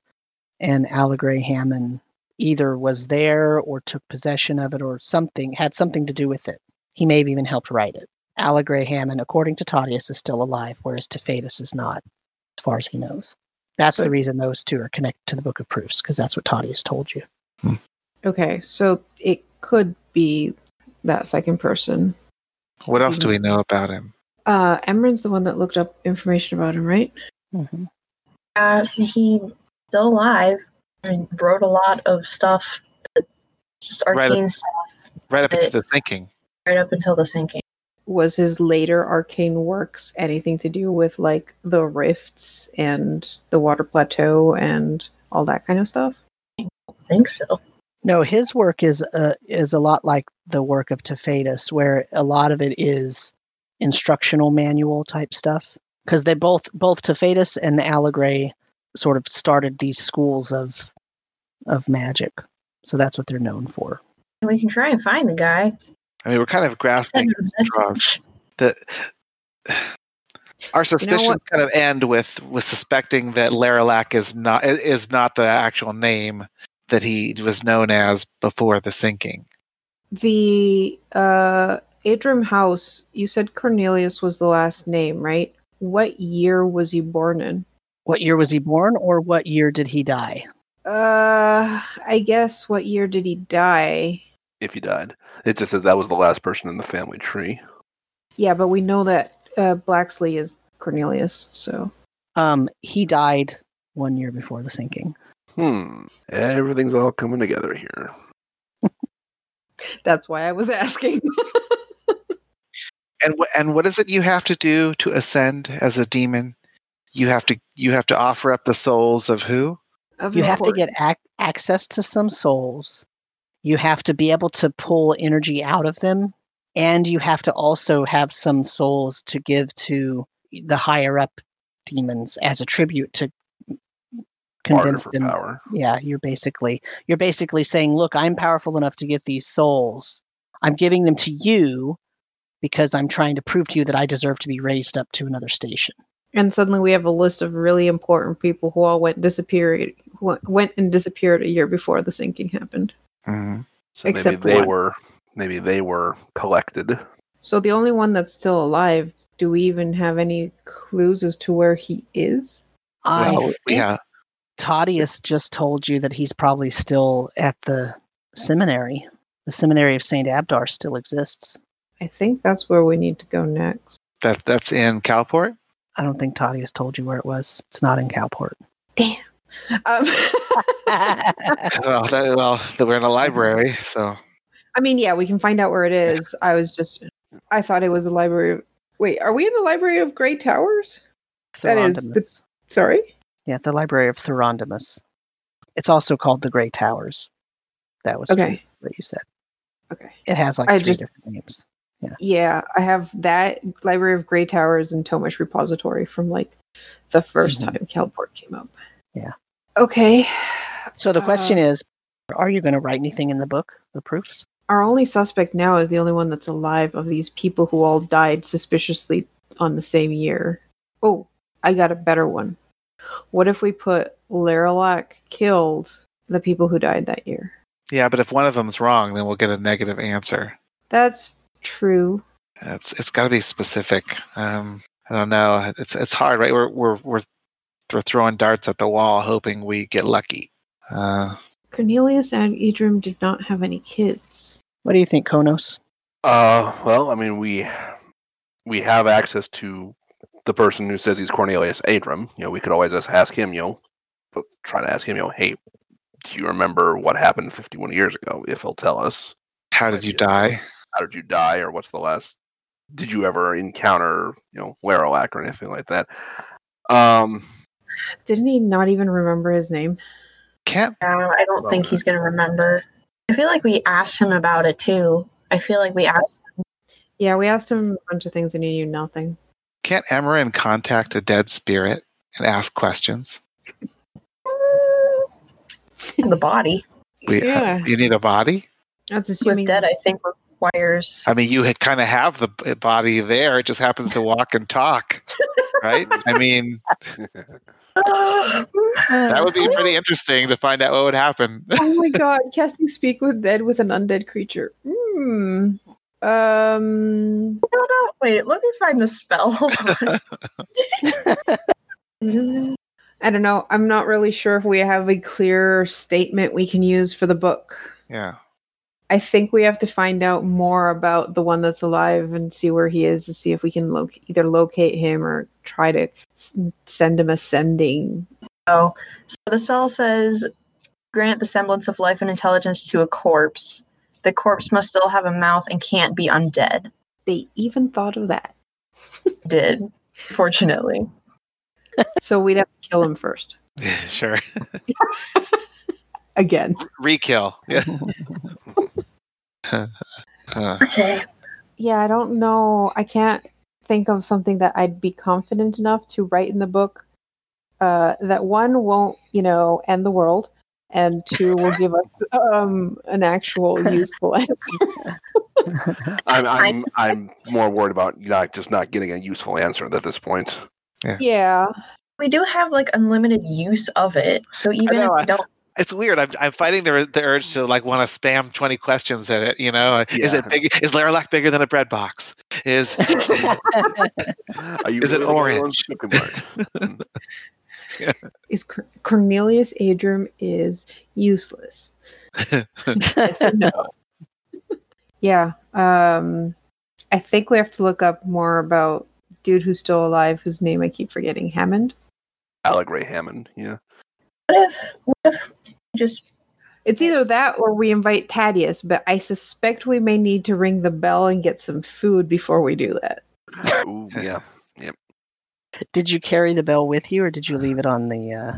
and Aligre Hammond either was there or took possession of it or something had something to do with it. He may have even helped write it. Aligre Hammond, according to Taudius, is still alive, whereas Tefadus is not, as far as he knows. That's the reason those two are connected to the Book of Proofs, because that's what Taudius told you. Hmm. Okay, so it could be that second person. What else do we know about him? Uh, Emerin's the one that looked up information about him, right? Mm-hmm. Uh, he's still alive and wrote a lot of stuff, just arcane right up, stuff. Right up into the sinking. Right up until the sinking was his later arcane works anything to do with like the rifts and the water plateau and all that kind of stuff? I think so. No, his work is uh, is a lot like the work of Tefadus, where a lot of it is instructional manual type stuff. Because they both both Tefadus and Aligre sort of started these schools of of magic, so that's what they're known for. We can try and find the guy. I mean, we're kind of grasping straws. That our suspicions you know kind of end with with suspecting that Laralac is not is not the actual name that he was known as before the sinking. The uh, Adram House, you said Cornelius was the last name, right? What year was he born in? What year was he born, or what year did he die? Uh, I guess what year did he die? If he died. It just says that was the last person in the family tree. Yeah, but we know that uh, Blacksley is Cornelius, so. Um, he died one year before the sinking. Hmm. Everything's all coming together here. [LAUGHS] That's why I was asking. [LAUGHS] and wh- and what is it you have to do to ascend as a demon? You have to you have to offer up the souls of who? Of you have to get ac- access to some souls. You have to be able to pull energy out of them, and you have to also have some souls to give to the higher up demons as a tribute to convince them power. yeah you're basically you're basically saying look i'm powerful enough to get these souls. I'm giving them to you because i'm trying to prove to you that i deserve to be raised up to another station. And suddenly we have a list of really important people who all went disappeared who went and disappeared a year before the sinking happened mm-hmm. so Except maybe they one. were maybe they were collected so the only one that's still alive do we even have any clues as to where he is I well, yeah Tadius just told you that he's probably still at the seminary. The seminary of Saint Abdar still exists. I think that's where we need to go next. That that's in Calport. I don't think Tadius told you where it was. It's not in Calport. Damn. Um. [LAUGHS] well, that, well, we're in a library, so. I mean, yeah, we can find out where it is. I was just, I thought it was the library. Of, wait, are we in the library of Grey Towers? That is the. Sorry. Yeah, the Library of Thurondimus. It's also called the Grey Towers. That was okay. what you said. Okay. It has like I three just, different names. Yeah. Yeah, I have that Library of Grey Towers and Tomish Repository from like the 1st mm-hmm. time Calport came up. Yeah. Okay. So the question uh, is, are you going to write anything in the book, the proofs? Our only suspect now is the only one that's alive of these people who all died suspiciously on the same year. Oh, I got a better one. What if we put Laralac killed the people who died that year? Yeah, but if one of them's wrong, then we'll get a negative answer. That's true. It's it's got to be specific. Um, I don't know. It's it's hard, right? We're we're we're we're throwing darts at the wall, hoping we get lucky. Uh, Cornelius and Adram did not have any kids. What do you think, Konos? Uh, well, I mean, we we have access to the person who says he's Cornelius Adram, you know, we could always just ask him, you know, try to ask him, you know, hey, do you remember what happened 51 years ago? If he'll tell us. How did you die? How did you die? Or what's the last? Did you ever encounter, you know, Laralac or anything like that? Um, Didn't he not even remember his name? Can't. Yeah, I don't think he's going to remember. I feel like we asked him about it too. I feel like we asked. Him. Yeah, we asked him a bunch of things and he knew nothing. Can't Emerin contact a dead spirit and ask questions? [LAUGHS] the body. We, uh, yeah. you need a body? That's assuming With dead, I think requires. I mean, you kind of have the body there. It just happens to walk and talk, [LAUGHS] right? I mean, that would be [LAUGHS] pretty interesting to find out what would happen. [LAUGHS] oh my god! Casting speak with dead with an undead creature. Hmm. Um. No, no, wait. Let me find the spell. [LAUGHS] I don't know. I'm not really sure if we have a clear statement we can use for the book. Yeah. I think we have to find out more about the one that's alive and see where he is to see if we can lo- either locate him or try to s- send him a sending. Oh, so the spell says grant the semblance of life and intelligence to a corpse the corpse must still have a mouth and can't be undead. They even thought of that. [LAUGHS] Did, fortunately. [LAUGHS] so we'd have to kill him first. [LAUGHS] sure. Again. Rekill. Yeah. Okay. Yeah, I don't know. I can't think of something that I'd be confident enough to write in the book uh, that one won't, you know, end the world, and two will give us um, an actual [LAUGHS] useful answer. I'm [LAUGHS] I'm I'm more worried about not just not getting a useful answer at this point. Yeah. yeah. We do have like unlimited use of it, so even if we don't. It's weird. I'm, I'm fighting the, the urge to like want to spam 20 questions at it. You know, yeah. is it big? Is Laralac bigger than a bread box? Is [LAUGHS] is it orange? [LAUGHS] is Cornelius Adram is useless. [LAUGHS] yes no? yeah. Um, I think we have to look up more about dude who's still alive, whose name I keep forgetting. Hammond. Allegra Hammond. Yeah. What if? What if just? It's either that or we invite Thaddeus, but I suspect we may need to ring the bell and get some food before we do that. Ooh, yeah. Yep. did you carry the bell with you, or did you leave it on the? Uh...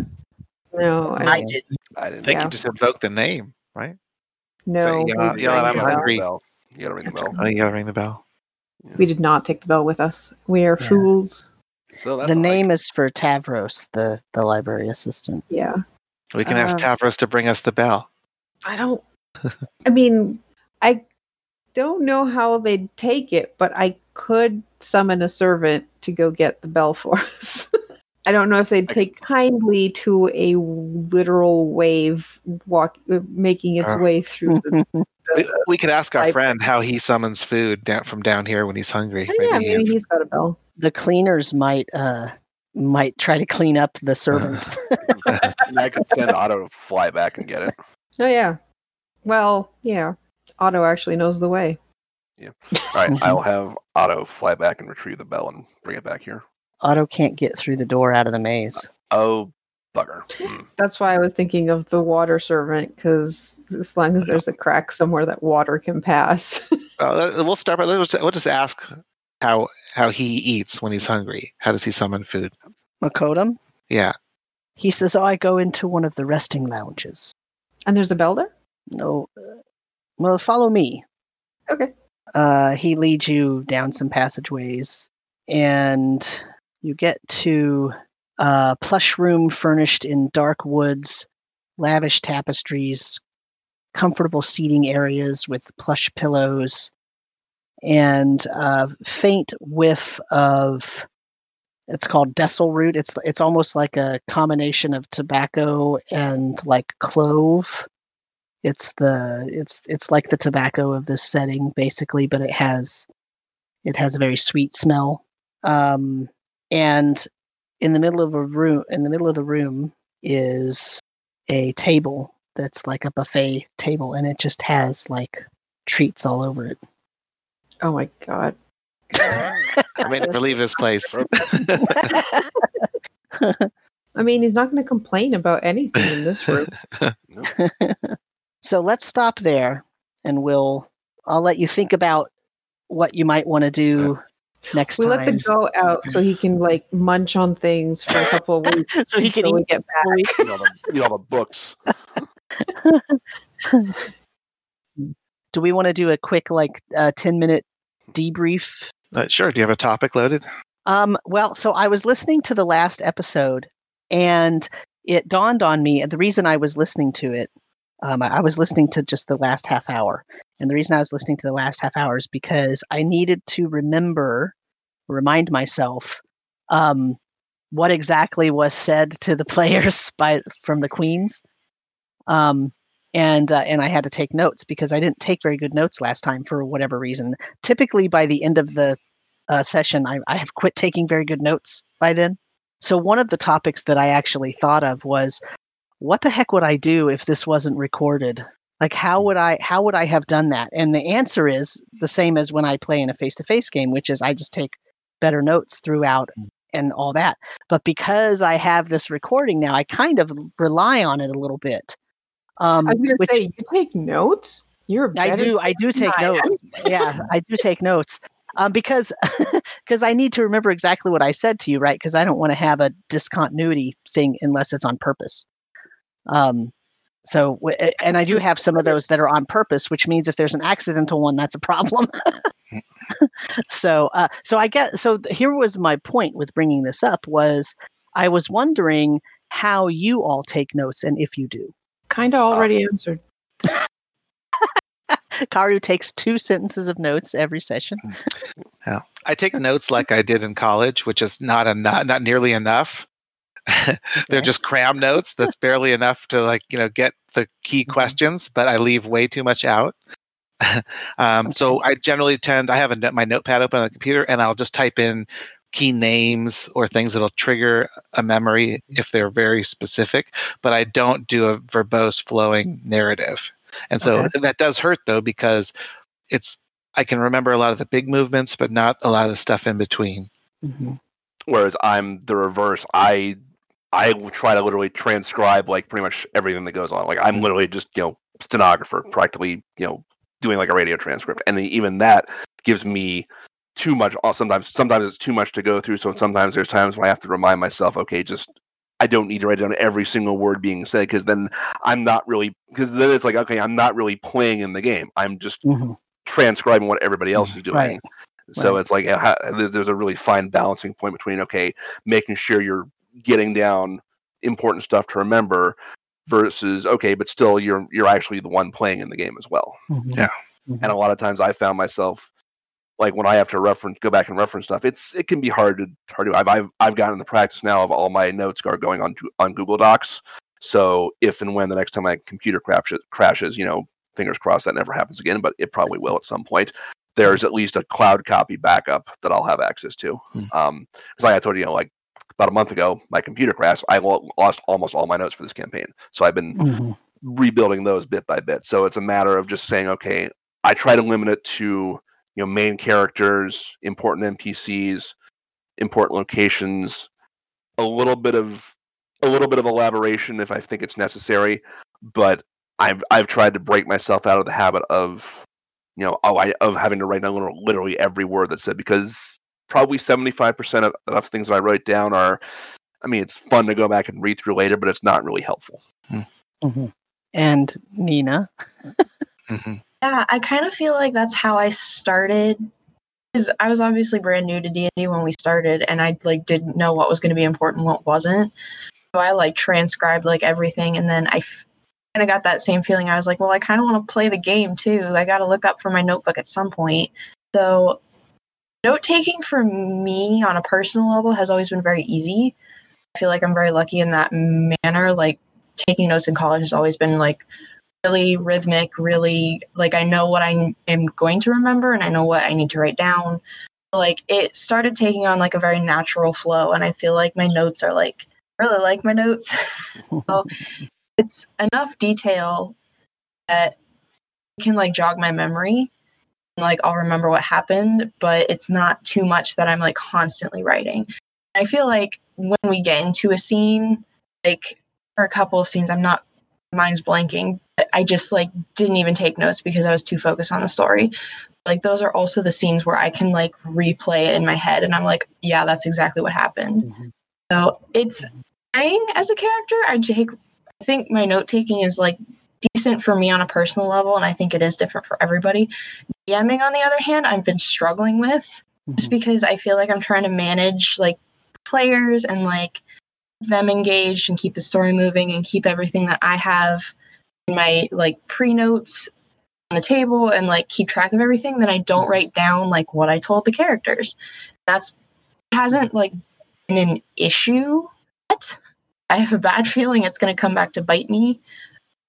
No, I, I didn't. I didn't. I think yeah. you just invoked the name, right? No, so, yeah, yeah, I'm hungry. You gotta ring the bell. Oh, you gotta ring the bell. Yeah. We did not take the bell with us. We are yeah. fools. So the name like... is for Tavros, the the library assistant. Yeah. We can uh, ask Tavros to bring us the bell. I don't. I mean, I don't know how they'd take it, but I could summon a servant to go get the bell for [LAUGHS] us. I don't know if they'd take kindly to a literal wave walk making its uh, way through the, the [LAUGHS] we, we, could ask our friend how he summons food down from down here when he's hungry. Oh, yeah, maybe, maybe he's got a bell. The cleaners might uh might try to clean up the servant. [LAUGHS] [LAUGHS] I could send Otto to fly back and get it. Oh yeah. Well, yeah. Otto actually knows the way. Yeah. All right. I'll have Otto fly back and retrieve the bell and bring it back here. Otto can't get through the door out of the maze. Oh, bugger. Hmm. [LAUGHS] That's why I was thinking of the water servant, because as long as there's a crack somewhere that water can pass. uh, we'll start by we'll just ask how how he eats when he's hungry. How does he summon food? Mokkotum? Yeah. He says, "Oh, I go into one of the resting lounges." And there's a bell there. No. Uh, well, follow me. Okay. Uh, he leads you down some passageways, and you get to a plush room furnished in dark woods, lavish tapestries, comfortable seating areas with plush pillows, and a faint whiff of it's called desil root. It's it's almost like a combination of tobacco and like clove. It's the it's it's like the tobacco of this setting basically, but it has it has a very sweet smell. Um, and in the middle of a room in the middle of the room is a table that's like a buffet table and it just has like treats all over it oh my god i mean relieve this place [LAUGHS] [LAUGHS] i mean he's not going to complain about anything in this room [LAUGHS] so let's stop there and we'll i'll let you think about what you might want to do next we time. let the go out so he can like munch on things for a couple of weeks so he can we get back. Eat all, the, eat all the books. do we want to do a quick like uh, 10 minute debrief? Uh, sure. Do you have a topic loaded? Um, well, so I was listening to the last episode and it dawned on me, and the reason I was listening to it um, I, I, was listening to just the last half hour. And the reason I was listening to the last half hour is because I needed to remember, remind myself um, what exactly was said to the [LAUGHS] players by from the queens. Um, and uh, and I had to take notes because I didn't take very good notes last time for whatever reason. Typically, by the end of the uh, session, I, I have quit taking very good notes by then. So one of the topics that I actually thought of was what the heck would I do if this wasn't recorded? Like how would I how would I have done that? And the answer is the same as when I play in a face-to-face game, which is I just take better notes throughout mm. and all that. But because I have this recording now, I kind of rely on it a little bit. Um, I was going to say, you take notes. You're. I do. I do take notes. yeah, I do take notes um, because [LAUGHS] because I need to remember exactly what I said to you, right? Because I don't want to have a discontinuity thing unless it's on purpose. Um, so, and I do have some of those that are on purpose, which means if there's an accidental one, that's a problem. [LAUGHS] so, uh, so I get so here was my point with bringing this up was I was wondering how you all take notes and if you do. Kind of already uh, answered. [LAUGHS] Karu takes two sentences of notes every session. [LAUGHS] Yeah. I take notes like I did in college, which is not enough, not nearly enough. [LAUGHS] They're just cram notes. That's barely enough to like you know get the key mm-hmm. questions, but I leave way too much out. um, okay. So I generally tend I have a, my notepad open on the computer, and I'll just type in key names or things that'll trigger a memory if they're very specific. But I don't do a verbose flowing narrative, and so okay. that does hurt though because it's I can remember a lot of the big movements, but not a lot of the stuff in between. Mm-hmm. Whereas I'm the reverse. I I try to literally transcribe like pretty much everything that goes on. Like I'm literally just you know stenographer, practically you know doing like a radio transcript, and even that gives me too much. Uh, sometimes, sometimes it's too much to go through. So sometimes there's times when I have to remind myself, okay, just I don't need to write down every single word being said because then I'm not really because then it's like okay, I'm not really playing in the game. I'm just mm-hmm. transcribing what everybody else is doing. Right. So right. it's like how, there's a really fine balancing point between okay, making sure you're getting down important stuff to remember versus okay, but still you're you're actually the one playing in the game as well. Mm-hmm. Yeah. Mm-hmm. And a lot of times I found myself like when I have to reference go back and reference stuff, it's it can be hard to hard to I've I've, I've gotten the practice now of all my notes are going on to, on Google Docs. So if and when the next time my computer crashes, crashes, you know, fingers crossed that never happens again, but it probably will at some point. There's at least a cloud copy backup that I'll have access to. Mm. Um, because like I told you, you know, like about a month ago, my computer crashed. I lost almost all my notes for this campaign. So I've been mm-hmm. rebuilding those bit by bit. So it's a matter of just saying, okay, I try to limit it to you know main characters, important NPCs, important locations, a little bit of a little bit of elaboration if I think it's necessary, but I've I've tried to break myself out of the habit of you know oh I of having to write down literally every word that's said because probably 75% of, of things that I write down are, I mean, it's fun to go back and read through later, but it's not really helpful. Hmm. Mm-hmm. And Nina. mm-hmm. Yeah, I kind of feel like that's how I started. Because I was obviously brand new to D and D when we started, and I like didn't know what was going to be important, what wasn't. So I like transcribed like everything, and then I f- kind of got that same feeling. I was like, well, I kind of want to play the game too. I got to look up for my notebook at some point. So note taking for me on a personal level has always been very easy. I feel like I'm very lucky in that manner. Like taking notes in college has always been like really rhythmic, really like I know what I am going to remember and I know what I need to write down. Like it started taking on like a very natural flow, and I feel like my notes are like really like my notes. [LAUGHS] so it's enough detail that can like jog my memory like I'll remember what happened, but it's not too much that I'm like constantly writing. I feel like when we get into a scene, like for a couple of scenes, I'm not mine's blanking, but I just like didn't even take notes because I was too focused on the story. Like those are also the scenes where I can like replay it in my head and I'm like, yeah, that's exactly what happened. Mm-hmm. So it's playing as a character. I take I think my note taking is like decent for me on a personal level, and I think it is different for everybody. DMing, on the other hand, I've been struggling with mm-hmm. just because I feel like I'm trying to manage like players and like them engaged and keep the story moving and keep everything that I have in my like pre notes on the table and like keep track of everything. Then I don't mm-hmm. write down like what I told the characters. That's hasn't like been an issue yet. I have a bad [LAUGHS] feeling it's going to come back to bite me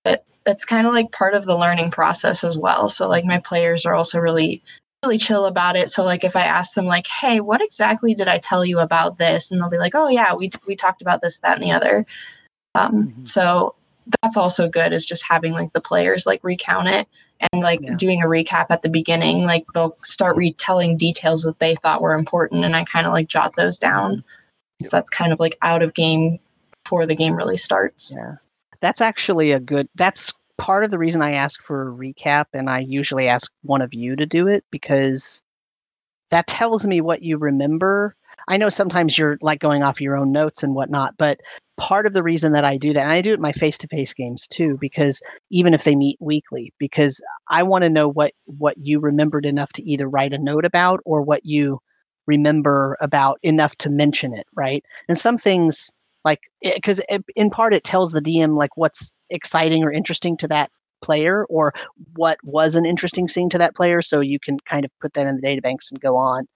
but that's kind of like part of the learning process as well. So like my players are also really really chill about it. So like if I ask them like, "Hey, what exactly did I tell you about this?" and they'll be like, "Oh yeah, we we talked about this, that, and the other." Um, mm-hmm. So that's also good is just having like the players like recount it and like yeah. doing a recap at the beginning. Like they'll start retelling details that they thought were important, and I kind of like jot those down. Mm-hmm. So that's kind of like out of game before the game really starts. Yeah that's actually a good that's part of the reason I ask for a recap and I usually ask one of you to do it because that tells me what you remember. I know sometimes you're like going off your own notes and whatnot, but part of the reason that I do that, and I do it in my face to face games too, because even if they meet weekly, because I want to know what what you remembered enough to either write a note about or what you remember about enough to mention it, right? And some things like because in part it tells the dm like what's exciting or interesting to that player or what was an interesting scene to that player so you can kind of put that in the databanks and go on.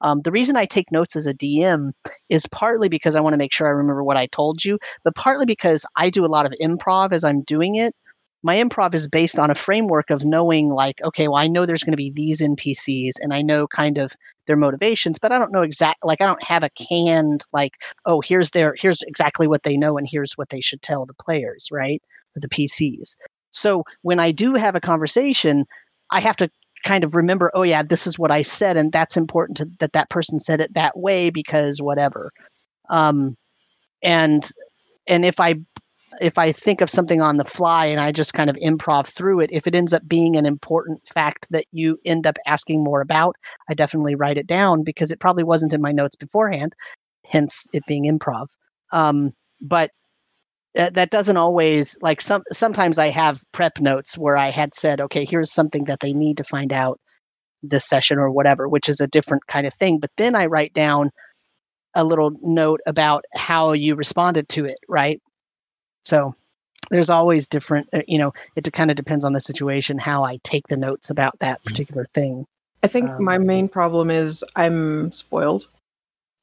Um, the reason i take notes as a dm is partly because i want to make sure i remember what i told you but partly because i do a lot of improv as i'm doing it my improv is based on a framework of knowing like okay well i know there's going to be these npcs and i know kind of their motivations but i don't know exact like i don't have a canned like oh here's their here's exactly what they know and here's what they should tell the players right the pcs so when i do have a conversation i have to kind of remember oh yeah this is what i said and that's important to, that that person said it that way because whatever. Um and and if i if I think of something on the fly and I just kind of improv through it, if it ends up being an important fact that you end up asking more about, I definitely write it down because it probably wasn't in my notes beforehand, hence it being improv. Um, but that, doesn't always like some sometimes I have prep notes where I had said, okay, here's something that they need to find out this session or whatever, which is a different kind of thing. But then I write down a little note about how you responded to it, right? So there's always different, uh, you know, it kind of depends on the situation how I take the notes about that mm-hmm. particular thing. I think um, my main problem is I'm spoiled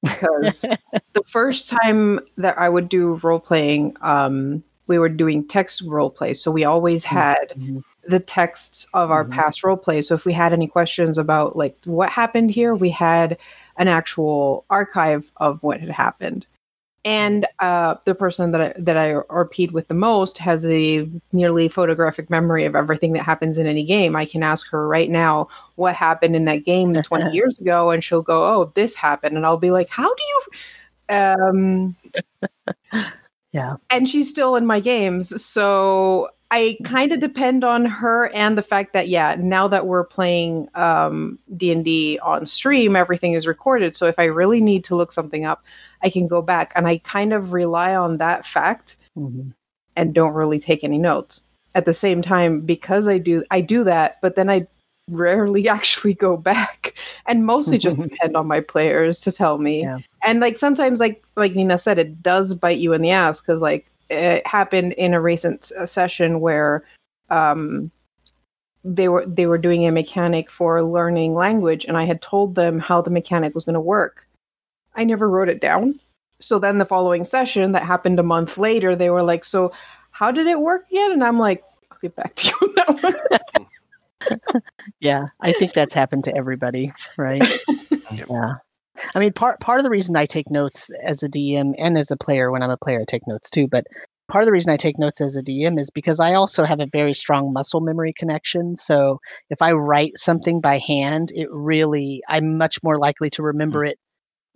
because [LAUGHS] the first time that I would do role playing, um, we were doing text role play. So we always mm-hmm. had mm-hmm. the texts of our mm-hmm. past role play. So if we had any questions about like what happened here, we had an actual archive of what had happened. And uh, the person that I, that I RP'd with the most has a nearly photographic memory of everything that happens in any game. I can ask her right now what happened in that game [LAUGHS] 20 years ago, and she'll go, "Oh, this happened," and I'll be like, "How do you?" Um, [LAUGHS] yeah. And she's still in my games, so I kind of depend on her and the fact that yeah, now that we're playing um, D&D on stream, everything is recorded. So if I really need to look something up, I can go back and I kind of rely on that fact mm-hmm. and don't really take any notes. At the same time because I do I do that, but then I rarely [LAUGHS] actually go back and mostly just [LAUGHS] depend on my players to tell me. Yeah. And like sometimes like like Nina said it does bite you in the ass cuz like it happened in a recent session where um, they were they were doing a mechanic for learning language and i had told them how the mechanic was going to work i never wrote it down so then the following session that happened a month later they were like so how did it work again and i'm like i'll get back to you on that one [LAUGHS] yeah i think that's happened to everybody right [LAUGHS] yeah I mean, part part of the reason I take notes as a DM and as a player, when I'm a player, I take notes too. But part of the reason I take notes as a DM is because I also have a very strong muscle memory connection. So if I write something by hand, it really I'm much more likely to remember mm. it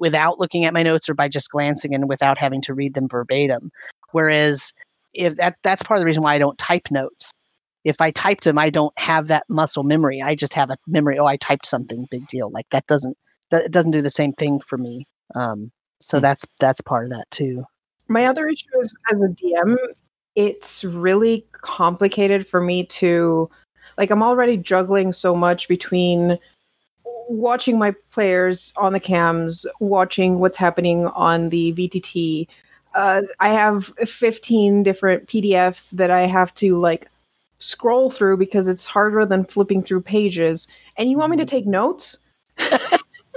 without looking at my notes or by just glancing and without having to read them verbatim. Whereas if that's that's part of the reason why I don't type notes. If I typed them, I don't have that muscle memory. I just have a memory. Oh, I typed something. Big deal. Like that doesn't it doesn't do the same thing for me. Um, so mm-hmm. that's that's part of that too. My other issue is as a DM, it's really complicated for me to like I'm already juggling so much between watching my players on the cams, watching what's happening on the VTT. Uh, I have 15 different PDFs that I have to like scroll through because it's harder than flipping through pages. And you want me to mm-hmm. take notes? [LAUGHS]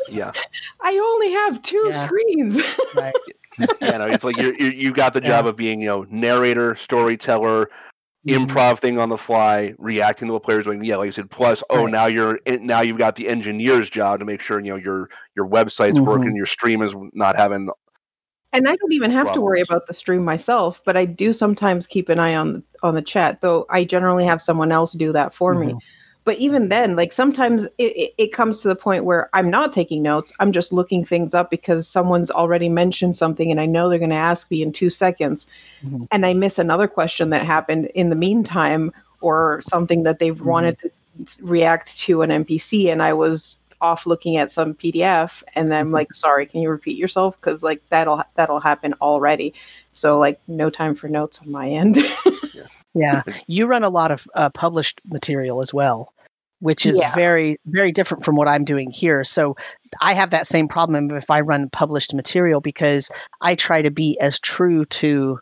Yeah. I only have two yeah. screens. right. [LAUGHS] yeah, no, it's like you you got the job yeah. of being you know narrator, storyteller. Improv thing on the fly, reacting to what players doing. Yeah, like I said. Plus, oh, right. now you're now you've got the engineer's job to make sure you know your your website's mm-hmm. working, your stream is not having. And I don't even have problems. to worry about the stream myself, but I do sometimes keep an eye on on the chat. Though I generally have someone else do that for mm-hmm. me but even then like sometimes it, it, comes to the point where i'm not taking notes i'm just looking things up because someone's already mentioned something and i know they're going to ask me in two seconds mm-hmm. and i miss another question that happened in the meantime or something that they've mm-hmm. wanted to react to an npc and i was off looking at some pdf and then i'm like mm-hmm. sorry can you repeat yourself because like that'll that'll happen already so like no time for notes on my end [LAUGHS] yeah. yeah you run a lot of uh, published material as well which is yeah. very very different from what I'm doing here. So I have that same problem if I run published material because I try to be as true to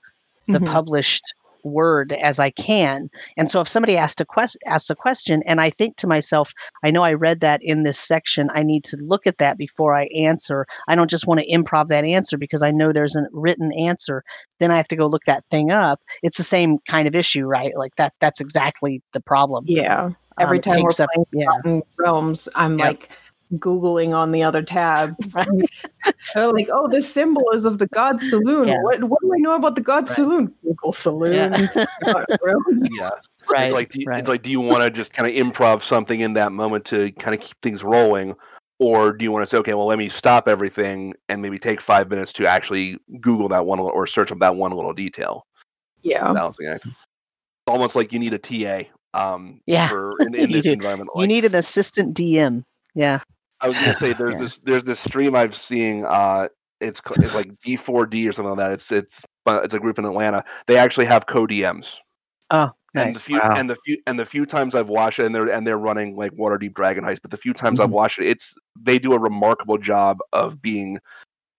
the mm-hmm. published word as I can. And so if somebody asks a quest asks a question and I think to myself, I know I read that in this section, I need to look at that before I answer. I don't just want to improv that answer because I know there's a written answer. Then I have to go look that thing up. It's the same kind of issue, right? Like that that's exactly the problem. Yeah. Every um, time we're up, playing yeah. realms, I'm yep. like googling on the other tab. [LAUGHS] [LAUGHS] They're like, "Oh, this symbol is of the God Selûne. Yeah. What what do I know about the God right. Selûne? Google Selûne. Yeah. [LAUGHS] yeah. Right. It's like, do you, right. it's like, do you want to just kind of improv something in that moment to kind of keep things rolling, or do you want to say, okay, well, let me stop everything and maybe take five minutes to actually Google that one or search up that one little detail? yeah balancing act. It's almost like you need a TA. Um, yeah, for, in, in [LAUGHS] this environment. Like, you need an assistant DM. Yeah. I was gonna say [LAUGHS] there's yeah. this there's this stream I've seen. Uh, it's it's like D4D or something like that. It's it's it's a group in Atlanta. They actually have co DMs. Oh, Nice. And the few wow. and the few and the few times I've watched it, and they're and they're running like Waterdeep Dragon Heist, but the few times mm-hmm. I've watched it, it's they do a remarkable job of being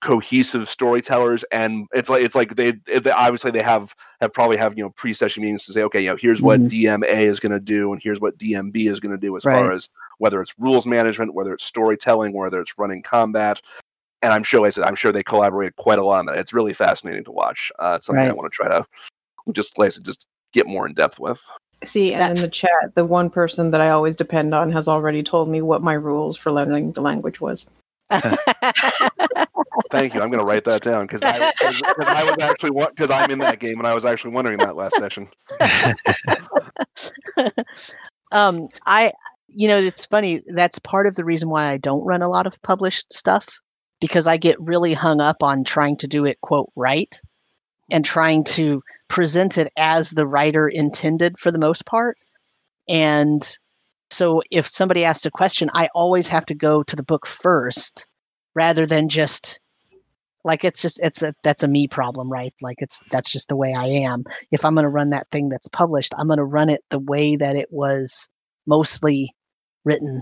cohesive storytellers, and it's like it's like they, they obviously they have have probably have you know pre-session meetings to say, okay, you know, here's what mm-hmm. DMA is going to do, and here's what DMB is going to do as right. far as whether it's rules management, whether it's storytelling, whether it's running combat. And I'm sure, I said, I'm sure they collaborate quite a lot on that. It's really fascinating to watch. Uh, it's something right. I want to try to just, like I said, just get more in depth with. See, and in the chat, the one person that I always depend on has already told me what my rules for learning the language was. [LAUGHS] [LAUGHS] [LAUGHS] Thank you. I'm going to write that down because I, I, was actually because I'm in that game and I was actually wondering that last session. [LAUGHS] um, I, you know, it's funny. That's part of the reason why I don't run a lot of published stuff because I get really hung up on trying to do it quote right and trying to present it as the writer intended for the most part. And so if somebody asks a question, I always have to go to the book first rather than just like it's just it's a that's a me problem right? Like it's that's just the way i am. If i'm going to run that thing that's published i'm going to run it the way that it was mostly written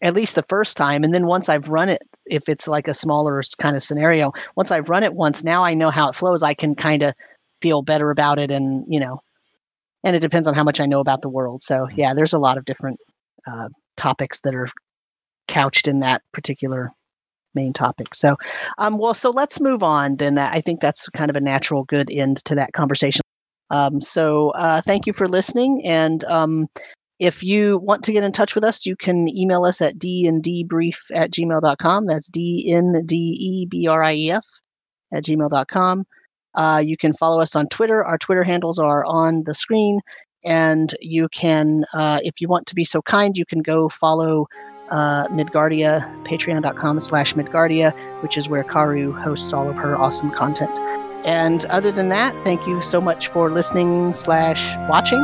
at least the first time. And then once i've run it if it's like a smaller kind of scenario once i've run it once now i know how it flows. I can kind of feel better about it and you know and it depends on how much i know about the world. So yeah there's a lot of different uh, topics that are couched in that particular main topic so um well so let's move on then i think that's kind of a natural good end to that conversation um, so uh, thank you for listening and um, if you want to get in touch with us, you can email us at dndbrief at gmail.com. That's D-N-D-E-B-R-I-E-F at gmail.com. Uh, you can follow us on Twitter. Our Twitter handles are on the screen. And you can, uh, if you want to be so kind, you can go follow uh, Midgardia, patreon.com slash Midgardia, which is where Karu hosts all of her awesome content. And other than that, thank you so much for listening slash watching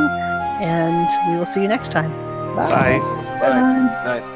and we will see you next time. Bye. Bye. Bye. Bye.